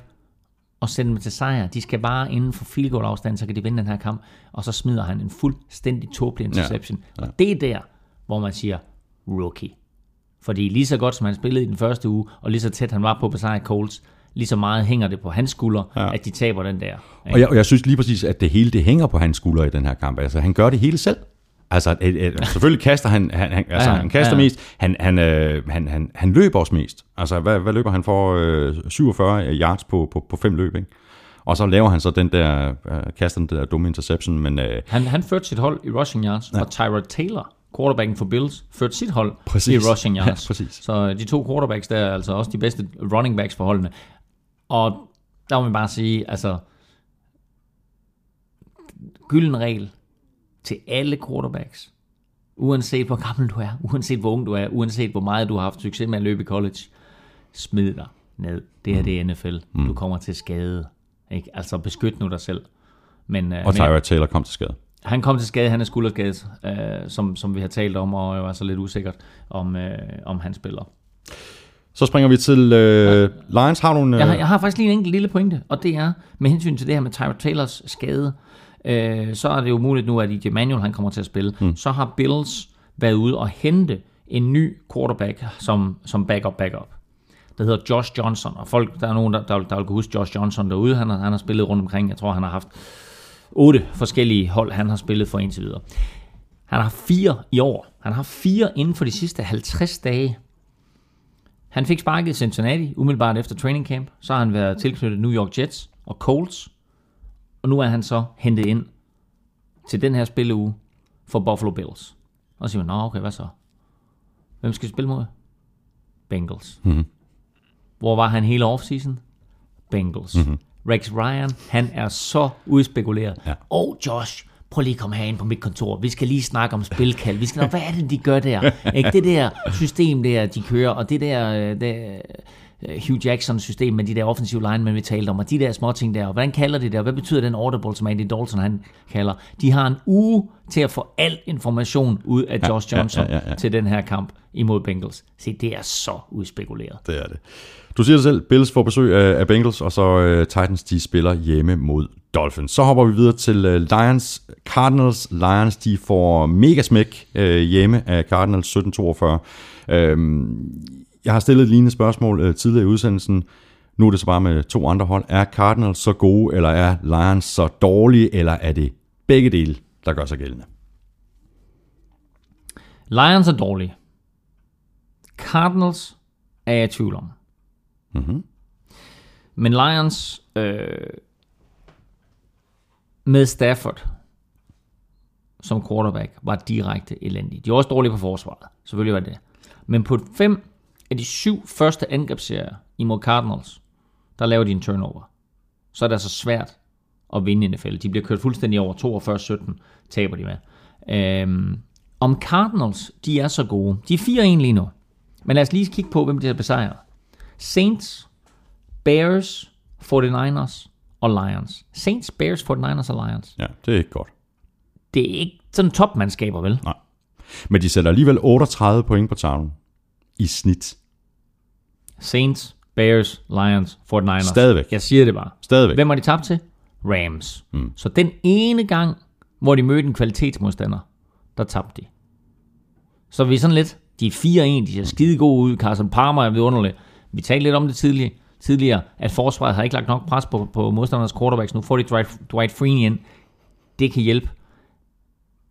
og sende dem til sejr. De skal bare inden for field goal afstand, så kan de vinde den her kamp, og så smider han en fuldstændig tåbelig interception. Ja. Ja. Og det er der, hvor man siger, rookie. Fordi lige så godt som han spillede i den første uge, og lige så tæt han var på at besejre Colts, lige så meget hænger det på hans skulder, ja. at de taber den der. Og jeg, og jeg synes lige præcis, at det hele det hænger på hans skuldre i den her kamp. Altså, han gør det hele selv. Altså, et, et, (laughs) selvfølgelig kaster han, han, han, altså, Ja, han kaster ja. mest. Han, han, øh, han, han, han løber også mest. Altså, hvad, hvad løber han for? Øh, 47 yards på, på, på fem løb, ikke? Og så laver han så den der, øh, kaster den der dumme interception, men øh, Han, han førte sit hold i rushing yards, ja. og Tyrod Taylor, quarterbacken for Bills, førte sit hold Præcis. i rushing yards. Ja, præcis. Så øh, de to quarterbacks der er altså også de bedste running backs for holdene. Og der må man bare sige, altså, gylden regel til alle quarterbacks, uanset hvor gammel du er, uanset hvor ung du er, uanset hvor meget du har haft succes med at løbe i college, smid dig ned. Det her det er NFL. Du kommer til skade. Ikke? Altså beskyt nu dig selv. Men, øh, og men- Tyrod Taylor kom til skade. han kom til skade, han er skulderskadet, øh, som, som vi har talt om, og var så lidt usikkert, om, øh, om han spiller. Så springer vi til øh, Lions. Har du en... Øh, Jeg har, jeg har faktisk lige en enkelt lille pointe, og det er, med hensyn til det her med Tyrod Taylors skade, øh, så er det jo muligt nu, at DJ Manuel han kommer til at spille. Mm. Så har Bills været ude og hente en ny quarterback som, som backup backup. Der hedder Josh Johnson, og folk, der er nogen, der, der, der vil kunne huske Josh Johnson derude. Han har, han har spillet rundt omkring, jeg tror, han har haft otte forskellige hold, han har spillet for indtil videre. Han har fire i år. Han har fire inden for de sidste 50 dage. Han fik sparket i Cincinnati umiddelbart efter training camp. Så har han været tilknyttet New York Jets og Colts. Og nu er han så hentet ind til den her spilleuge for Buffalo Bills. Og så siger man, nå okay, hvad så? Hvem skal spille mod? Bengals. Mm-hmm. Hvor var han hele offseason? Bengals. Mm-hmm. Rex Ryan, han er så udspekuleret. Ja. Og Josh, prøv lige at komme herind på mit kontor. Vi skal lige snakke om spilkald. Vi skal nok, hvad er det, de gør der? Ikke det der system der, de kører, og det der, øh, det, Hugh Jackson system med de der offensive linemen, vi talte om, og de der små ting der, og hvordan kalder de det, og hvad betyder den audible, som Andy Dalton han kalder? De har en uge til at få al information ud af Ja, Josh ja, Johnson ja, ja, ja. til den her kamp imod Bengals. Se, det er så udspekuleret. Det er det. Du siger det selv, Bills får besøg af, Bengals, og så uh, Titans, de spiller hjemme mod Dolphins. Så hopper vi videre til uh, Lions. Cardinals, Lions, de får mega smæk hjemme af Cardinals 17-42. Uh, jeg har stillet et lignende spørgsmål uh, tidligere i udsendelsen. Nu er det så bare med to andre hold. Er Cardinals så gode, eller er Lions så dårlige, eller er det begge dele, der gør sig gældende? Lions er dårlige. Cardinals er jeg i tvivl om. Mhm. Men Lions øh, med Stafford som quarterback var direkte elendige. De er også dårlige på forsvaret. Selvfølgelig var det det. Men på fem af de syv første angrebsserier imod Cardinals, der laver de en turnover. Så er det altså svært at vinde i NFL. De bliver kørt fuldstændig over 42-17, taber de med. Øhm, om Cardinals, de er så gode. De er 4-1 lige nu. Men lad os lige kigge på, hvem de har besejret. Saints, Bears, 49ers og Lions. Saints, Bears, 49ers og Lions. Ja, det er ikke godt. Det er ikke sådan topmandskaber, vel? Nej. Men de sætter alligevel 38 point på tavlen i snit. Saints, Bears, Lions, 49ers. Stadigvæk. Jeg siger det bare. Stadigvæk. Hvem har de tabt til? Rams. Mm. Så den ene gang, hvor de mødte en kvalitetsmodstander, der tabte de. Så vi er sådan lidt, de er 4-1, de ser skide gode ud, Carson Palmer er vidunderlig. Vi talte lidt om det tidligere, tidligere at forsvaret har ikke lagt nok pres på, på modstanders quarterbacks. Nu får de Dwight, Dwight Freeney ind. Det kan hjælpe.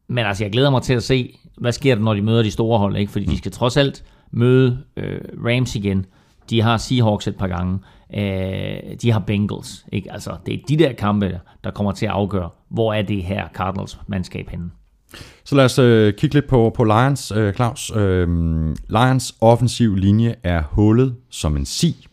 Men altså, jeg glæder mig til at se, hvad sker der, når de møder de store hold, ikke? Fordi de skal trods alt møde øh, Rams igen. De har Seahawks et par gange. Øh, de har Bengals, ikke? Altså, det er de der kampe, der kommer til at afgøre, hvor er det her Cardinals mandskab henne. Så lad os øh, kigge lidt på, på Lions, øh, Claus. Øh, Lions offensiv linje er hullet som en si.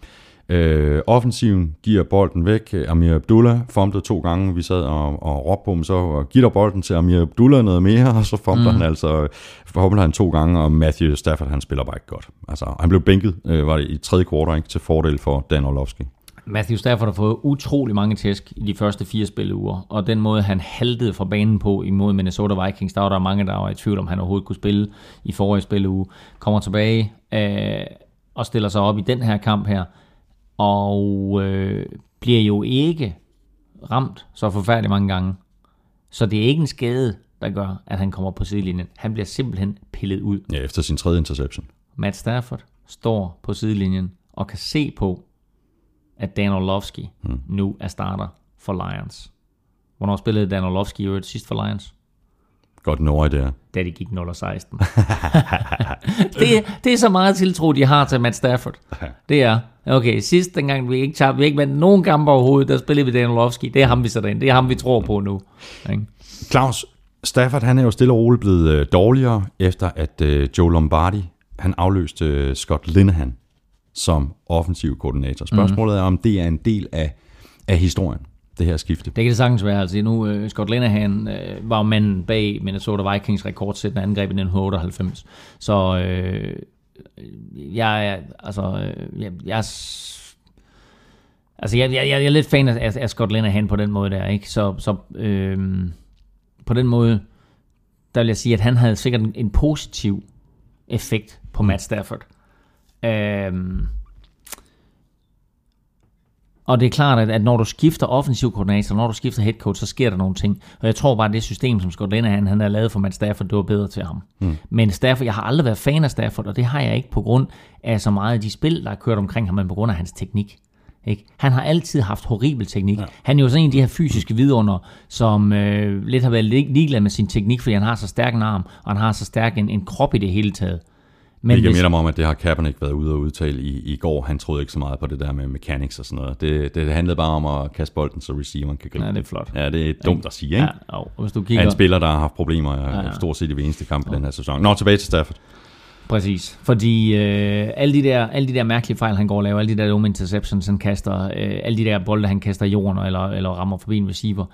Øh, offensiven giver bolden væk. Amir Abdullah fumblede to gange. Vi sad og, og råbte på ham så, og giver bolden til Amir Abdullah noget mere, (laughs) og så fumbler mm. han altså fumbler han to gange, og Matthew Stafford, han spiller bare ikke godt. Altså, han blev bænket, øh, var det i tredje kvartal, ikke, til fordel for Dan Orlovsky. Matthew Stafford har fået utrolig mange tæsk i de første fire spilleuger, og den måde, han haltede fra banen på imod Minnesota Vikings, der var der mange, der var i tvivl om, han overhovedet kunne spille i forrige spilleuge, kommer tilbage øh, og stiller sig op i den her kamp her, og øh, bliver jo ikke ramt så forfærdeligt mange gange. Så det er ikke en skade, der gør, at han kommer på sidelinjen. Han bliver simpelthen pillet ud. Ja, efter sin tredje interception. Matt Stafford står på sidelinjen og kan se på, at Dan Orlovsky hmm. nu er starter for Lions. Hvornår spillede Dan Orlovsky øvrigt sidst for Lions? Godt en det er. Da de gik 0-16. (laughs) det, det er så meget tiltro, de har til Matt Stafford. Det er, okay, sidst dengang vi ikke tabte, vi ikke vandt nogen kampe overhovedet, der spillede vi Dan Orlovsky. Det er ham, vi sætter ind. Det er ham, vi tror på nu. Claus, Stafford han er jo stille og roligt blevet øh, dårligere, efter at øh, Joe Lombardi han afløste øh, Scott Linehan som offensiv koordinator. Spørgsmålet er, om det er en del af, af historien, det her skifte. Det kan det sagtens være. Altså nu, øh, uh, Scott Linehan uh, øh, var jo manden bag Minnesota Vikings rekordsættende angreb i 1998. Så uh, jeg er, altså, jeg, jeg, altså jeg, jeg, jeg er lidt fan af, af Scott Linehan på den måde der, ikke? Så, så øh, på den måde, der vil jeg sige, at han havde sikkert en, en positiv effekt på Matt Stafford. Øhm, og det er klart, at, at når du skifter offensiv koordinator, når du skifter head coach, så sker der nogle ting. Og jeg tror bare, at det system, som Scott Linehan han har lavet for Matt Stafford, det var bedre til ham. Mm. Men Stafford, jeg har aldrig været fan af Stafford, og det har jeg ikke på grund af så meget af de spil, der er kørt omkring ham, men på grund af hans teknik. Ikke? Han har altid haft horribel teknik. Ja. Han er jo sådan en af de her fysiske vidunder, som øh, lidt har været lig- ligeglad med sin teknik, fordi han har så stærk en arm, og han har så stærk en, en krop i det hele taget. Men jeg minder mig om, at det har Kaepernick været ude og udtale i, i går. Han troede ikke så meget på det der med mechanics og sådan noget. Det, det handlede bare om at kaste bolden, så receiveren kan gribe Ja, det er flot. Ja, det er dumt at sige, ikke? Ja, og hvis du kigger... Ja. En spiller, der har haft problemer ja, ja. ja. stort set i hver eneste kamp i den her sæson. Nå, tilbage til Stafford. Præcis, fordi øh, alle, de der, alle de der mærkelige fejl, han går og laver, alle de der dumme interceptions, han kaster, øh, alle de der bolde, han kaster i jorden, eller, eller rammer forbi en receiver,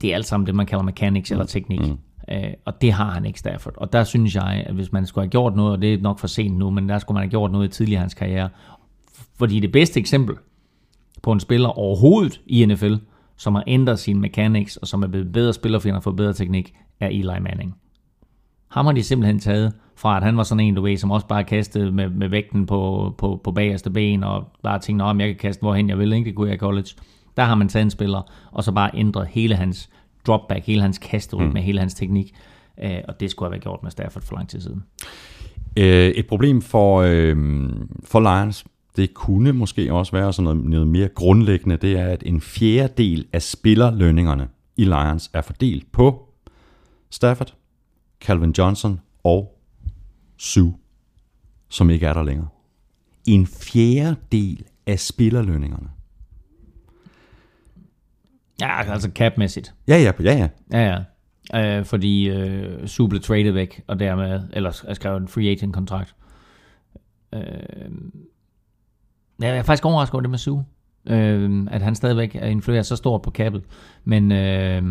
det er alt sammen det, man kalder mechanics eller teknik. Mm. Øh, og det har han ikke Stafford. Og der synes jeg, at hvis man skulle have gjort noget, og det er nok for sent nu, men der skulle man have gjort noget tidligere hans karriere, Fordi det bedste eksempel på en spiller overhovedet i NFL, som har ændret sin mechanics, og som er blevet bedre spiller, fordi han har fået bedre teknik, er Eli Manning. Ham har de simpelthen taget fra, at han var sådan en, du ved, som også bare kastede med, med vægten på, på, på bagerste ben, og bare tænkte, om jeg kan kaste hvorhen jeg vil, ikke? det kunne jeg i college. Der har man taget en spiller, og så bare ændret hele hans dropback, hele hans kasterytme, mm. hele hans teknik. Øh, og det skulle have været gjort med Stafford for lang tid siden. Øh, et problem for, øh, for Lions, det kunne måske også være sådan noget, noget mere grundlæggende, det er, at en fjerdedel af spillerlønningerne i Lions er fordelt på Stafford, Calvin Johnson og Sue, som ikke er der længere. En fjerdedel af spillerlønningerne. Ja, altså capmæssigt. Ja, ja, ja, ja. Ja, ja. Øh, fordi øh, Sue blev traded væk, og dermed, eller er skrevet en free agent kontrakt. Øh, ja, jeg er faktisk overrasket over det med Sue. Øh, at han stadigvæk er influeret så stort på kappet. Men, øh,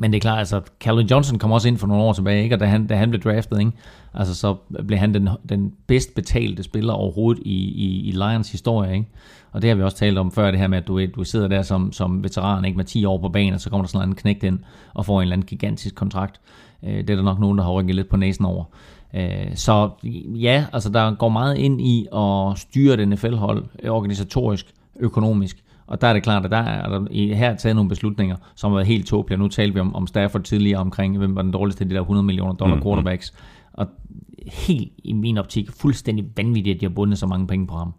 men det er klart, altså Calvin Johnson kom også ind for nogle år tilbage, ikke? og da han, da han blev draftet, ikke? Altså, så blev han den, den bedst betalte spiller overhovedet i, i, i Lions historie. Ikke? Og det har vi også talt om før, det her med, at du, du sidder der som, som veteran ikke? med 10 år på banen, og så kommer der sådan en knægt ind og får en eller anden gigantisk kontrakt. Øh, det er der nok nogen, der har rykket lidt på næsen over. Øh, så ja, altså der går meget ind i at styre det NFL-hold øh, organisatorisk, økonomisk. Og der er det klart, at der er der her taget nogle beslutninger, som har været helt tåbelige. Nu talte vi om, om Stafford tidligere omkring, hvem var den dårligste af de der 100 millioner dollar mm, quarterbacks. Og helt i min optik fuldstændig vanvittigt, at de har bundet så mange penge på ham.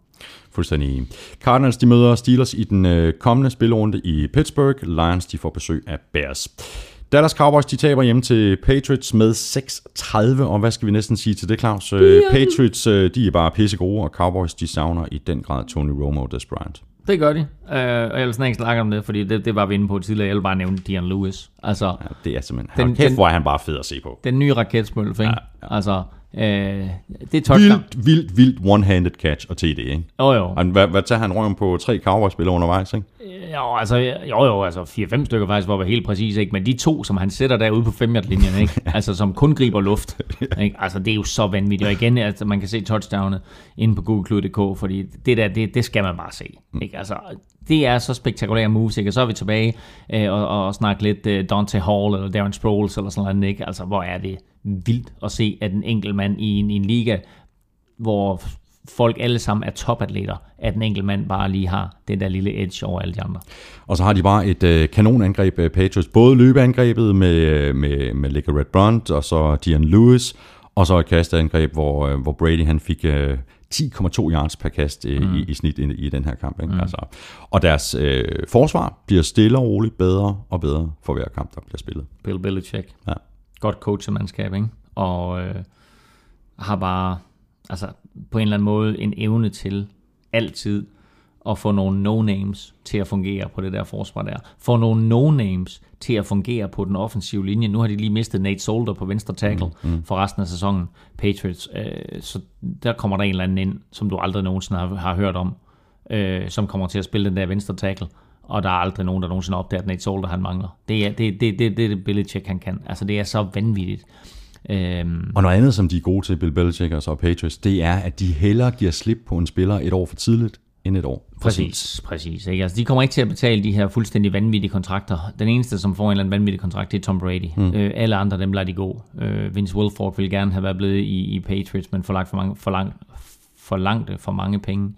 Fuldstændig. Cardinals de møder Steelers i den øh, kommende spilrunde i Pittsburgh. Lions de får besøg af Bears. Dallas Cowboys de taber hjem til Patriots med 6-30, og hvad skal vi næsten sige til det, Claus? Øh, Patriots øh, de er bare pisse gode, og Cowboys de savner i den grad Tony Romo og Des Bryant. Det gør de. Uh, og jeg vil snart ikke snakke om det, fordi det, det var vi inde på tidligere. Jeg vil bare nævne Dion Lewis. Altså, Ja, det er simpelthen... Den, kæft, hvor er han bare fed at se på. den nye raketsmølf, ikke? Ja, ja. Altså, uh, det er touchdown. Vildt, vildt, vildt one-handed catch og TD, ikke? Jo, jo. Og hvad, hvad tager han røven på tre Cowboys-spillere undervejs, ikke? Jo, altså, jo, jo, altså 4-5 stykker faktisk, at være helt præcis, ikke? Men de to, som han sætter derude på 5 linjen ikke? (laughs) Altså, som kun griber luft, (laughs) ikke? Altså, det er jo så vanvittigt. Og igen, altså, man kan se touchdownet inde på google.dk, fordi det der, det, det skal man bare se, ikke? Altså, det er så spektakulære moves, ikke? Og så er vi tilbage øh, og, og snakke lidt øh, Dante Hall eller Darren Sproles eller sådan noget, ikke? Altså, hvor er det vildt at se, at en enkelt mand i en, i en liga, hvor folk alle sammen er topatleter, at en enkelt mand bare lige har den der lille edge over alle de andre. Og så har de bare et øh, kanonangreb, øh, Patriots. Både løbeangrebet med, øh, med, med Red Brunt, og så Dion Lewis, og så et kasteangreb, hvor, øh, hvor Brady han fik øh, 10,2 yards per kast øh, mm. i, i snit i, i den her kamp. Ikke? Mm. Altså, og deres øh, forsvar bliver stille og roligt bedre og bedre for hver kamp, der bliver spillet. Bill Belichick. Ja. Godt coachemandskab, ikke? Og øh, har bare, altså på en eller anden måde, en evne til altid at få nogle no-names til at fungere på det der forsvar der. Få nogle no-names til at fungere på den offensive linje. Nu har de lige mistet Nate Solder på venstre tackle mm, mm. for resten af sæsonen, Patriots. Øh, så der kommer der en eller anden ind, som du aldrig nogensinde har, har hørt om, øh, som kommer til at spille den der venstre tackle. Og der er aldrig nogen, der nogensinde opdager, at Nate Solder han mangler. Det er det, det, det, det, det Belichick han kan. Altså det er så vanvittigt. Øhm, Og noget andet, som de er gode til, Bill Belichick og så Patriots, det er, at de hellere giver slip på en spiller et år for tidligt, end et år. for sent. Præcis, præcis. Ikke? Altså, de kommer ikke til at betale de her fuldstændig vanvittige kontrakter. Den eneste, som får en eller anden vanvittig kontrakt, det er Tom Brady. Mm. Øh, alle andre, dem lader de gå. Øh, Vince Wilfork ville gerne have været blevet i, i Patriots, men forlangt for, mange, forlang, forlangte for mange penge.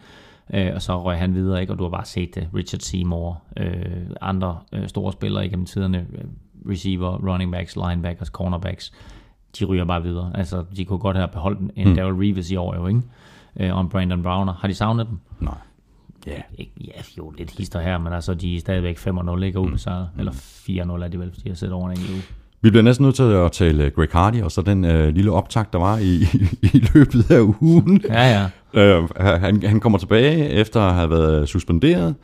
Øh, og så røg han videre, ikke? og du har bare set det. Richard Seymour, øh, andre øh, store spillere igennem tiderne, øh, receiver, running backs, linebackers, cornerbacks, de ryger bare videre. Altså, de kunne godt have beholdt en mm. Darrell Reeves i år, jo, ikke? Øh, og en Brandon Browner. Har de savnet dem? Nej. Ja. Ikke, ja, jo, lidt hister her, men altså, de er stadigvæk 5-0, ikke ubesejret. Mm. Eller 4-0 er de vel, de har siddet over en uge. Vi bliver næsten nødt til at tale Greg Hardy, og så den øh, lille optag, der var i, i, (laughs) i løbet af ugen. Ja, ja. Øh, han, han kommer tilbage efter at have været suspenderet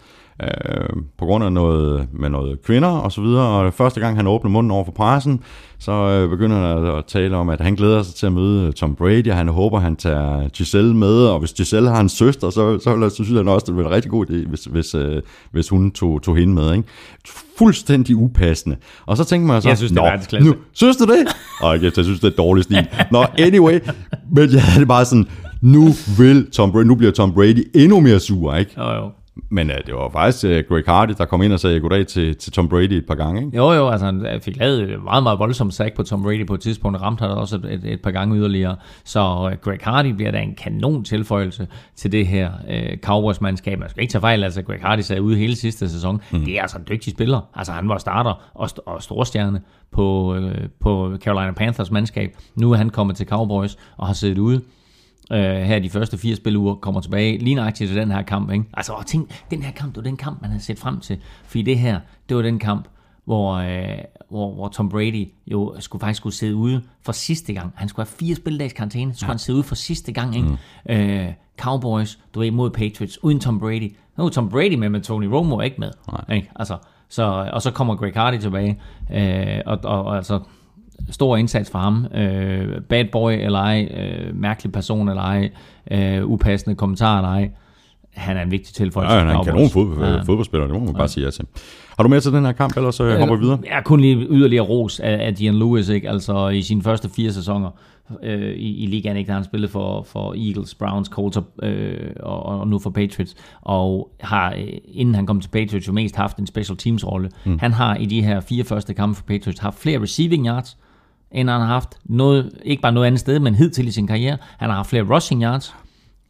øh, på grund af noget med noget kvinder og så videre. Og første gang han åbner munden over for pressen, så øh, begynder han at, tale om, at han glæder sig til at møde Tom Brady, og han håber, han tager Giselle med, og hvis Giselle har en søster, så, så, så synes han også, det ville være rigtig god idé, hvis, hvis, øh, hvis hun tog, tog hende med. Ikke? Fuldstændig upassende. Og så tænker man så, Jeg synes, det er nu, synes du det? Og jeg, jeg synes, det er dårlig stil. Nå, anyway, men jeg havde det bare sådan, nu vil Tom Brady, nu bliver Tom Brady endnu mere sur, ikke? Jo, jo. Men uh, det var faktisk uh, Greg Hardy, der kom ind og sagde goddag til, til Tom Brady et par gange, ikke? Jo, jo, altså han fik lavet et meget, meget voldsomt sack på Tom Brady på et tidspunkt, og ramte han også et, et, et par gange yderligere. Så uh, Greg Hardy bliver da en kanon tilføjelse til det her uh, Cowboys-mandskab. Man skal ikke tage fejl, altså Greg Hardy sagde ude hele sidste sæson. Mm. Det er altså en dygtig spiller. Altså han var starter og, st- og storstjerne på, uh, på Carolina Panthers mandskab. Nu er han kommet til Cowboys og har siddet ude øh, her de første fire spiluger, kommer tilbage lige nøjagtigt til den her kamp. Ikke? Altså, og tænk, den her kamp, det var den kamp, man havde set frem til. Fordi det her, det var den kamp, hvor, øh, hvor, hvor Tom Brady jo skulle faktisk skulle sidde ude for sidste gang. Han skulle have fire spildags karantæne, så skulle ja. han sidde ude for sidste gang. Ikke? Mm. Øh, Cowboys, du ved, mod Patriots, uden Tom Brady. Nu er Tom Brady med, men Tony Romo er ikke med. Nej. Ikke? Altså, så, og så kommer Greg Hardy tilbage, øh, og, og, og altså, stor indsats for ham. Øh, bad boy eller ej, øh, mærkelig person eller ej, øh, upassende kommentar eller ej. Han er en vigtig tilføjelse. Ja, han er en for kanon Cowboys. fod, ja. fodboldspiller, det må man bare sige ja til. Har du med til den her kamp, eller så hopper vi videre? Jeg er kun lige yderligere ros af, af Dion Lewis, ikke? altså i sine første fire sæsoner øh, i, i ligaen, ikke? der har han spillet for, for Eagles, Browns, Colts øh, og, og nu for Patriots, og har, øh, inden han kom til Patriots, jo mest haft en special teams rolle. Mm. Han har i de her fire første kampe for Patriots haft flere receiving yards, end han har haft noget, ikke bare noget andet sted, men hidtil i sin karriere. Han har haft flere rushing yards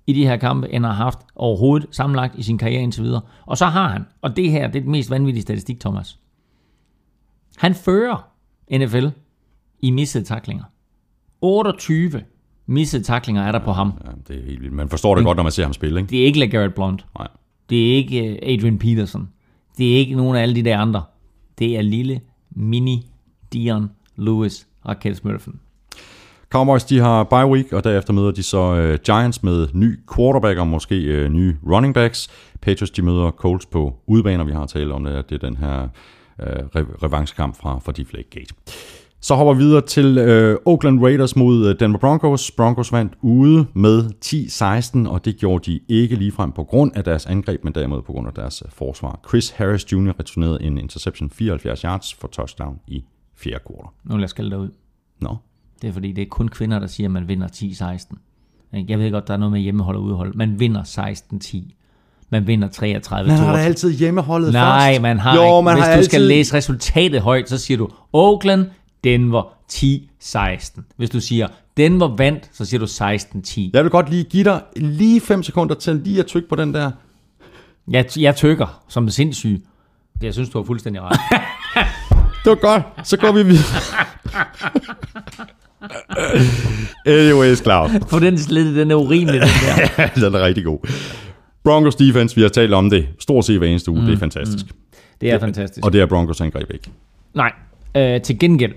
i de her kampe, end han har haft overhovedet sammenlagt i sin karriere indtil videre. Og så har han, og det her det er den mest vanvittige statistik, Thomas. Han fører NFL i missede taklinger. 28 missede taklinger er der på ham. Ja, det er helt vildt. Man forstår det godt, når man ser ham spille, ikke? Det er ikke LeGarrette Blunt. Nej. Det er ikke øh, Adrian Peterson. Det er ikke nogen af alle de der andre. Det er lille mini Dion Lewis Raquel Smurfen. Cowboys, de har bye week, og derefter møder de så uh, Giants med ny quarterback og måske uh, nye running backs. Patriots, de møder Colts på udebaner. Vi har talt om det, det er den her re- revanchekamp fra, fra Deflate Gate. Så hopper vi videre til øh, Oakland Raiders mod øh, Denver Broncos. Broncos vandt ude med 10-16, og det gjorde de ikke ligefrem på grund af deres angreb, men derimod på grund af deres øh, forsvar. Chris Harris Jr. returnerede en interception 74 yards for touchdown i fjerde kvartal. Nu vil jeg skælde dig ud. Nå, Det er fordi, det er kun kvinder, der siger, at man vinder 10-16. Ikke? Jeg ved godt, der er noget med hjemmehold og udhold. Man vinder 16-10. Man vinder 33 man har da altid hjemmeholdet Nej, først. man har jo, ikke. Man Hvis har du altid... skal læse resultatet højt, så siger du Oakland, Denver 10-16. Hvis du siger Denver vandt, så siger du 16-10. Jeg vil godt lige give dig lige 5 sekunder til lige at trykke på den der. Jeg, jeg tykker som en sindssyg. Jeg synes, du har fuldstændig ret. (laughs) Det var godt. Så går vi videre. Anyways, Claus. For den slid, den er urimelig, den der. (laughs) den er rigtig god. Broncos defense, vi har talt om det stort set hver eneste uge. Mm, det er fantastisk. Mm. Det er fantastisk. Og det er Broncos angreb ikke. Nej, øh, til gengæld,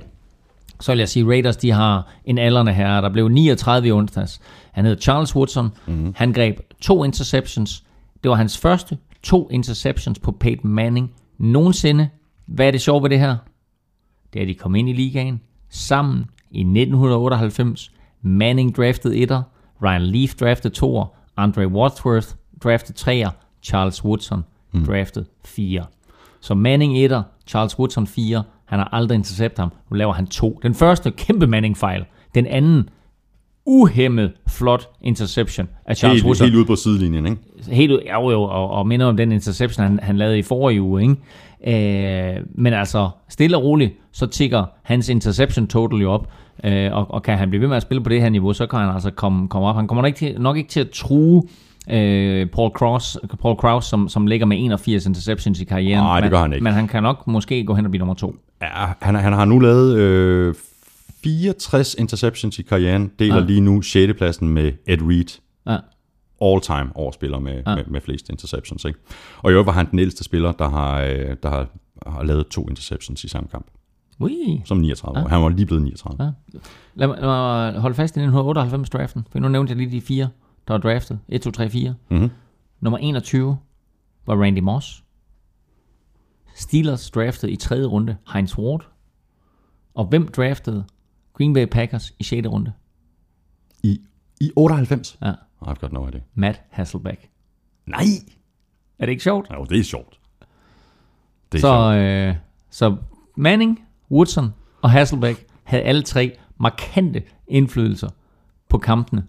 så vil jeg sige, Raiders de har en aldrende herre, der blev 39 i onsdags. Han hedder Charles Woodson. Mm-hmm. Han greb to interceptions. Det var hans første to interceptions på Peyton Manning nogensinde. Hvad er det sjove ved det her? At de kom ind i ligaen sammen i 1998. Manning draftede etter, Ryan Leaf draftede toer, Andre Wadsworth draftede treer, Charles Woodson mm. draftede fire. Så Manning etter, Charles Woodson 4. Han har aldrig interceptet ham. Nu laver han to. Den første, kæmpe Manning-fejl. Den anden, uhemmet flot interception af Charles Helt, Woodson. helt ude på sidelinjen, ikke? Helt ud, jo, jo, og, og minder om den interception, han, han lavede i forrige uge. Ikke? Øh, men altså, stille og roligt, så tigger hans interception total jo op. Øh, og, og kan han blive ved med at spille på det her niveau, så kan han altså komme, komme op. Han kommer nok ikke til, nok ikke til at true øh, Paul Cross, Paul Kraus, som, som ligger med 81 interceptions i karrieren. Nej, det men, gør han ikke. Men han kan nok måske gå hen og blive nummer to. Ja, han, han har nu lavet øh, 64 interceptions i karrieren. Deler ja. lige nu 6. pladsen med Ed Reed. Ja. All-time overspiller med, ja. med, med flest interceptions. Ikke? Og i øvrigt var han den ældste spiller, der har, øh, der har, har lavet to interceptions i samme kamp. Ui. Som 39 år. Han var lige blevet 39. Ja. Lad, mig- lad mig holde fast i 1998-draften, for nu nævnte jeg lige de fire, der var draftet. 1, 2, 3, 4. Mhm. Nummer 21 var Randy Moss. Steelers draftede i tredje runde Heinz Ward. Og hvem draftede Green Bay Packers i 6. runde? I, I 98? Ja. I've got no idea. Matt Hasselbeck. Nej! Er det ikke sjovt? Jo, det er sjovt. Det er Så, sjovt. øh, så Manning, Woodson og Hasselbeck havde alle tre markante indflydelser på kampene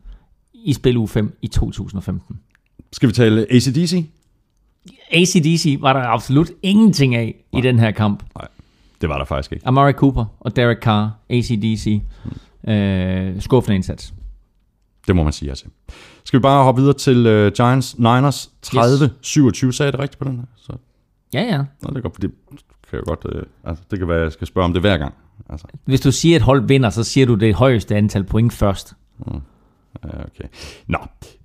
i spil u 5 i 2015. Skal vi tale ACDC? ACDC var der absolut ingenting af i den her kamp. Nej, det var der faktisk ikke. Amari Cooper og Derek Carr, ACDC, øh, skuffende indsats. Det må man sige, altså. Skal vi bare hoppe videre til uh, Giants Niners 30-27, sagde jeg det rigtigt på den her? Så, Ja, ja. nå, det, er godt, det kan jeg godt, uh, altså, det kan være, jeg skal spørge om det hver gang. Altså, Hvis du siger, at et hold vinder, så siger du det højeste antal point først. ja, okay. Nå,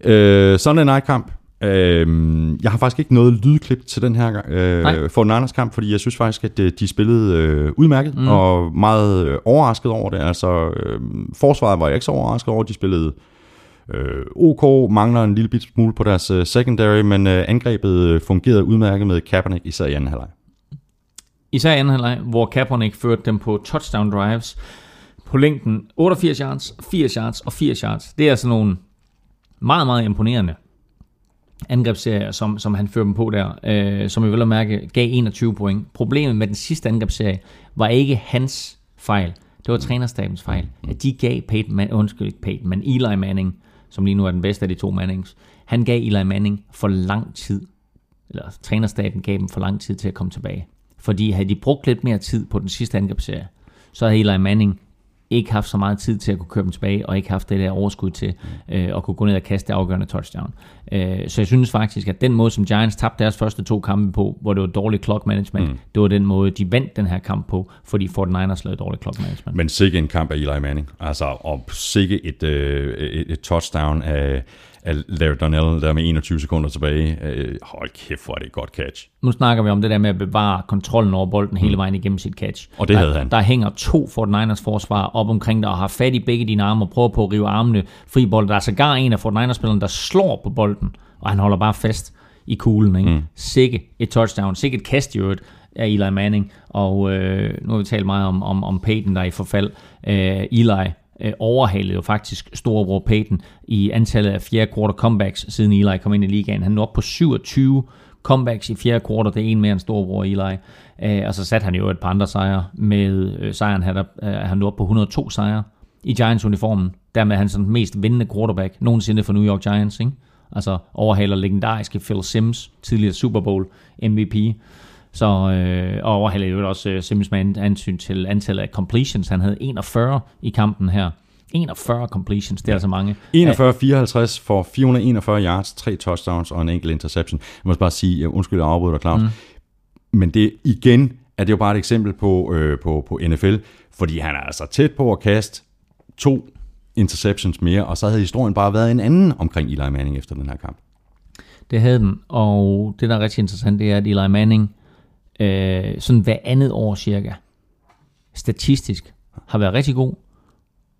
øh, Sunday Night kamp. Øh, jeg har faktisk ikke noget lydklip til den her øh, for Niners kamp, fordi jeg synes faktisk, at øh, de spillede øh, udmærket, mm. og meget øh, overrasket over det. Altså, øh, forsvaret var jeg ikke så overrasket over, de spillede øh, OK, mangler en lille bit smule på deres øh, secondary, men øh, angrebet øh, fungerede udmærket med Kaepernick, især i anden halvleg. Især i anden halvleg, hvor Kaepernick førte dem på touchdown drives på længden 88 yards, 80 yards og 80 yards. Det er sådan nogle meget, meget imponerende angrebsserie, som, som han førte dem på der, øh, som jeg vil at mærke gav 21 point. Problemet med den sidste angrebsserie var ikke hans fejl. Det var trænerstabens fejl. At de gav Peyton Man, undskyld ikke Peyton, men Eli Manning, som lige nu er den bedste af de to Mannings, han gav Eli Manning for lang tid eller trænerstaben gav dem for lang tid til at komme tilbage. Fordi havde de brugt lidt mere tid på den sidste angrebsserie, så havde Eli Manning ikke haft så meget tid til at kunne køre dem tilbage, og ikke haft det der overskud til øh, at kunne gå ned og kaste det afgørende touchdown. Øh, så jeg synes faktisk, at den måde, som Giants tabte deres første to kampe på, hvor det var dårlig clock management, mm. det var den måde, de vandt den her kamp på, fordi 49ers lavede dårlig clock management. Men sikke en kamp af Eli Manning. Altså, og sikke et, øh, et, et touchdown af, af Larry Donnell, der med 21 sekunder tilbage. Øh, hold kæft, hvor er det et godt catch. Nu snakker vi om det der med at bevare kontrollen over bolden hele vejen igennem sit catch. Og det der, havde han. Der hænger to 49ers forsvar op omkring dig og har fat i begge dine arme og prøver på at rive armene fri bold. Der er sågar en af 49ers-spillerne, der slår på bolden, og han holder bare fast i kuglen. Ikke? Mm. Sikke et touchdown, sikke et kast i øvrigt af Eli Manning. Og øh, nu har vi talt meget om, om, om Peyton, der er i forfald. Øh, Eli øh, overhalede jo faktisk storebror Peyton i antallet af fjerde quarter comebacks, siden Eli kom ind i ligaen. Han nåede op på 27 comebacks i fjerde quarter, det er en mere end storebror Eli. Øh, og så satte han jo et par andre sejre. Med øh, sejren øh, han nåede op på 102 sejre i Giants-uniformen. Dermed er han sådan den mest vindende quarterback nogensinde for New York Giants. Ikke? Altså overhaler legendariske Phil Sims, tidligere Super Bowl MVP. Så øh, og overhaler jo også øh, Sims med ansyn til antallet af completions. Han havde 41 i kampen her. 41 completions, det er altså mange. 41-54 for 441 yards, tre touchdowns og en enkelt interception. Jeg må bare sige, jeg undskyld, jeg afbryder dig, Claus. Mm. Men det igen er det jo bare et eksempel på, øh, på, på NFL, fordi han er altså tæt på at kaste to interceptions mere, og så havde historien bare været en anden omkring Eli Manning efter den her kamp. Det havde den, og det der er rigtig interessant, det er, at Eli Manning øh, sådan hver andet år cirka, statistisk har været rigtig god,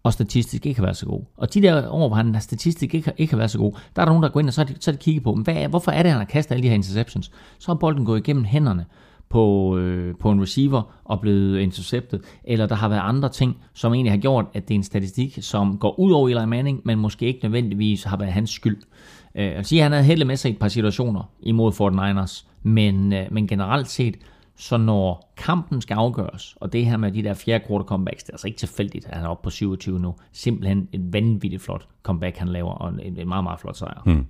og statistisk ikke har været så god. Og de der år, hvor han statistisk ikke har, ikke har været så god, der er der nogen, der går ind og så har de, så har de kigget på, hvad, er- hvorfor er det, han har kastet alle de her interceptions? Så har bolden gået igennem hænderne på, øh, på en receiver og blevet interceptet, eller der har været andre ting, som egentlig har gjort, at det er en statistik, som går ud over Eli Manning, men måske ikke nødvendigvis har været hans skyld. Øh, altså, han havde heldet med sig i et par situationer imod Fort Niners, men, øh, men generelt set, så når kampen skal afgøres, og det her med de der fjerde quarter comebacks, det er altså ikke tilfældigt, at han er oppe på 27 nu. Simpelthen et vanvittigt flot comeback, han laver, og en, en meget, meget flot sejr. Hmm.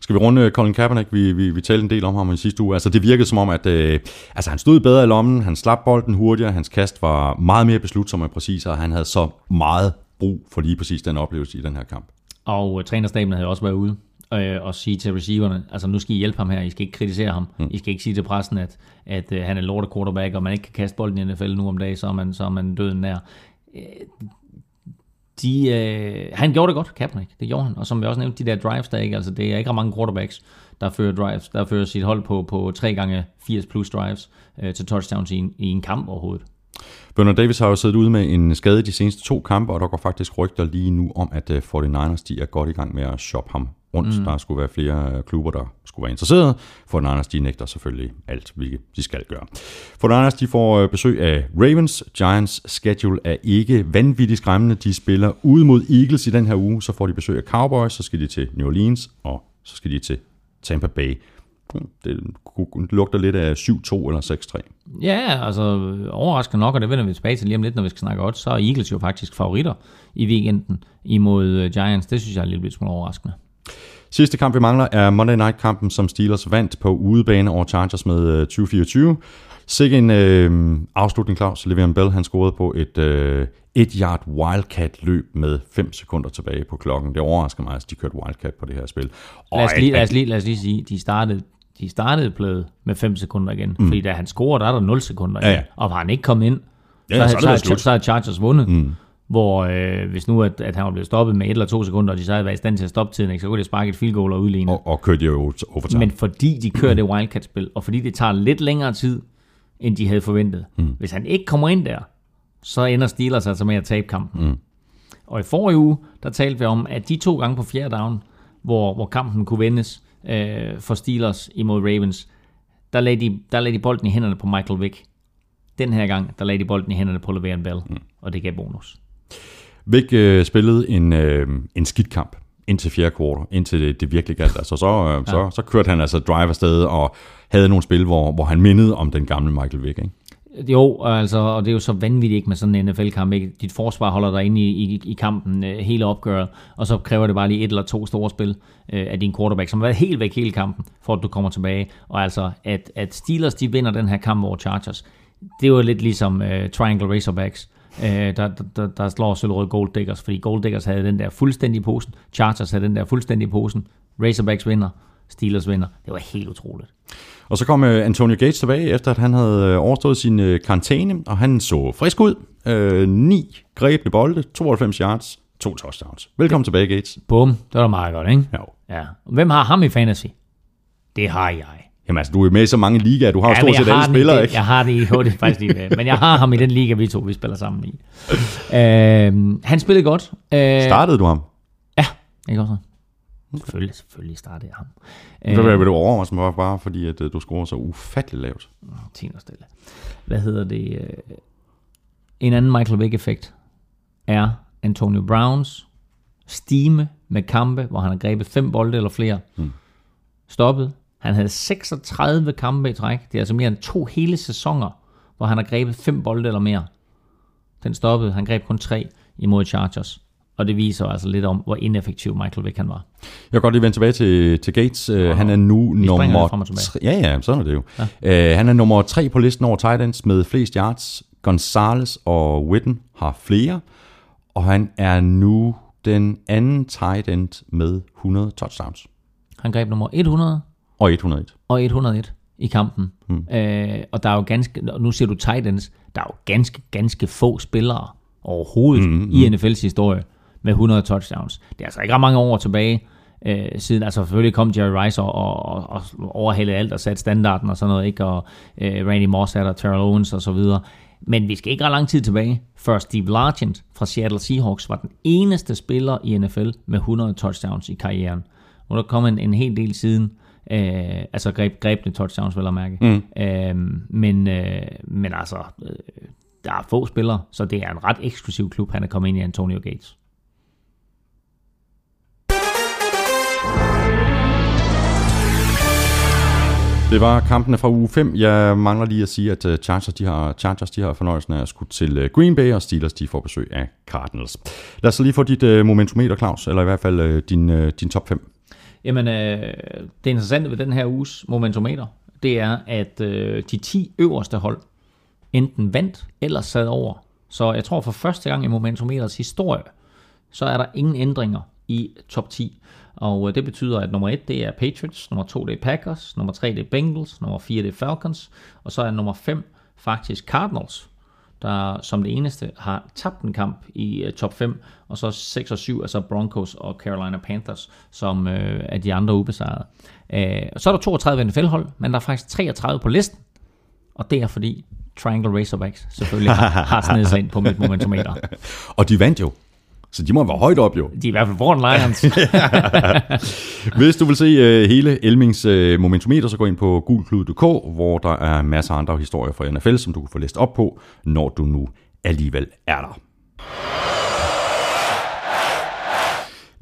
Skal vi runde øh, Colin Kaepernick? Vi, vi, vi talte en del om ham i sidste uge. Altså, det virkede som om, at øh, altså, han stod bedre i lommen, han slap bolden hurtigere, hans kast var meget mere beslutsom og præcis, og han havde så meget brug for lige præcis den oplevelse i den her kamp. Og øh, trænerstaben havde også været ude øh, og sige til receiverne, altså nu skal I hjælpe ham her, I skal ikke kritisere ham, mm. I skal ikke sige til pressen, at, at øh, han er lortet quarterback, og man ikke kan kaste bolden i NFL nu om dagen, så er man, så er man døden nær. Øh, de, øh, han gjorde det godt, Kaepernick, det gjorde han, og som vi også nævnte, de der drives der ikke, altså det er ikke mange quarterbacks, der fører drives, der fører sit hold på, på 3 gange 80 plus drives øh, til touchdowns i en, i en kamp overhovedet. Bernard Davis har jo siddet ude med en skade de seneste to kampe, og der går faktisk rygter lige nu om, at øh, 49ers de er godt i gang med at shoppe ham rundt. Mm. Der skulle være flere øh, klubber, der skulle være interesserede. 49ers de nægter selvfølgelig alt, hvilket de skal gøre. 49ers de får øh, besøg af Ravens. Giants schedule er ikke vanvittigt skræmmende. De spiller ude mod Eagles i den her uge. Så får de besøg af Cowboys, så skal de til New Orleans, og så skal de til Tampa Bay. Det kunne- lugter lidt af 7-2 eller 6-3. Ja, altså overraskende nok, og det vender vi tilbage til lige om lidt, når vi skal snakke odds, så er Eagles jo faktisk favoritter i weekenden imod øh, Giants. Det synes jeg er lidt, lidt smule overraskende. Sidste kamp, vi mangler, er Monday Night-kampen, som Steelers vandt på udebane over Chargers med øh, 2024. Sikke en øh, afslutning, Claus. Le'Veon Bell, han scorede på et øh, et yard wildcat-løb med 5 sekunder tilbage på klokken. Det overrasker mig, at de kørte wildcat på det her spil. Og Lad os at- lige, lad os lige, lad os lige sige, de startede, de startede plødet med 5 sekunder igen. Mm. Fordi da han scorer, der er der 0 sekunder Ja, igen. ja. Og var han ikke kommet ind, Ja, så, så så, så, så, er Chargers vundet. Mm. Hvor øh, hvis nu, at, at han var blevet stoppet med et eller to sekunder, og de så havde været i stand til at stoppe tiden, ikke, så kunne de sparke et field goal og udligne. og, og kørte jo overtime. Men fordi de kører det wildcat-spil, og fordi det tager lidt længere tid, end de havde forventet. Mm. Hvis han ikke kommer ind der, så ender Steelers altså med at tabe kampen. Mm. Og i forrige uge, der talte vi om, at de to gange på fjerde down, hvor, hvor kampen kunne vendes øh, for Steelers imod Ravens, der lagde, de, der lagde de bolden i hænderne på Michael Vick. Den her gang, der lagde de bolden i hænderne på Le'Veon Bell, mm. og det gav bonus. Vic øh, spillede en, øh, en skidt kamp indtil fjerde kvartal, indtil det, det virkelig galt. Altså, så, øh, ja. så, så kørte han altså drive afsted og havde nogle spil, hvor, hvor han mindede om den gamle Michael Vick. Ikke? Jo, altså, og det er jo så vanvittigt ikke med sådan en NFL-kamp. Ikke? Dit forsvar holder dig inde i, i, i kampen øh, hele opgøret, og så kræver det bare lige et eller to store spil øh, af din quarterback, som har været helt væk hele kampen, for at du kommer tilbage. Og altså, at, at Steelers de vinder den her kamp over Chargers, det er jo lidt ligesom øh, Triangle Razorbacks, øh, der, der, der slår Sølvrød Gold Diggers, fordi Gold Diggers havde den der fuldstændig posen, Chargers havde den der fuldstændig posen, Razorbacks vinder, Steelers vinder. Det var helt utroligt. Og så kom øh, Antonio Gates tilbage, efter at han havde øh, overstået sin øh, karantæne, og han så frisk ud. Øh, 9 grebne bolde, 92 yards, to touchdowns. Velkommen tilbage, Gates. Bum, det var da meget godt, ikke? Ja. Ja. Hvem har ham i fantasy? Det har jeg. Jamen altså, du er med i så mange ligaer, du har jo Ja, men stort set alle spillere, ikke? Jeg har det i, jo, er faktisk lige det. Men jeg har ham i den liga, vi to vi spiller sammen i. øhm, han spillede godt. Øh, Startede du ham? Ja, ikke også? Selvfølgelig, selvfølgelig startede jeg ham. Øh. Hvad vil du overraske mig bare, fordi at, øh, du scorer så ufattelig lavt? Tino stille. Hvad hedder det? øh, En anden Michael Vick-effekt er Antonio Browns stime med kampe, hvor han har grebet fem bolde eller flere. Mm. Stoppet. Han havde 36 kampe i træk. Det er altså mere end to hele sæsoner, hvor han har grebet fem bolde eller mere. Den stoppede. Han greb kun tre imod Chargers. Og det viser altså lidt om, hvor ineffektiv Michael Vick han var. Jeg kan godt lige vende tilbage til, til Gates. Uh, han er nu lidt nummer... tre- Ja, ja, sådan er det jo. Ja. Uh, han er nummer tre på listen over tight ends med flest yards. Gonzalez og Witten har flere. Og han er nu den anden tight end med 100 touchdowns. Han greb nummer 100 Og 101. og 101 i kampen. Mm. Øh, og der er jo ganske, nu siger du tight ends, der er jo ganske, ganske få spillere overhovedet mm, i NFL's historie med 100 touchdowns. Det er altså ikke ret mange år tilbage, øh, siden, altså selvfølgelig kom Jerry Rice og, og, og, og overhældede alt og satte standarden og sådan noget, ikke? og øh, Randy Moss der, Terrell Owens og så videre. Men vi skal ikke ret lang tid tilbage, før Steve Largent fra Seattle Seahawks var den eneste spiller i NFL med 100 touchdowns i karrieren. Og der kom en, en hel del siden, øh, altså greb, grebne touchdowns, vil jeg mærke. Mm. Øh, men, øh, men altså, øh, der er få spillere, så det er en ret eksklusiv klub, han er kommet ind i, Antonio Gates. Det var kampene fra uge 5. Jeg mangler lige at sige, at øh, Chargers, de har, Chargers de har fornøjelsen af at skulle til øh, Green Bay, og Steelers de får besøg af Cardinals. Lad os lige få dit uh, momentometer, Claus, eller i hvert fald din, din top 5. Jamen, øh, det interessante ved den her uges momentometer, det er, at øh, de 10 øverste hold enten vandt eller sad over. Så jeg tror for første gang i momentometers historie, så er der ingen ændringer i top 10. Og øh, det betyder, at nummer 1 det er Patriots, nummer 2 det er Packers, nummer 3 det er Bengals, nummer 4 det er Falcons, og så er nummer 5 faktisk Cardinals, der som det eneste har tabt en kamp i uh, top 5, og så 6 og 7 er så Broncos og Carolina Panthers, som uh, er de andre ubesejrede. Uh, øh, så er der 32 NFL-hold, men der er faktisk 33 på listen, og det er fordi Triangle Razorbacks selvfølgelig har, har snedet sig ind på mit momentometer. (laughs) Og de vandt jo, så de må være højt op jo. De er i hvert fald foran Lions. (laughs) Hvis du vil se uh, hele Elmings uh, momentometer, så gå ind på gulklud.dk, hvor der er masser af andre historier fra NFL, som du kan få læst op på, når du nu alligevel er der.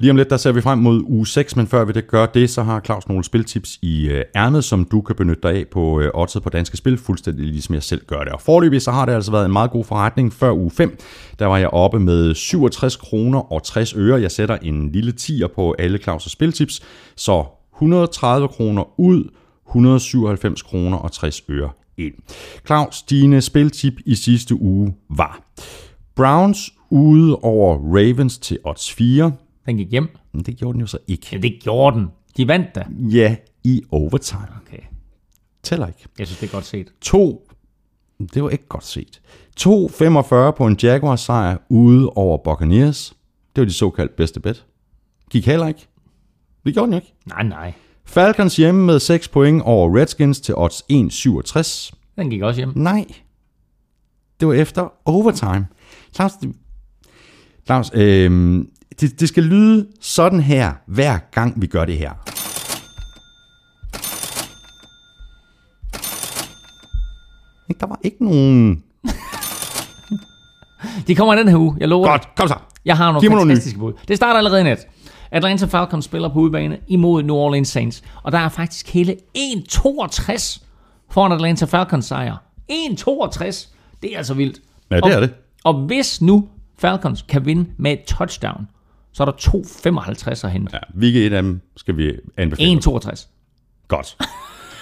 Lige om lidt, der ser vi frem mod uge 6, men før vi det gør det, så har Claus nogle spiltips i øh, ærmet, som du kan benytte dig af på øh, oddset på Danske Spil, fuldstændig ligesom jeg selv gør det. Og forløbig så har det altså været en meget god forretning før uge 5. Der var jeg oppe med 67 kroner og 60 øre. Jeg sætter en lille tier på alle Claus' spiltips, så 130 kroner ud, 197 kroner og 60 øre ind. Claus, dine spiltip i sidste uge var Browns ude over Ravens til odds 4. Den gik hjem. Men det gjorde den jo så ikke. Ja, det gjorde den. De vandt da. Ja, i overtime. Okay. Tæller ikke. Jeg synes, det er godt set. To, det var ikke godt set. 2,45 på en Jaguars sejr ude over Buccaneers. Det var de såkaldt bedste bet. Gik heller ikke. Det gjorde den jo ikke. Nej, nej. Falcons hjemme med 6 point over Redskins til odds 1,67. Den gik også hjem. Nej. Det var efter overtime. Claus, det- Claus øh, det, det skal lyde sådan her, hver gang vi gør det her. Ikke, Der var ikke nogen... (laughs) De kommer i den her uge. Jeg lover. Godt, kom så. Jeg har nogle Giv fantastiske bud. Det starter allerede i nat. Atlanta Falcons spiller på udebane imod New Orleans Saints. Og der er faktisk hele 1,62 for en Atlanta Falcons sejr. 1,62. Det er altså vildt. Ja, det og, er det. Og hvis nu Falcons kan vinde med et touchdown, så er der 2,55 at hente. Ja, hvilke et af dem skal vi anbefale? 1,62. Godt.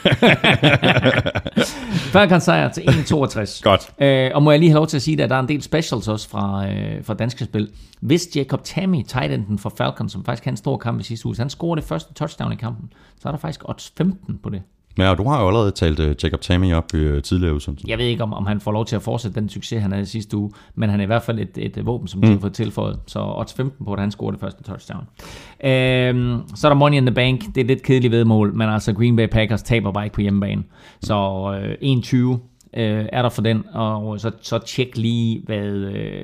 (laughs) Falcons sejr til 1,62. Godt. Øh, og må jeg lige have lov til at sige, at der er en del specials også fra, øh, fra danske spil. Hvis Jacob Tammy, tight enden for Falcons, som faktisk havde en stor kamp i sidste uge, han scorer det første touchdown i kampen, så er der faktisk odds 15 på det. Ja, og du har jo allerede talt uh, Jacob Tammy op uh, tidligere udsendelsen. Jeg ved ikke, om, om han får lov til at fortsætte den succes, han havde i sidste uge, men han er i hvert fald et, et våben, som de har fået tilføjet. Så odds 15 på, at han scorer det første touchdown. Øhm, så er der Money in the Bank. Det er et lidt kedeligt vedmål, men altså Green Bay Packers taber bare ikke på hjemmebane. Så øh, 21 øh, er der for den, og så, så tjek lige, hvad, øh,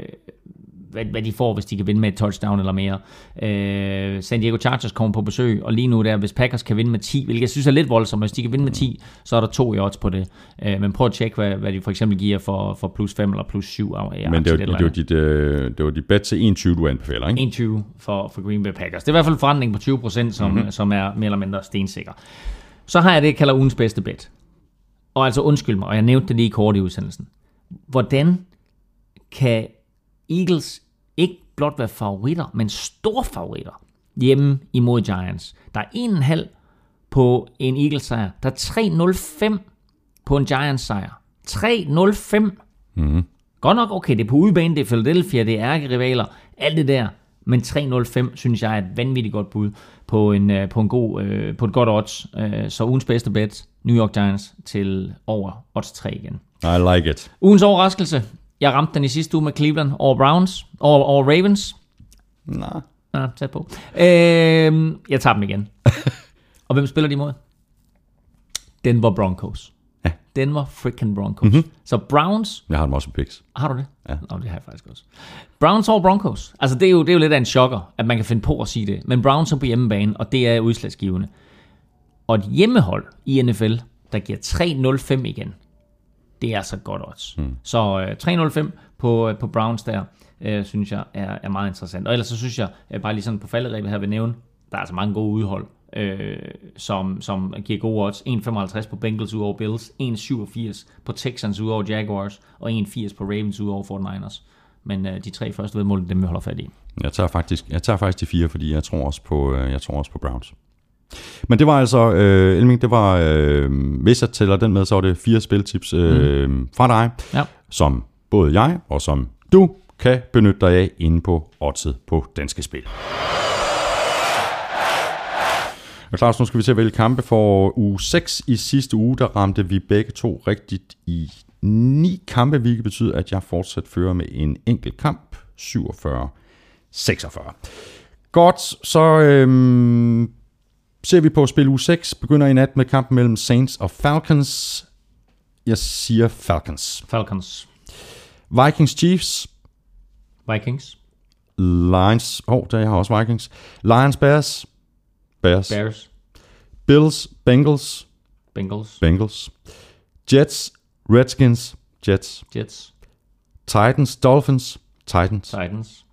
hvad, hvad de får, hvis de kan vinde med et touchdown eller mere. Øh, San Diego Chargers kommer på besøg, og lige nu der, hvis Packers kan vinde med 10, hvilket jeg synes er lidt voldsomt, hvis de kan vinde med 10, så er der to i odds på det. Øh, men prøv at tjekke, hvad, hvad de for eksempel giver for, for plus 5 eller plus 7. Ja, Men det var, det, var dit, uh, det var dit bet til 21, du anbefaler, ikke? 21 for, for Green Bay Packers. Det er i hvert fald en forandring på 20%, som, mm-hmm. som er mere eller mindre stensikker. Så har jeg det, jeg kalder ugens bedste bet. Og altså undskyld mig, og jeg nævnte det lige kort i udsendelsen. Hvordan kan Eagles blot være favoritter, men store favoritter hjemme imod Giants? Der er 1,5 på en Eagles sejr. Der er 3,05 på en Giants sejr. 3,05. Godt nok, okay, det er på udebane, det er Philadelphia, det er ærkerivaler, alt det der. Men 3.05 synes jeg er et vanvittigt godt bud på, en, øh, på, en god, øh, på et godt odds. Øh, så ugens bedste bet, New York Giants til over odds 3 igen. I like it. Ugens overraskelse, jeg ramte den i sidste uge med Cleveland over Browns, over, over Ravens. Nej. Ja, tæt på. Øh, jeg tager dem igen. (laughs) Og hvem spiller de imod? Denver Broncos. Ja. Denver freaking Broncos. Mm-hmm. Så Browns Jeg har dem også på picks. har du det? Ja. Nå, det har jeg faktisk også. Browns over Broncos. Altså, det er, jo, det er jo lidt af en chokker, at man kan finde på at sige det. Men Browns er på hjemmebane, og det er udslagsgivende. Og et hjemmehold i NFL, der giver 3-0-5 igen, det er så godt odds. Mm. Så øh, 3-0-5 på, øh, på Browns der, øh, synes jeg er, er meget interessant. Og ellers så synes jeg, øh, bare lige sådan på falderæbet her vil nævne, der er altså mange gode udhold, øh, som, som giver gode odds. 1,55 på Bengals ud over Bills, 1,87 på Texans ud over Jaguars, og 1,80 på Ravens ud over 49ers. Men øh, de tre første vedmål, dem vi holder fat i. Jeg tager faktisk, jeg tager faktisk de fire, fordi jeg tror også på, øh, jeg tror også på Browns. Men det var altså, øh, Elming, det var, øh, hvis jeg tæller den med, så var det fire spiltips øh, mm. fra dig, Ja. som både jeg og som du kan benytte dig af inde på oddset på Danske Spil. Og Claus, nu skal vi til at vælge kampe for uge 6 i sidste uge. Der ramte vi begge to rigtigt i ni kampe, hvilket betyder, at jeg fortsat fører med en enkelt kamp, 47-46. Godt, så øhm, ser vi på spil uge 6. Begynder i nat med kampen mellem Saints og Falcons. Jeg siger Falcons. Falcons. Vikings Chiefs. Vikings. Lions. Åh, oh, der jeg har også Vikings. Lions Bears. Bears. Bears. Bills Bengals. Bengals. Bengals. Jets Redskins. Jets. Jets. Titans Dolphins. Titans. Titans.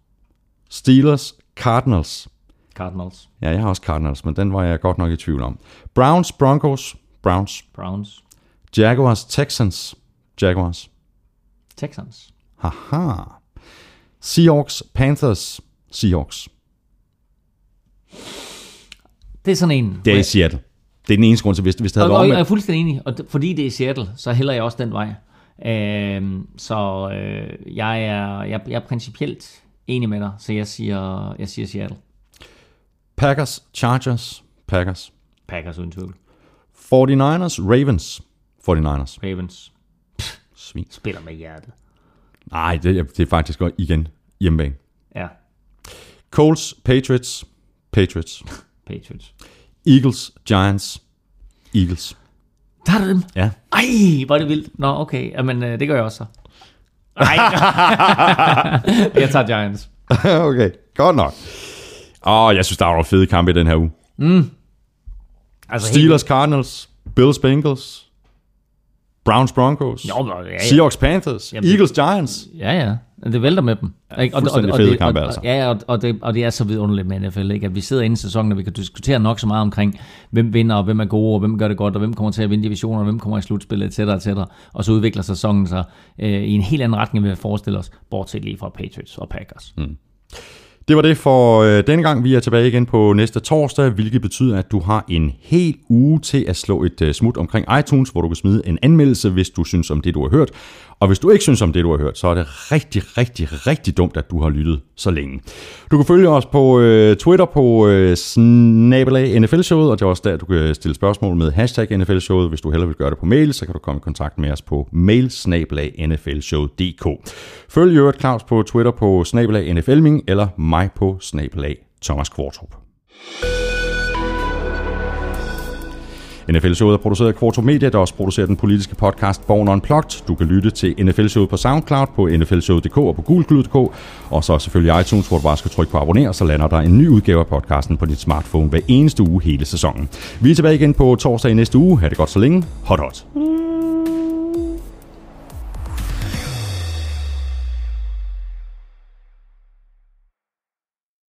Steelers Cardinals. Cardinals. Ja, jeg har også Cardinals, men den var jeg godt nok i tvivl om. Browns, Broncos, Browns. Browns. Jaguars, Texans, Jaguars. Texans. Haha. Seahawks, Panthers, Seahawks. Det er sådan en... Det er i Seattle. Det er den eneste grund til, hvis, hvis det havde og, været og, jeg er fuldstændig enig, og fordi det er Seattle, så hælder jeg også den vej. Øhm, så øh, jeg, er, jeg, jeg er principielt enig med dig, så jeg siger, jeg siger Seattle. Packers, Chargers, Packers. Packers uden tvivl. 49ers, Ravens, 49ers. Ravens Svin. spiller med hjertet. Nej, det, er- det er faktisk godt igen hjemmebane. Ja, Colts, Patriots, Patriots. Patriots. Eagles, Giants, Eagles. Der er dem. Ja. Ej, hvor er det vildt. Nå, okay. Jamen, øh, det gør jeg også så. Nej. (laughs) jeg tager Giants. (laughs) okay, godt nok. Åh, jeg synes, der var nogle fede kampe i den her uge. Altså, Steelers, Cardinals, Bills, Bengals, Browns, Broncos, Jo, ja, ja. Seahawks, Panthers, Jamen, Eagles, Giants. Ja, ja. Det vælter med dem. Ikke? fuldstændig fede det, kampe, og, altså. Ja, og, og, det, og det er så vidunderligt med NFL, ikke? at vi sidder inde i sæsonen, og vi kan diskutere nok så meget omkring, hvem vinder, og hvem er gode, og hvem gør det godt, og hvem kommer til at vinde divisioner, og hvem kommer i slutspillet, etc. etc. Og så udvikler sæsonen sig øh, i en helt anden retning, end vi forestiller os, bortset lige fra Patriots og Packers. Mm. Det var det for øh, denne gang. Vi er tilbage igen på næste torsdag, hvilket betyder, at du har en hel uge til at slå et øh, smut omkring iTunes, hvor du kan smide en anmeldelse, hvis du synes om det, du har hørt. Og hvis du ikke synes om det, du har hørt, så er det rigtig, rigtig, rigtig dumt, at du har lyttet så længe. Du kan følge os på øh, Twitter på øh, snabelag NFL-showet, og det er også der, du kan stille spørgsmål med hashtag NFL-showet. Hvis du hellere vil gøre det på mail, så kan du komme i kontakt med os på mail nflshowet.dk. Følg i øvrigt Claus på Twitter på snabelag NFLming, eller mig på snabelag Thomas Kvartrup. NFL-showet er produceret af Quarto Media, der også producerer den politiske podcast Born Unplugged. Du kan lytte til NFL-showet på SoundCloud, på nflshowet.dk og på gulglyd.dk. og så selvfølgelig iTunes, hvor du bare skal trykke på abonner, så lander der en ny udgave af podcasten på dit smartphone hver eneste uge hele sæsonen. Vi er tilbage igen på torsdag i næste uge. Ha' det godt så længe. Hot hot.